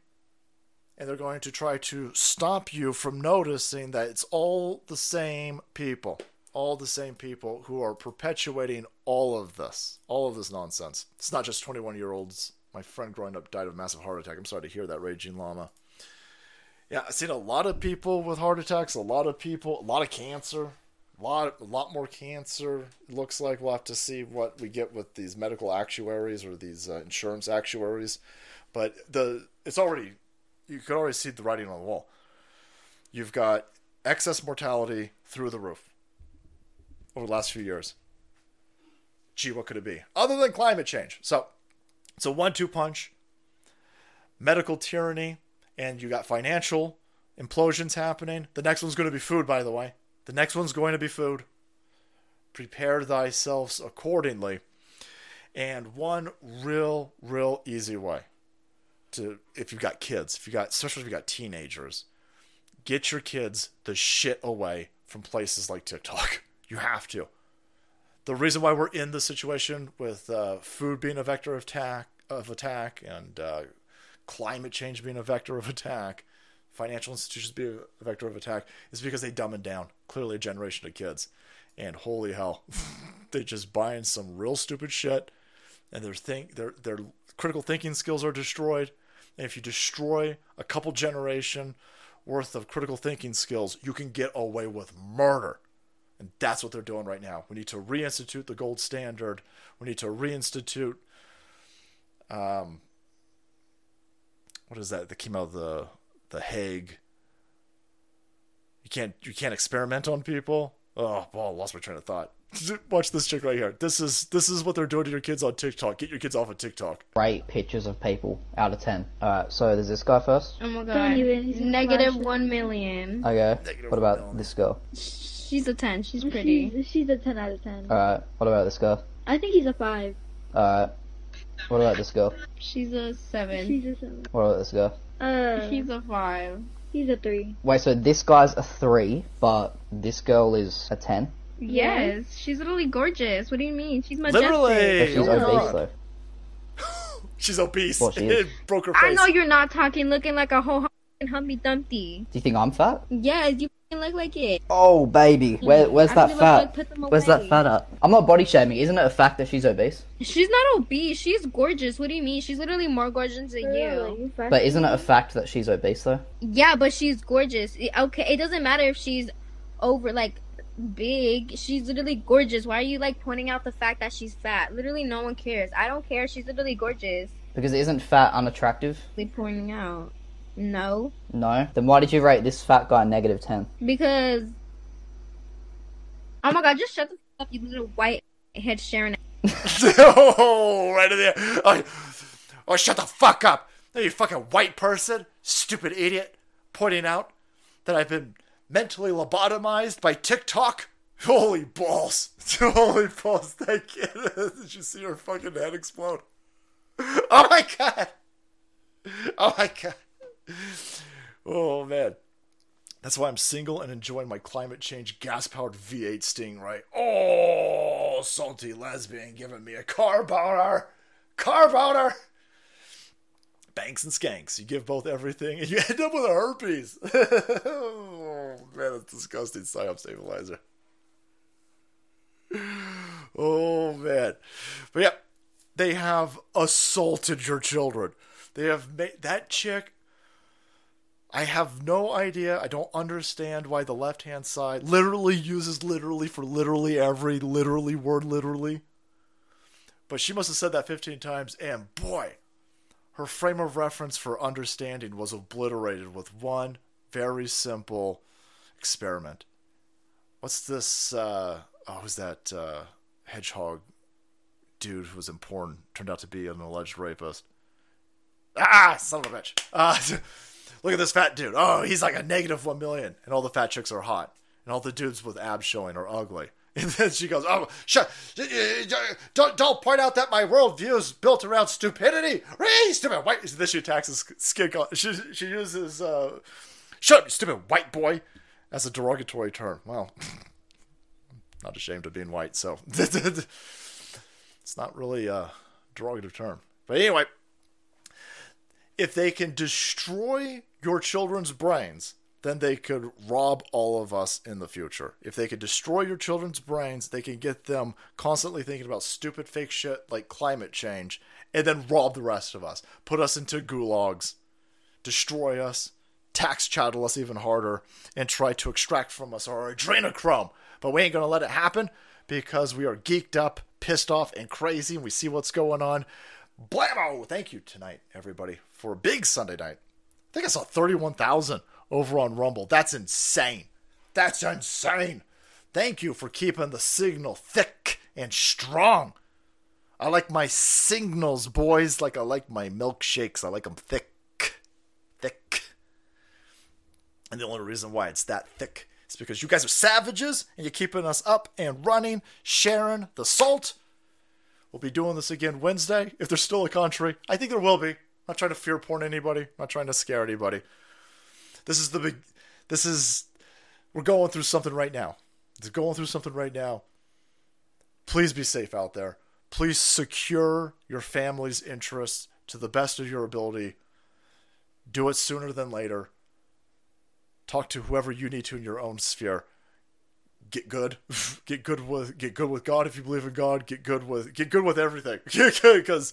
and they're going to try to stop you from noticing that it's all the same people, all the same people who are perpetuating all of this, all of this nonsense. It's not just 21 year olds my friend growing up died of massive heart attack. I'm sorry to hear that, Raging Llama. Yeah, I've seen a lot of people with heart attacks, a lot of people, a lot of cancer, a lot, a lot more cancer. It looks like we'll have to see what we get with these medical actuaries or these uh, insurance actuaries. But the it's already you can already see the writing on the wall. You've got excess mortality through the roof over the last few years. Gee, what could it be? Other than climate change. So it's a one two punch. Medical tyranny, and you got financial implosions happening. The next one's going to be food, by the way. The next one's going to be food. Prepare thyself accordingly. And one real, real easy way to, if you've got kids, if you got, especially if you got teenagers, get your kids the shit away from places like TikTok. You have to the reason why we're in the situation with uh, food being a vector of attack, of attack, and uh, climate change being a vector of attack, financial institutions being a vector of attack, is because they dumb it down. Clearly, a generation of kids, and holy hell, they're just buying some real stupid shit, and their think their their critical thinking skills are destroyed. And if you destroy a couple generation worth of critical thinking skills, you can get away with murder. And that's what they're doing right now. We need to reinstitute the gold standard. We need to reinstitute um what is that that came out of the the Hague? You can't you can't experiment on people. Oh, well, I lost my train of thought. Watch this chick right here. This is this is what they're doing to your kids on TikTok. Get your kids off of TikTok. Rate pictures of people out of ten. Alright, so there's this guy first. Oh my god. Negative one million. Okay. Negative what about million. this girl? She's a 10. She's pretty. She's, she's a 10 out of 10. Alright, what about this girl? I think he's a 5. Alright. What about this girl? She's a seven. She's a seven. What about this girl? Uh, She's a five. he's a three. Wait, so this guy's a three, but this girl is a ten. Yes, she's literally gorgeous. What do you mean? She's majestic. Literally. But she's Oh my obese God. though. She's obese. Well, she is. it broke her face. I know you're not talking, looking like a whole fucking Humpty Dumpty. Do you think I'm fat? Yes, you fucking look like it. Oh baby, hmm. Where, where's I that fat? like put them Where's that fat at? I'm not body shaming. Isn't it a fact that she's obese? She's not obese. She's gorgeous. What do you mean? She's literally more gorgeous than you. But isn't it a fact that she's obese though? Yeah, but she's gorgeous. Okay, it doesn't matter if she's over like big. She's literally gorgeous. Why are you like pointing out the fact that she's fat? Literally, no one cares. I don't care. She's literally gorgeous. Because isn't fat unattractive? They pointing out. No, No. Then why did you rate this fat guy negative ten? because. Oh my god! Just shut the f- up, you little white head Sharon. oh, right in there. Oh, oh, shut the fuck up. Hey, you fucking white person, stupid idiot, pointing out that I've been mentally lobotomized by TikTok. Holy balls. Holy balls. Thank you. Did you see her fucking head explode? Oh my god. Oh my god. Oh man. That's why I'm single and enjoying my climate change gas powered V8 Stingray. Oh, salty lesbian giving me a car boner. Car boner. Banks and skanks. You give both everything and you end up with a herpes. oh, man, that's disgusting. Psyop stabilizer. Oh, man. But yeah, they have assaulted your children. They have made that chick. I have no idea. I don't understand why the left hand side literally uses literally for literally every literally word literally. But she must have said that 15 times, and boy, her frame of reference for understanding was obliterated with one very simple experiment. What's this? Uh, oh, was that uh, hedgehog dude who was in porn? Turned out to be an alleged rapist. Ah, son of a bitch. Uh, look at this fat dude. Oh, he's like a negative one million, and all the fat chicks are hot, and all the dudes with abs showing are ugly. And then she goes, "Oh, shut! Don't don't point out that my worldview is built around stupidity. Really stupid white." Then she attacks his skin color. She she uses uh, "shut up, stupid white boy" as a derogatory term. Well, not ashamed of being white, so it's not really a derogative term. But anyway, if they can destroy your children's brains, then they could rob all of us in the future. If they could destroy your children's brains, they can get them constantly thinking about stupid fake shit like climate change and then rob the rest of us. Put us into gulags, destroy us, tax chattel us even harder, and try to extract from us our adrenochrome. But we ain't gonna let it happen because we are geeked up, pissed off, and crazy, and we see what's going on. Blammo! Thank you tonight, everybody, for a big Sunday night. I think I saw 31,000 over on Rumble. That's insane. That's insane. Thank you for keeping the signal thick and strong. I like my signals, boys, like I like my milkshakes. I like them thick. Thick. And the only reason why it's that thick is because you guys are savages and you're keeping us up and running, sharing the salt. We'll be doing this again Wednesday if there's still a country. I think there will be. Not trying to fear porn anybody. not trying to scare anybody. This is the big. This is. We're going through something right now. We're going through something right now. Please be safe out there. Please secure your family's interests to the best of your ability. Do it sooner than later. Talk to whoever you need to in your own sphere. Get good. Get good with get good with God if you believe in God. Get good with get good with everything. Because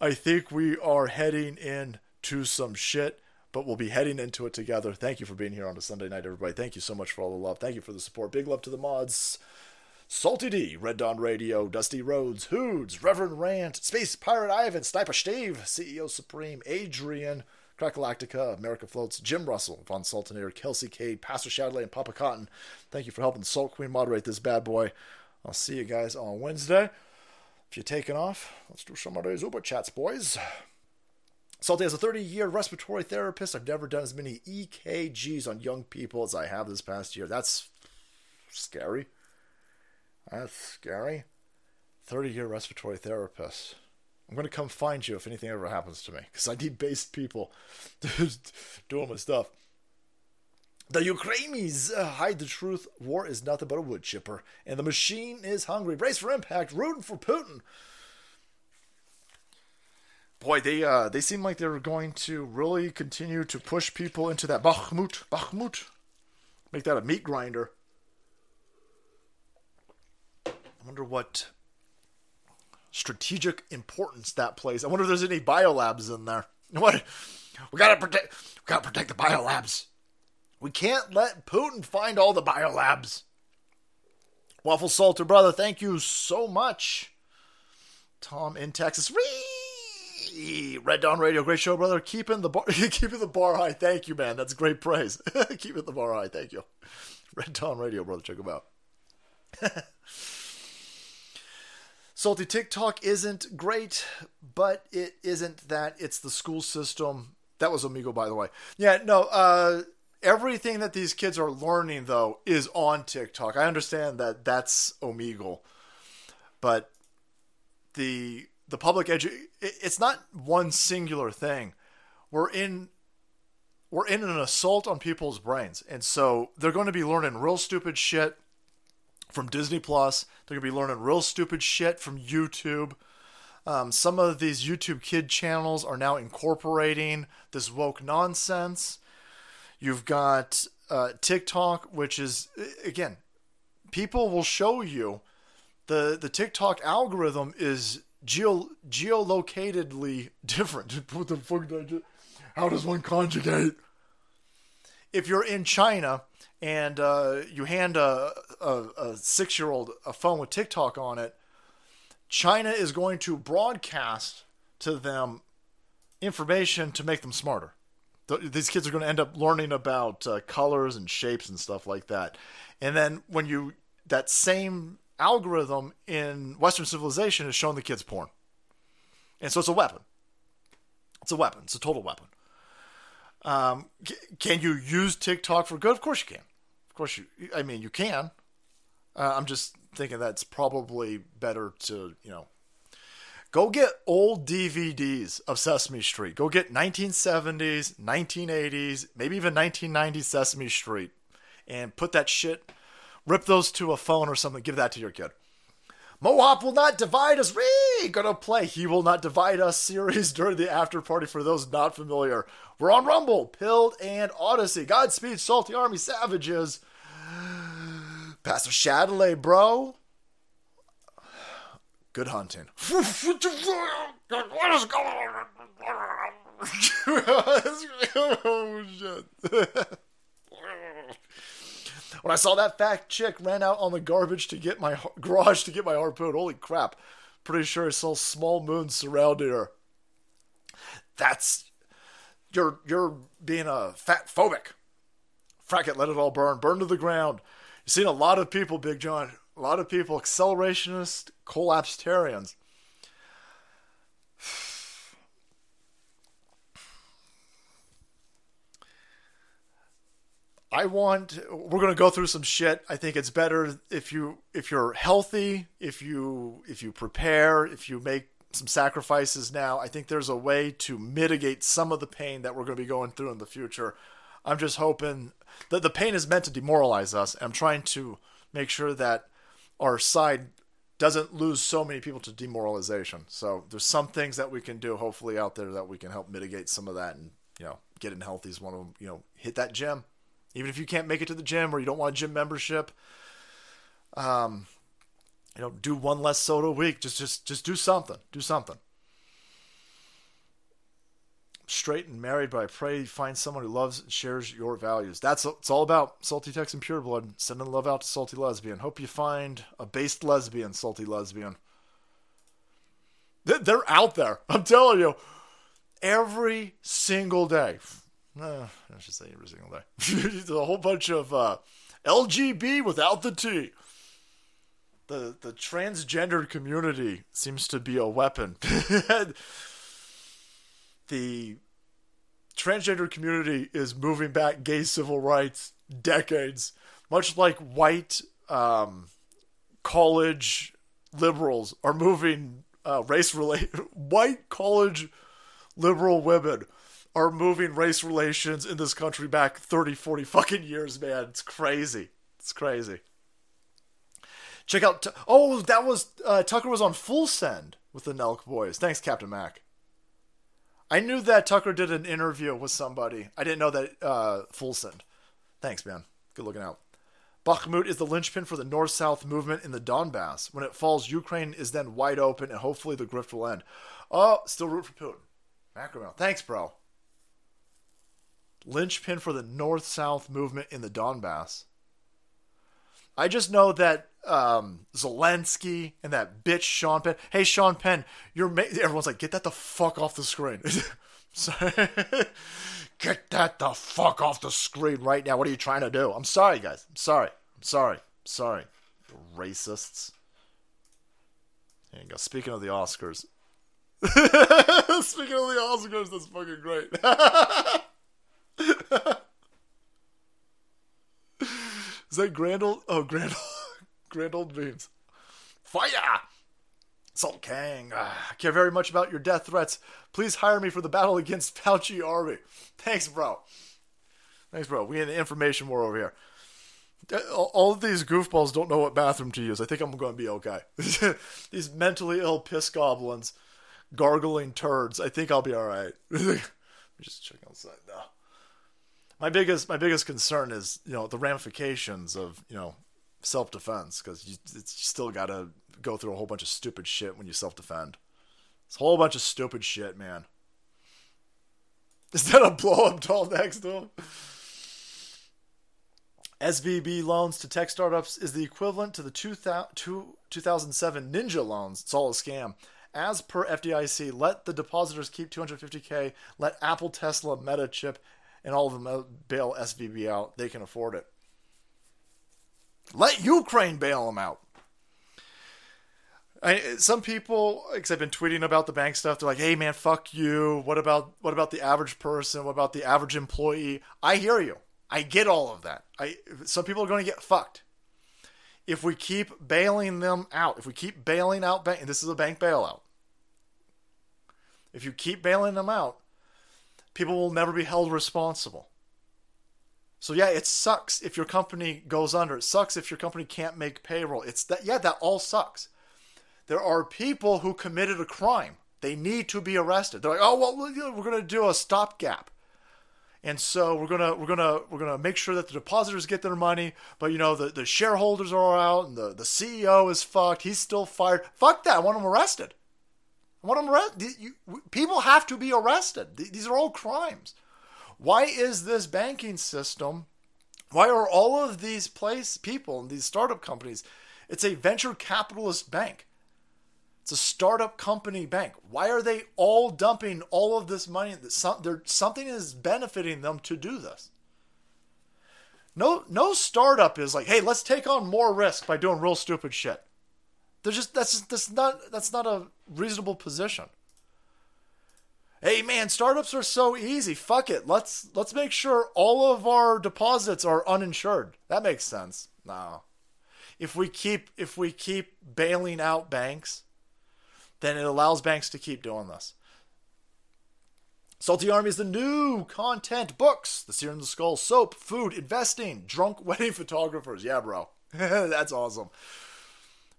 I think we are heading into some shit, but we'll be heading into it together. Thank you for being here on a Sunday night, everybody. Thank you so much for all the love. Thank you for the support. Big love to the mods. Salty D, Red Dawn Radio, Dusty Rhodes, Hoods, Reverend Rant, Space Pirate Ivan, Sniper Steve, CEO Supreme, Adrian, Crackalactica, America Floats, Jim Russell, Von Sultanair, Kelsey Cade, Pastor Shadley, and Papa Cotton. Thank you for helping Salt Queen moderate this bad boy. I'll see you guys on Wednesday. If you're taking off, let's do some of those Uber chats, boys. Salty as a 30 year respiratory therapist, I've never done as many EKGs on young people as I have this past year. That's scary. That's scary. 30 year respiratory therapist. I'm gonna come find you if anything ever happens to me, because I need based people doing my stuff. The Ukrainians uh, hide the truth. War is nothing but a wood chipper, and the machine is hungry. Brace for impact. Rooting for Putin. Boy, they uh, they seem like they're going to really continue to push people into that Bakhmut. Bakhmut. Make that a meat grinder. I wonder what strategic importance that plays. I wonder if there's any biolabs in there. What? We gotta protect. We gotta protect the biolabs. We can't let Putin find all the biolabs. Waffle Salter brother, thank you so much. Tom in Texas. Whee! Red Dawn Radio, great show, brother. Keeping the bar, keeping the bar high. Thank you, man. That's great praise. keeping the bar high. Thank you. Red Dawn Radio, brother. Check them out. Salty TikTok isn't great, but it isn't that. It's the school system. That was Amigo, by the way. Yeah, no. Uh, everything that these kids are learning though is on TikTok. I understand that that's Omegle, but the the public edu it's not one singular thing. We're in we're in an assault on people's brains, and so they're going to be learning real stupid shit from Disney Plus. They're going to be learning real stupid shit from YouTube. Um, some of these YouTube kid channels are now incorporating this woke nonsense. You've got uh, TikTok, which is again, people will show you the the TikTok algorithm is geo geolocatedly different. What the fuck did I do? How does one conjugate? If you're in China and uh, you hand a, a, a six year old a phone with TikTok on it, China is going to broadcast to them information to make them smarter these kids are going to end up learning about uh, colors and shapes and stuff like that. And then when you that same algorithm in Western civilization is showing the kids porn, and so it's a weapon. It's a weapon. It's a total weapon. Um, c- can you use TikTok for good? Of course you can. Of course you. I mean, you can. Uh, I'm just thinking that's probably better to you know Go get old DVDs of Sesame Street. Go get 1970s, 1980s, maybe even 1990s Sesame Street and put that shit, rip those to a phone or something, give that to your kid. Mohop will not divide us. Ree! Gonna play He Will Not Divide Us series during the after party for those not familiar. We're on Rumble, Pilled, and Odysee. Godspeed, Salty Army Savages. Pastor Chatelet, bro. Good hunting. what is going on? oh, shit. when I saw that fat chick ran out on the garbage to get my garage to get my harpoon, holy crap. Pretty sure I saw small moons surrounding her. That's you're you're being a fat phobic. Frack it, let it all burn, burn to the ground. You've seen a lot of people, Big John, a lot of people, accelerationist, collapsitarians. I want we're going to go through some shit. I think it's better if you if you're healthy, if you if you prepare, if you make some sacrifices now. I think there's a way to mitigate some of the pain that we're going to be going through in the future. I'm just hoping that the pain is meant to demoralize us. I'm trying to make sure that our side doesn't lose so many people to demoralization. So there's some things that we can do, hopefully, out there that we can help mitigate some of that. And you know, getting healthy is one of them. You know, hit that gym, even if you can't make it to the gym or you don't want a gym membership. Um, you know, do one less soda a week. Just, just, just do something. Do something straight and married, but I pray you find someone who loves and shares your values. That's it's all about Salty Tex and Pure Blood. Sending love out to Salty Lesbian. Hope you find a based lesbian, Salty Lesbian. They're out there. I'm telling you, every single day. Uh, I should say every single day. A whole bunch of uh, LGB without the T. The the transgendered community seems to be a weapon. the transgender community is moving back gay civil rights decades, much like white um, college liberals are moving uh, race relate white college liberal women are moving race relations in this country back 30, 40 fucking years, man. It's crazy. It's crazy. Check out. T- oh, that was uh, Tucker was on Full Send with the Nelk Boys. Thanks, Captain Mac. I knew that Tucker did an interview with somebody. I didn't know that uh, Full Send. Thanks, man. Good looking out. Bakhmut is the linchpin for the north-south movement in the Donbass. When it falls, Ukraine is then wide open, and hopefully the grift will end. Oh, still root for Putin. Macro. Thanks, bro. Linchpin for the north-south movement in the Donbass. I just know that um, Zelensky and that bitch Sean Penn. Hey, Sean Penn, you're ma- everyone's like, get that the fuck off the screen. get that the fuck off the screen right now. What are you trying to do? I'm sorry, guys. I'm sorry. I'm sorry. I'm sorry. Racists. There. Speaking of the Oscars. Speaking of the Oscars, that's fucking great. Is that Grand Old? Oh, Grand Grand Old. Fire! Salt Kang, ah, I care very much about your death threats. Please hire me for the battle against Fauci Army. Thanks, bro. Thanks, bro. We in the information war over here. All of these goofballs don't know what bathroom to use. I think I'm going to be okay. these mentally ill piss goblins, gargling turds. I think I'll be all right. just check outside now my biggest my biggest concern is you know the ramifications of you know self defense because you, you still got to go through a whole bunch of stupid shit when you self defend. It's a whole bunch of stupid shit, man. Is that a blow up doll next to him? SVB loans to tech startups is the equivalent to the 2007 Ninja loans. It's all a scam. As per FDIC, let the depositors keep 250k. Let Apple, Tesla, Meta chip, and all of them uh, bail SVB out. They can afford it. Let Ukraine bail them out. I, some people, because I've been tweeting about the bank stuff, they're like, "Hey, man, fuck you. What about what about the average person? What about the average employee?" I hear you. I get all of that. I some people are going to get fucked if we keep bailing them out. If we keep bailing out bank, and this is a bank bailout. If you keep bailing them out, people will never be held responsible. So yeah, it sucks if your company goes under. It sucks if your company can't make payroll. It's that yeah, that all sucks. There are people who committed a crime. They need to be arrested. They're like, "Oh, well, we're going to do a stopgap." And so we're gonna we're gonna we're gonna make sure that the depositors get their money, but you know the, the shareholders are out and the, the CEO is fucked. He's still fired. Fuck that. I want him arrested. What I'm. People have to be arrested. These are all crimes. Why is this banking system? Why are all of these place people and these startup companies? It's a venture capitalist bank. It's a startup company bank. Why are they all dumping all of this money? Something is benefiting them to do this. No, no startup is like, hey, let's take on more risk by doing real stupid shit. They're just that's just, that's not that's not a reasonable position. Hey man, startups are so easy. Fuck it. Let's let's make sure all of our deposits are uninsured. That makes sense. No. If we keep if we keep bailing out banks, then it allows banks to keep doing this. Salty Army is the new content books. The Sear the Skull, soap, food, investing, drunk wedding photographers. Yeah, bro. That's awesome.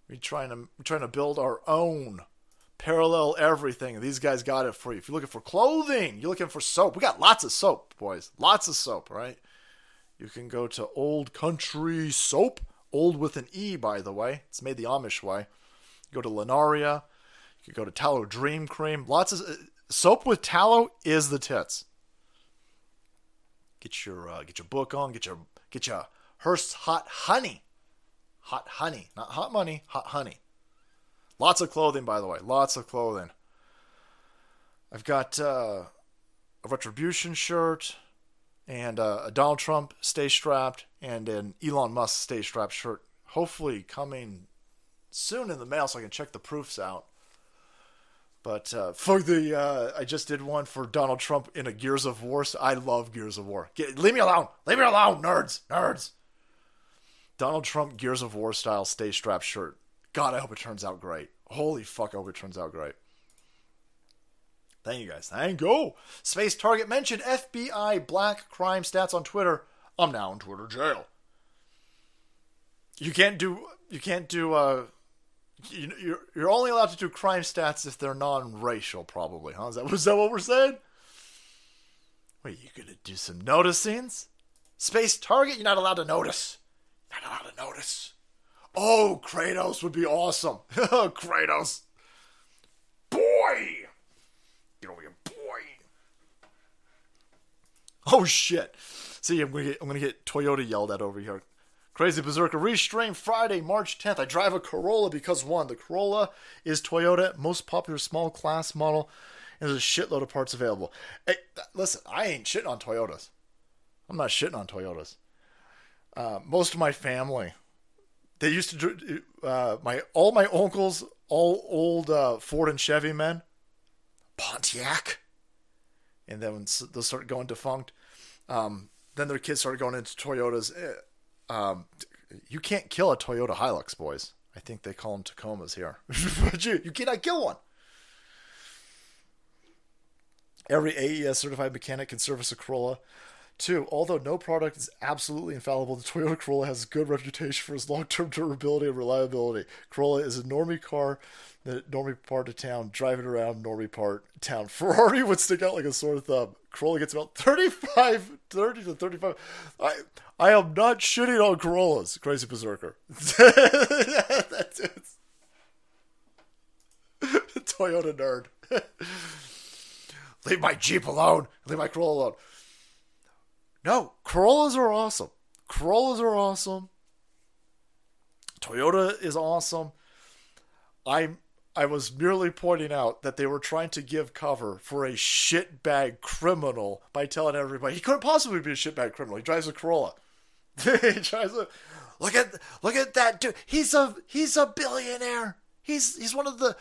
We're trying to we're trying to build our own parallel everything. These guys got it for you. If you're looking for clothing, you're looking for soap. We got lots of soap, boys. Lots of soap, right? You can go to Old Country Soap. Old with an E, by the way. It's made the Amish way. You go to Linaria. You can go to Tallow Dream Cream. Lots of uh, soap with tallow is the tits. Get your uh, get your book on. Get your get your Hearst Hot Honey hot honey, not hot money, hot honey. Lots of clothing, by the way. Lots of clothing. I've got uh, a retribution shirt and uh, a Donald Trump stay strapped and an Elon Musk stay strapped shirt. Hopefully coming soon in the mail so I can check the proofs out. But uh, for the, uh, I just did one for Donald Trump in a Gears of War. So I love Gears of War. Get, leave me alone. Leave me alone, nerds. Nerds. Donald Trump Gears of War style stay strap shirt God, I hope it turns out great. Holy fuck, I hope it turns out great. Thank you guys. Thank you. Space Target mentioned FBI black crime stats on Twitter. I'm now in Twitter jail. You can't do. You can't do. Uh, you, you're you're only allowed to do crime stats if they're non-racial, probably. Huh? Is that was that what we're saying? Wait, you gonna do some noticings? Space Target, you're not allowed to notice. Not allowed to notice. Oh, Kratos would be awesome. Oh, Kratos. Boy! Get over here, boy. Oh, shit. See, I'm I'm gonna get Toyota yelled at over here. Crazy Berserker restream Friday, March 10th. I drive a Corolla because one, the Corolla is Toyota most popular small class model, and there's a shitload of parts available. Hey, listen, I ain't shitting on Toyotas. I'm not shitting on Toyotas. Uh, most of my family, they used to do uh, my all my uncles, all old uh, Ford and Chevy men, Pontiac, and then when those started going defunct, um, then their kids started going into Toyotas. Um, you can't kill a Toyota Hilux, boys. I think they call them Tacomas here. but you, you cannot kill one. Every AES certified mechanic can service a Corolla. Two, although no product is absolutely infallible, the Toyota Corolla has a good reputation for its long-term durability and reliability. Corolla is a normie car, the normie part of town, driving around normie part town. Ferrari would stick out like a sore thumb. Corolla gets about 35, 30 to 35. I, I am not shitting on Corollas, Crazy Berserker. That's it. Toyota nerd. Leave my Jeep alone. Leave my Corolla alone. No, Corollas are awesome. Corollas are awesome. Toyota is awesome. I'm I was merely pointing out that they were trying to give cover for a shitbag criminal by telling everybody he couldn't possibly be a shitbag criminal. He drives a Corolla. he drives a look at look at that dude. He's a he's a billionaire. He's he's one of the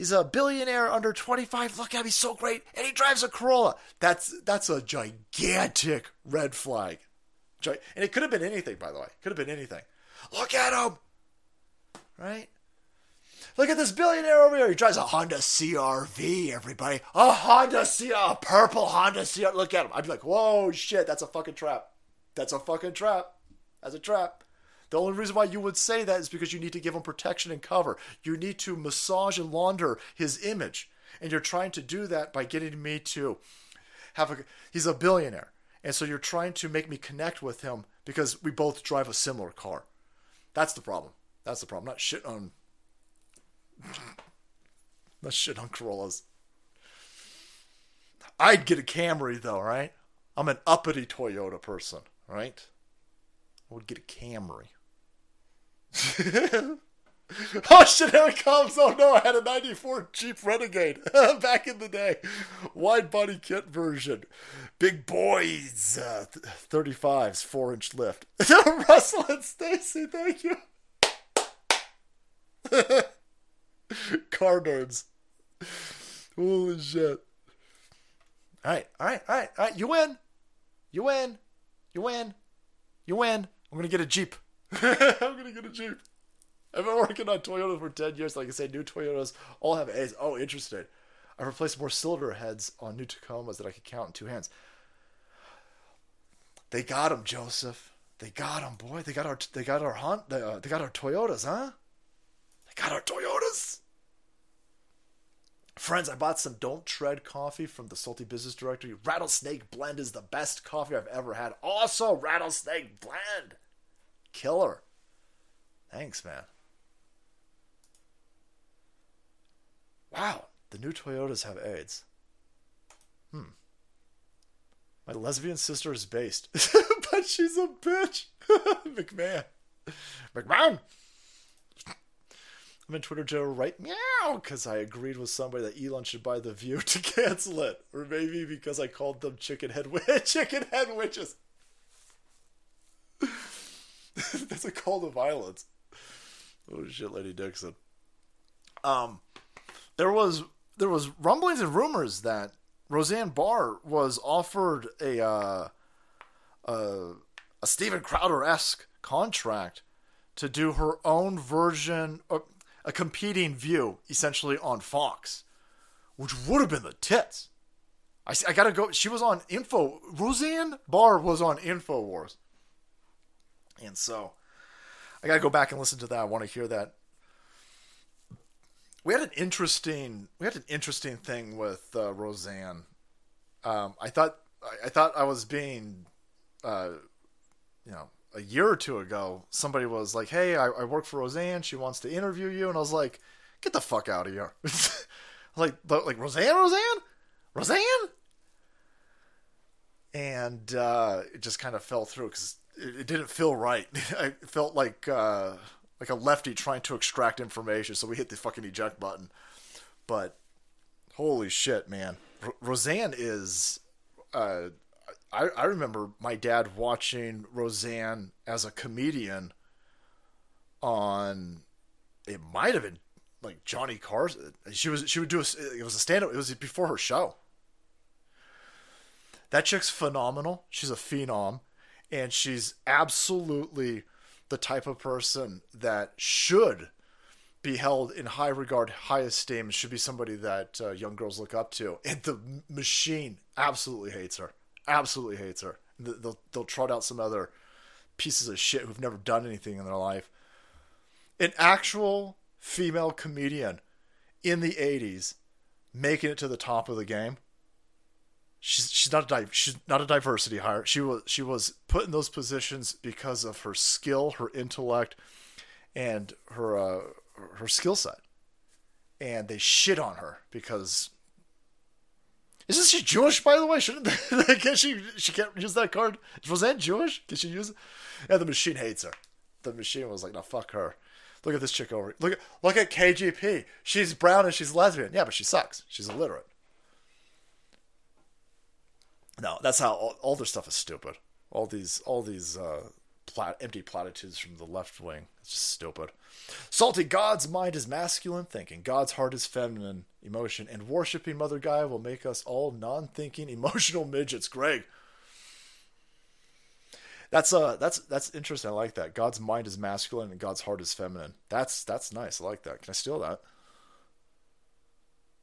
he's a billionaire under 25. Look at him, he's so great, and he drives a Corolla. That's that's a gigantic red flag. And it could have been anything, by the way. Could have been anything. Look at him, right? Look at this billionaire over here. He drives a Honda CRV, everybody. A Honda CR, a purple Honda CR. Look at him. I'd be like, whoa, shit, that's a fucking trap. That's a fucking trap. That's a trap. The only reason why you would say that is because you need to give him protection and cover. You need to massage and launder his image. And you're trying to do that by getting me to have a. He's a billionaire. And so you're trying to make me connect with him because we both drive a similar car. That's the problem. That's the problem. Not shit on. Not shit on Corollas. I'd get a Camry though, right? I'm an uppity Toyota person, right? I would get a Camry. oh shit, here it comes. Oh no, I had a 94 Jeep Renegade back in the day. Wide body kit version. Big boys, uh, 35s, 4 inch lift. Russell and Stacy, thank you. Car nerds. Holy shit. All right, all right, all right, all right. You win. You win. You win. You win. I'm gonna get a Jeep. I'm gonna get a Jeep. I've been working on Toyotas for 10 years. Like I say, new Toyotas all have A's. Oh, interesting. I've replaced more cylinder heads on new Tacomas that I could count in two hands. They got them, Joseph. They got them, boy. They got our they got our hunt. They, uh, they got our Toyotas, huh? They got our Toyotas. Friends, I bought some Don't Tread coffee from the Salty Business Directory. Rattlesnake Blend is the best coffee I've ever had. Also, Rattlesnake Blend. Killer. Thanks, man. Wow, the new Toyotas have AIDS. Hmm. My lesbian sister is based, but she's a bitch. McMahon. McMahon! I'm in Twitter jail right meow because I agreed with somebody that Elon should buy The View to cancel it. Or maybe because I called them chicken head, chicken head witches. That's a call to violence. Oh shit, Lady Dixon. Um, there was there was rumblings and rumors that Roseanne Barr was offered a uh, a, a Steven Crowder esque contract to do her own version, or a competing view, essentially on Fox, which would have been the tits. I, I gotta go. She was on Info. Roseanne Barr was on Infowars, and so I gotta go back and listen to that. I want to hear that. We had an interesting. We had an interesting thing with uh, Roseanne. Um, I thought. I, I thought I was being, uh, you know, a year or two ago, somebody was like, "Hey, I, I, work for Roseanne. She wants to interview you," and I was like, "Get the fuck out of here!" like, like Roseanne, Roseanne, Roseanne, and uh, it just kind of fell through because it, didn't feel right. I felt like uh, like a lefty trying to extract information, so we hit the fucking eject button. But holy shit, man, R- Roseanne is. Uh, I, I remember my dad watching Roseanne as a comedian on it might have been like Johnny Carson. She was she would do a, it was a stand up. It was before her show. That chick's phenomenal. She's a phenom, and she's absolutely the type of person that should be held in high regard, high esteem. Should be somebody that uh, young girls look up to. And the machine absolutely hates her absolutely hates her. They'll they'll trot out some other pieces of shit who've never done anything in their life. An actual female comedian in the '80s making it to the top of the game. She's she's not a she's not a diversity hire. She was she was put in those positions because of her skill, her intellect, and her uh, her skill set. And they shit on her because isn't she Jewish, by the way? Shouldn't can she she can't use that card? Was that Jewish? Can she use it? Yeah, the machine hates her. The machine was like, no, fuck her. Look at this chick over. Look at look at KGP. She's brown and she's lesbian. Yeah, but she sucks. She's illiterate. No, that's how all, all their stuff is stupid. All these all these uh, plat- empty platitudes from the left wing. It's just stupid. Salty, God's mind is masculine thinking. God's heart is feminine emotion. And worshiping Mother Gaia will make us all non thinking, emotional midgets. Greg. That's uh that's that's interesting. I like that. God's mind is masculine and God's heart is feminine. That's that's nice. I like that. Can I steal that?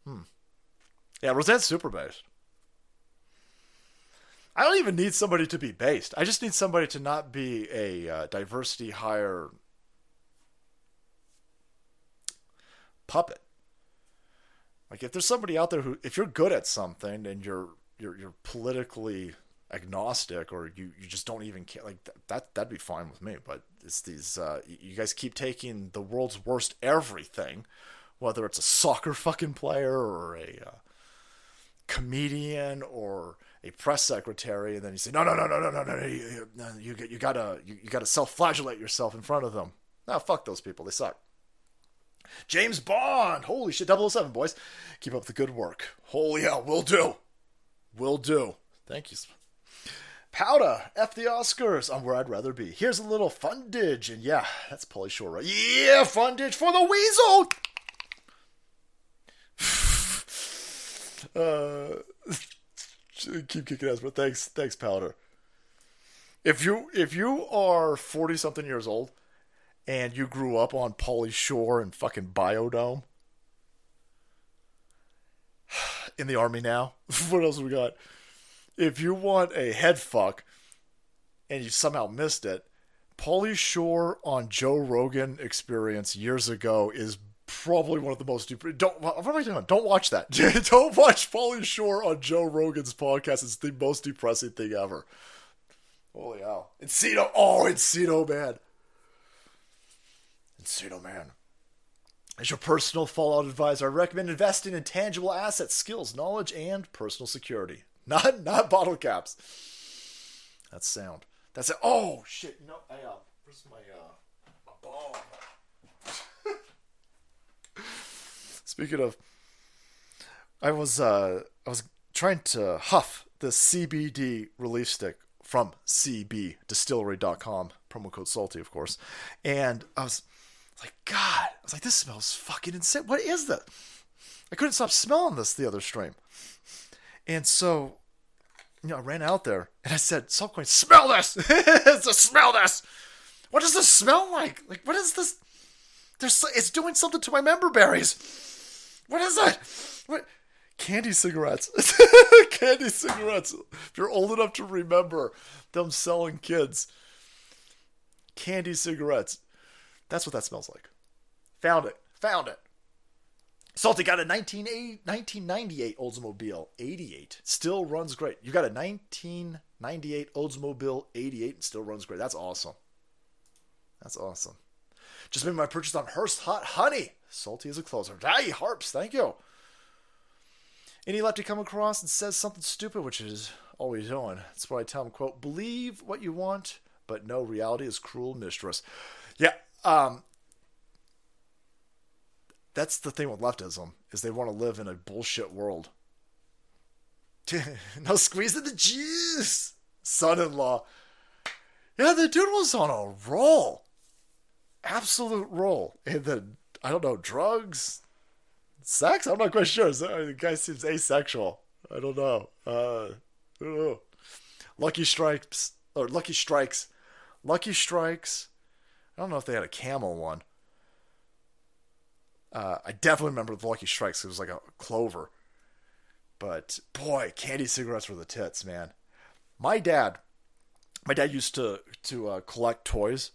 Hmm. Yeah, Roseanne's super based. I don't even need somebody to be based. I just need somebody to not be a uh, diversity hire puppet. Like if there's somebody out there who, if you're good at something and you're you're you're politically agnostic or you, you just don't even care, like that, that that'd be fine with me. But it's these uh, you guys keep taking the world's worst everything, whether it's a soccer fucking player or a uh, comedian or a press secretary, and then you say, no, no, no, no, no, no, no, you, you, you gotta, you, you gotta self-flagellate yourself in front of them. Now, fuck those people. They suck. James Bond! Holy shit, 007, boys. Keep up the good work. Holy hell, will do. Will do. Thank you. Powda, F the Oscars. I'm where I'd rather be. Here's a little fundage, and yeah, that's Pauly Shore, right? Yeah, fundage for the weasel! uh, keep kicking ass, but thanks, thanks, Powder. If you if you are forty something years old and you grew up on Pauly Shore and fucking Biodome in the army now, what else we got? If you want a head fuck and you somehow missed it, Pauly Shore on Joe Rogan Experience years ago is probably one of the most dep- don't what am I doing? Don't watch that. don't watch Pauly Shore on Joe Rogan's podcast. It's the most depressing thing ever. Holy hell! Encino, oh, Encino man. Encino man. As your personal Fallout advisor, I recommend investing in tangible assets, skills, knowledge, and personal security. Not not bottle caps. That's sound. That's it. Oh shit! No, I uh, where's my uh, my bomb? Speaking of, I was uh, I was trying to huff the CBD relief stick from cbdistillery.com, promo code salty, of course, and I was like, God, I was like, this smells fucking insane. What is that? I couldn't stop smelling this the other stream, and so you know, I ran out there and I said, "Saltcoin, smell this! Smell this!" What does this smell like? Like, what is this? There's, it's doing something to my member berries. What is that? What? Candy cigarettes. Candy cigarettes. If you're old enough to remember them selling kids candy cigarettes. That's what that smells like. Found it. Found it. Salty got a 1998 Oldsmobile 88. Still runs great. You got a 1998 Oldsmobile 88 and still runs great. That's awesome. That's awesome. Just made my purchase on Hearst Hot Honey. Salty as a closer. Hey, Harps, thank you. Any lefty come across and says something stupid, which is always on. That's what I tell him, quote, believe what you want, but no, reality is cruel mistress. Yeah, um, that's the thing with leftism, is they want to live in a bullshit world. no squeezing the juice, son-in-law. Yeah, the dude was on a roll absolute roll. And then, I don't know, drugs, sex? I'm not quite sure. The guy seems asexual. I don't know. Uh. Lucky Strikes, or Lucky Strikes. Lucky Strikes. I don't know if they had a camel one. Uh, I definitely remember the Lucky Strikes. It was like a clover. But boy, candy cigarettes were the tits, man. My dad, my dad used to to uh, collect toys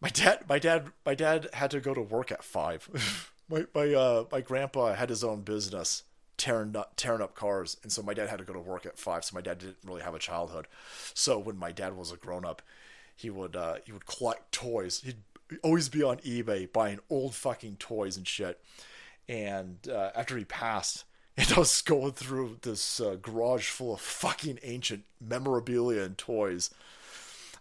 my dad, my dad, my dad had to go to work at five. my my uh my grandpa had his own business tearing up tearing up cars, and so my dad had to go to work at five. So my dad didn't really have a childhood. So when my dad was a grown up, he would uh he would collect toys. He'd always be on eBay buying old fucking toys and shit. And uh, after he passed, and I was going through this uh, garage full of fucking ancient memorabilia and toys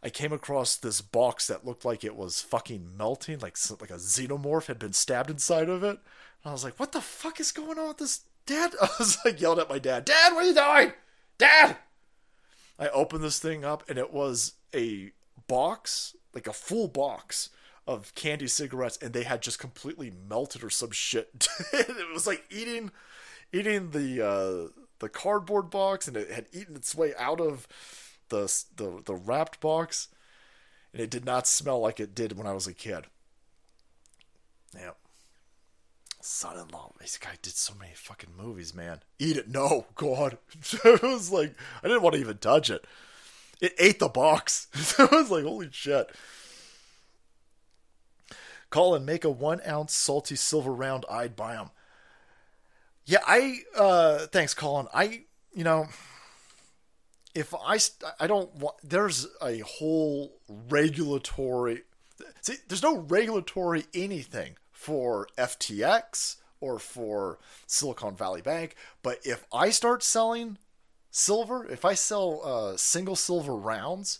I came across this box that looked like it was fucking melting, like like a xenomorph had been stabbed inside of it. And I was like, "What the fuck is going on with this, Dad?" I was like yelled at my dad, "Dad, what are you doing, Dad?" I opened this thing up, and it was a box, like a full box of candy cigarettes, and they had just completely melted or some shit. it was like eating, eating the uh, the cardboard box, and it had eaten its way out of the the the wrapped box, and it did not smell like it did when I was a kid. Yeah. Son-in-law, this guy did so many fucking movies, man. Eat it, no, God. it was like I didn't want to even touch it. It ate the box. it was like holy shit. Colin, make a one ounce salty silver round. I'd buy them. Yeah, I. uh Thanks, Colin. I. You know if I I don't want there's a whole regulatory see there's no regulatory anything for FTX or for Silicon Valley Bank, but if I start selling silver, if I sell uh, single silver rounds,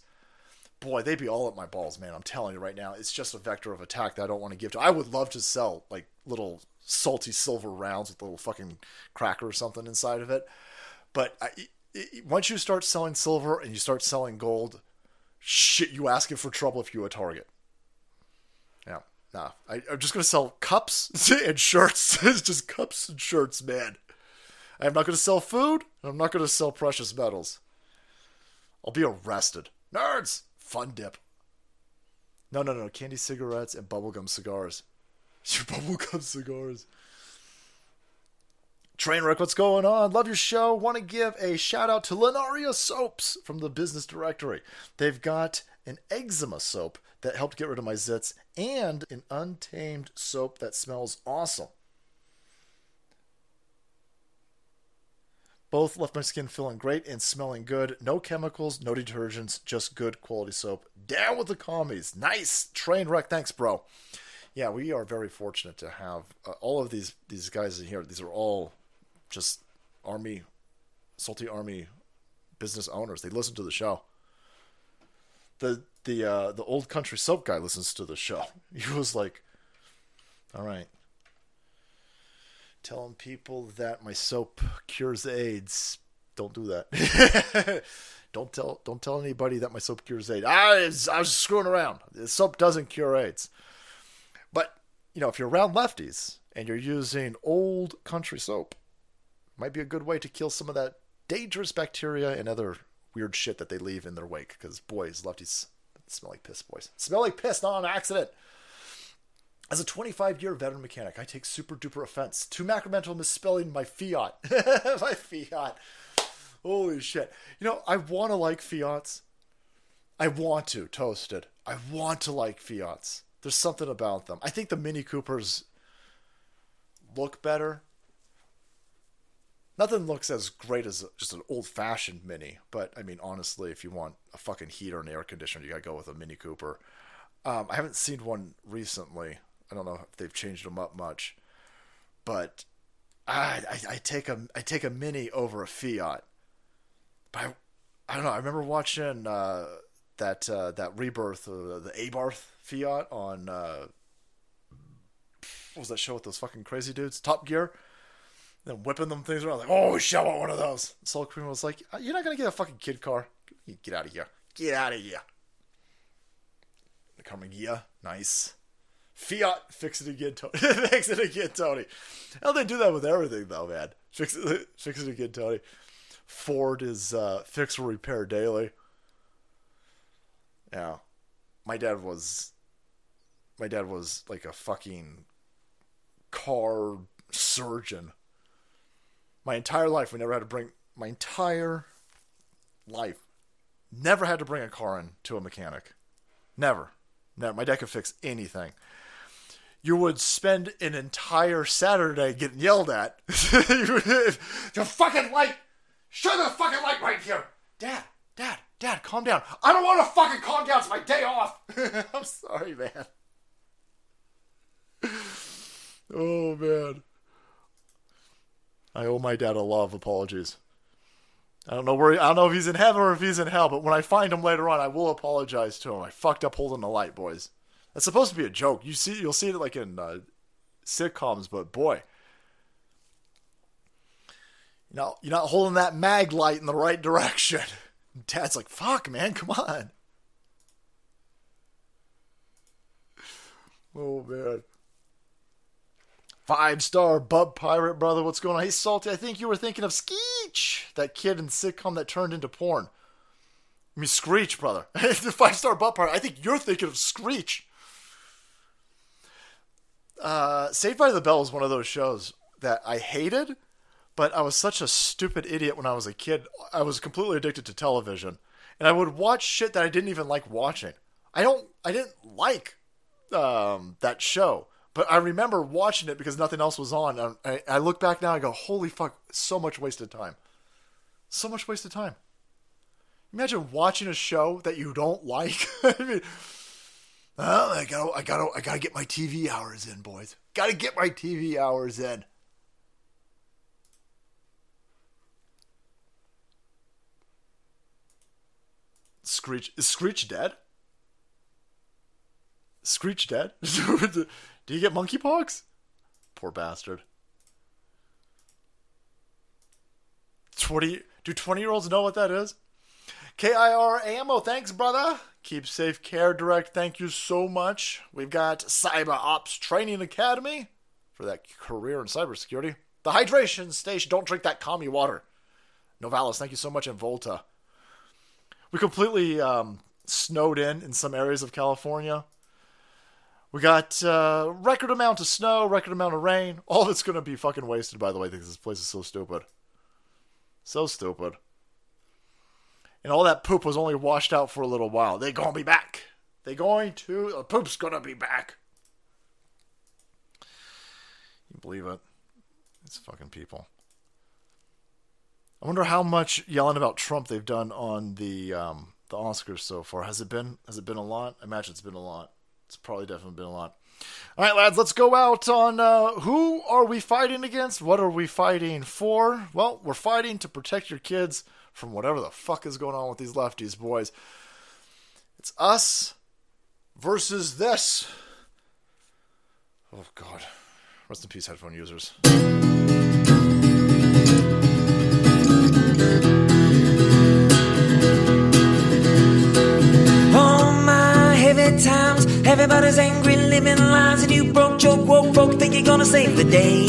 boy, they'd be all at my balls, man. I'm telling you right now, it's just a vector of attack that I don't want to give to. I would love to sell like little salty silver rounds with a little fucking cracker or something inside of it, but I, once you start selling silver and you start selling gold, shit, you asking for trouble if you a target. Yeah, nah. I, am just gonna sell cups and shirts. it's just cups and shirts, man. I'm not gonna sell food. I'm not gonna sell precious metals. I'll be arrested. Nerds! Fun dip. No, no, no. Candy cigarettes and bubblegum cigars. Your bubblegum cigars. Trainwreck, what's going on? Love your show. Want to give a shout out to Linaria Soaps from the Business Directory. They've got an eczema soap that helped get rid of my zits and an untamed soap that smells awesome. Both left my skin feeling great and smelling good. No chemicals, no detergents, just good quality soap. Down with the commies. Nice. Trainwreck. Thanks, bro. Yeah, we are very fortunate to have uh, all of these these guys in here. These are all just army, salty army business owners. They listen to the show. The the uh, the old country soap guy listens to the show. He was like, "All right, telling people that my soap cures AIDS. Don't do that. don't tell don't tell anybody that my soap cures AIDS. I was, I was screwing around. The soap doesn't cure AIDS. But you know, if you're around lefties and you're using old country soap, might be a good way to kill some of that dangerous bacteria and other weird shit that they leave in their wake. Because boys, lefties, Smell like piss, boys. Smell like piss, not on accident. As a 25 year veteran mechanic, I take super duper offense to Macromental misspelling my Fiat. my Fiat. Holy shit. You know, I want to like Fiats. I want to, toasted. I want to like Fiats. There's something about them. I think the Mini Coopers look better. Nothing looks as great as just an old fashioned Mini, but I mean, honestly, if you want a fucking heater and air conditioner, you gotta go with a Mini Cooper. Um, I haven't seen one recently. I don't know if they've changed them up much, but I, I, I take a I take a Mini over a Fiat. But I, I don't know. I remember watching uh, that uh, that rebirth of the Abarth Fiat on uh, what was that show with those fucking crazy dudes? Top Gear. Then whipping them things around like, oh, shit, I want one of those. Soul Cream was like, you're not gonna get a fucking kid car. Get out of here. Get out of here. The Karmann Ghia, nice. Fiat, fix it again, Tony. fix it again, Tony. Hell, they do that with everything, though, man? Fix it, fix it again, Tony. Ford is uh, fix or repair daily. Yeah, my dad was, my dad was like a fucking car surgeon. My entire life, we never had to bring my entire life, never had to bring a car in to a mechanic. Never, never. My dad could fix anything you would spend an entire Saturday getting yelled at. the fucking light! Shut the fucking light right here! Dad, Dad, Dad, calm down. I don't want to fucking calm down. It's my day off. I'm sorry, man. Oh, man. I owe my dad a lot of apologies. I don't know where he, I don't know if he's in heaven or if he's in hell, but when I find him later on, I will apologize to him. I fucked up holding the light, boys. That's supposed to be a joke. You see, you'll see it like in uh, sitcoms, but boy, you know, you're not holding that mag light in the right direction. Dad's like, "Fuck, man, come on." Oh man. Five star Bub Pirate brother, what's going on? Hey Salty, I think you were thinking of Skeech, that kid in sitcom that turned into porn. I mean Screech, brother. the five star Bub Pirate. I think you're thinking of Screech uh, Saved by the Bell is one of those shows that I hated, but I was such a stupid idiot when I was a kid. I was completely addicted to television, and I would watch shit that I didn't even like watching. I don't, I didn't like um, that show, but I remember watching it because nothing else was on. Um, I, I look back now and go, "Holy fuck! So much wasted time. So much wasted time." Imagine watching a show that you don't like. I mean well, I got I got I got to get my TV hours in, boys. Got to get my TV hours in. Screech is Screech dead? Screech dead? Do you get monkeypox? Poor bastard. 20 do 20 year olds know what that is? KIR ammo, thanks, brother. Keep safe, Care Direct. Thank you so much. We've got Cyber Ops Training Academy for that career in cybersecurity. The hydration station. Don't drink that commie water. Novalis, thank you so much. And Volta. We completely um, snowed in in some areas of California. We got uh, record amount of snow, record amount of rain. All that's going to be fucking wasted, by the way, because this place is so stupid. So stupid. And all that poop was only washed out for a little while. They gonna be back. They going to. The poop's gonna be back. You believe it? It's fucking people. I wonder how much yelling about Trump they've done on the um, the Oscars so far. Has it been? Has it been a lot? I imagine it's been a lot. It's probably definitely been a lot. All right, lads, let's go out on uh, who are we fighting against? What are we fighting for? Well, we're fighting to protect your kids from whatever the fuck is going on with these lefties, boys. It's us versus this. Oh, God. Rest in peace, headphone users. Everybody's angry, living lies, and you broke, joke, woke, broke, think you're gonna save the day.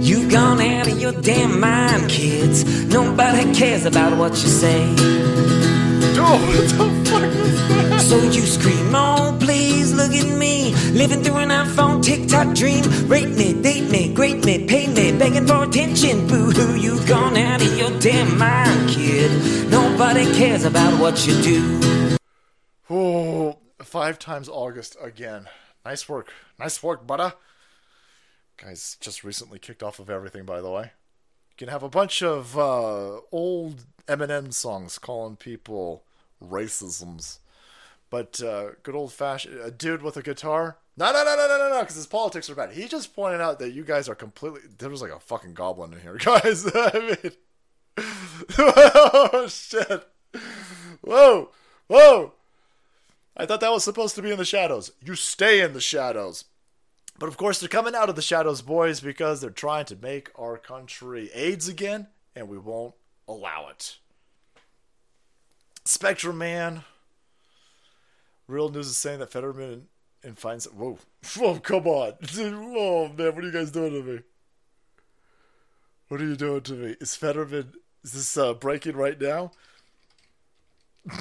You've gone out of your damn mind, kids. Nobody cares about what you say. Oh, what the fuck was that? So you scream, oh please look at me, living through an iPhone TikTok dream. Rate me, date me, grate me, pay me, begging for attention. Boo hoo, you've gone out of your damn mind, kid. Nobody cares about what you do. Oh, five times August again. Nice work. Nice work, butter. Guys just recently kicked off of everything, by the way. You can have a bunch of uh, old Eminem songs calling people racisms. But uh, good old fashioned, a dude with a guitar. No, no, no, no, no, no, no, because his politics are bad. He just pointed out that you guys are completely. There was like a fucking goblin in here, guys. I mean. oh, shit. Whoa, whoa. I thought that was supposed to be in the shadows. You stay in the shadows. But of course, they're coming out of the shadows, boys, because they're trying to make our country AIDS again, and we won't allow it. Spectrum Man. Real news is saying that Fetterman and finds. Whoa. Whoa, come on. Oh, man, what are you guys doing to me? What are you doing to me? Is Fetterman. Is this uh, breaking right now?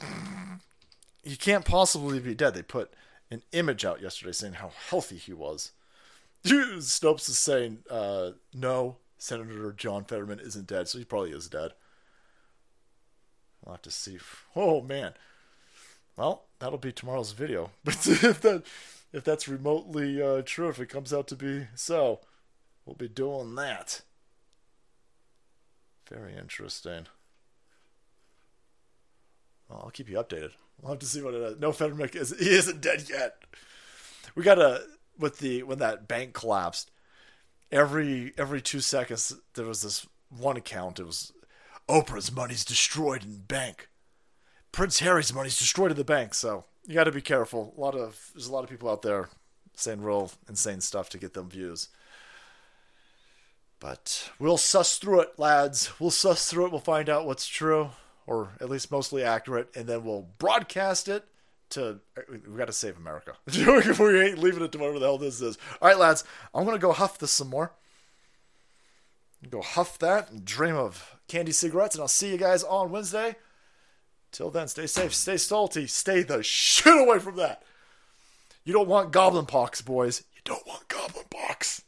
he can't possibly be dead. They put an image out yesterday saying how healthy he was. Snopes is saying, uh, no, Senator John Fetterman isn't dead, so he probably is dead. We'll have to see. Oh man. Well, that'll be tomorrow's video. But if that if that's remotely uh, true, if it comes out to be so, we'll be doing that. Very interesting. Well, I'll keep you updated. We'll have to see what it is. No, Fetterman is he isn't dead yet. We got a with the when that bank collapsed. Every every two seconds there was this one account. It was Oprah's money's destroyed in bank. Prince Harry's money's destroyed in the bank. So you got to be careful. A lot of there's a lot of people out there saying real insane stuff to get them views. But we'll suss through it, lads. We'll suss through it. We'll find out what's true, or at least mostly accurate, and then we'll broadcast it to. We got to save America. we ain't leaving it to whatever the hell this is. All right, lads. I'm gonna go huff this some more. Go huff that and dream of candy cigarettes, and I'll see you guys on Wednesday. Till then, stay safe, stay salty, stay the shit away from that. You don't want goblin pox, boys. You don't want goblin pox.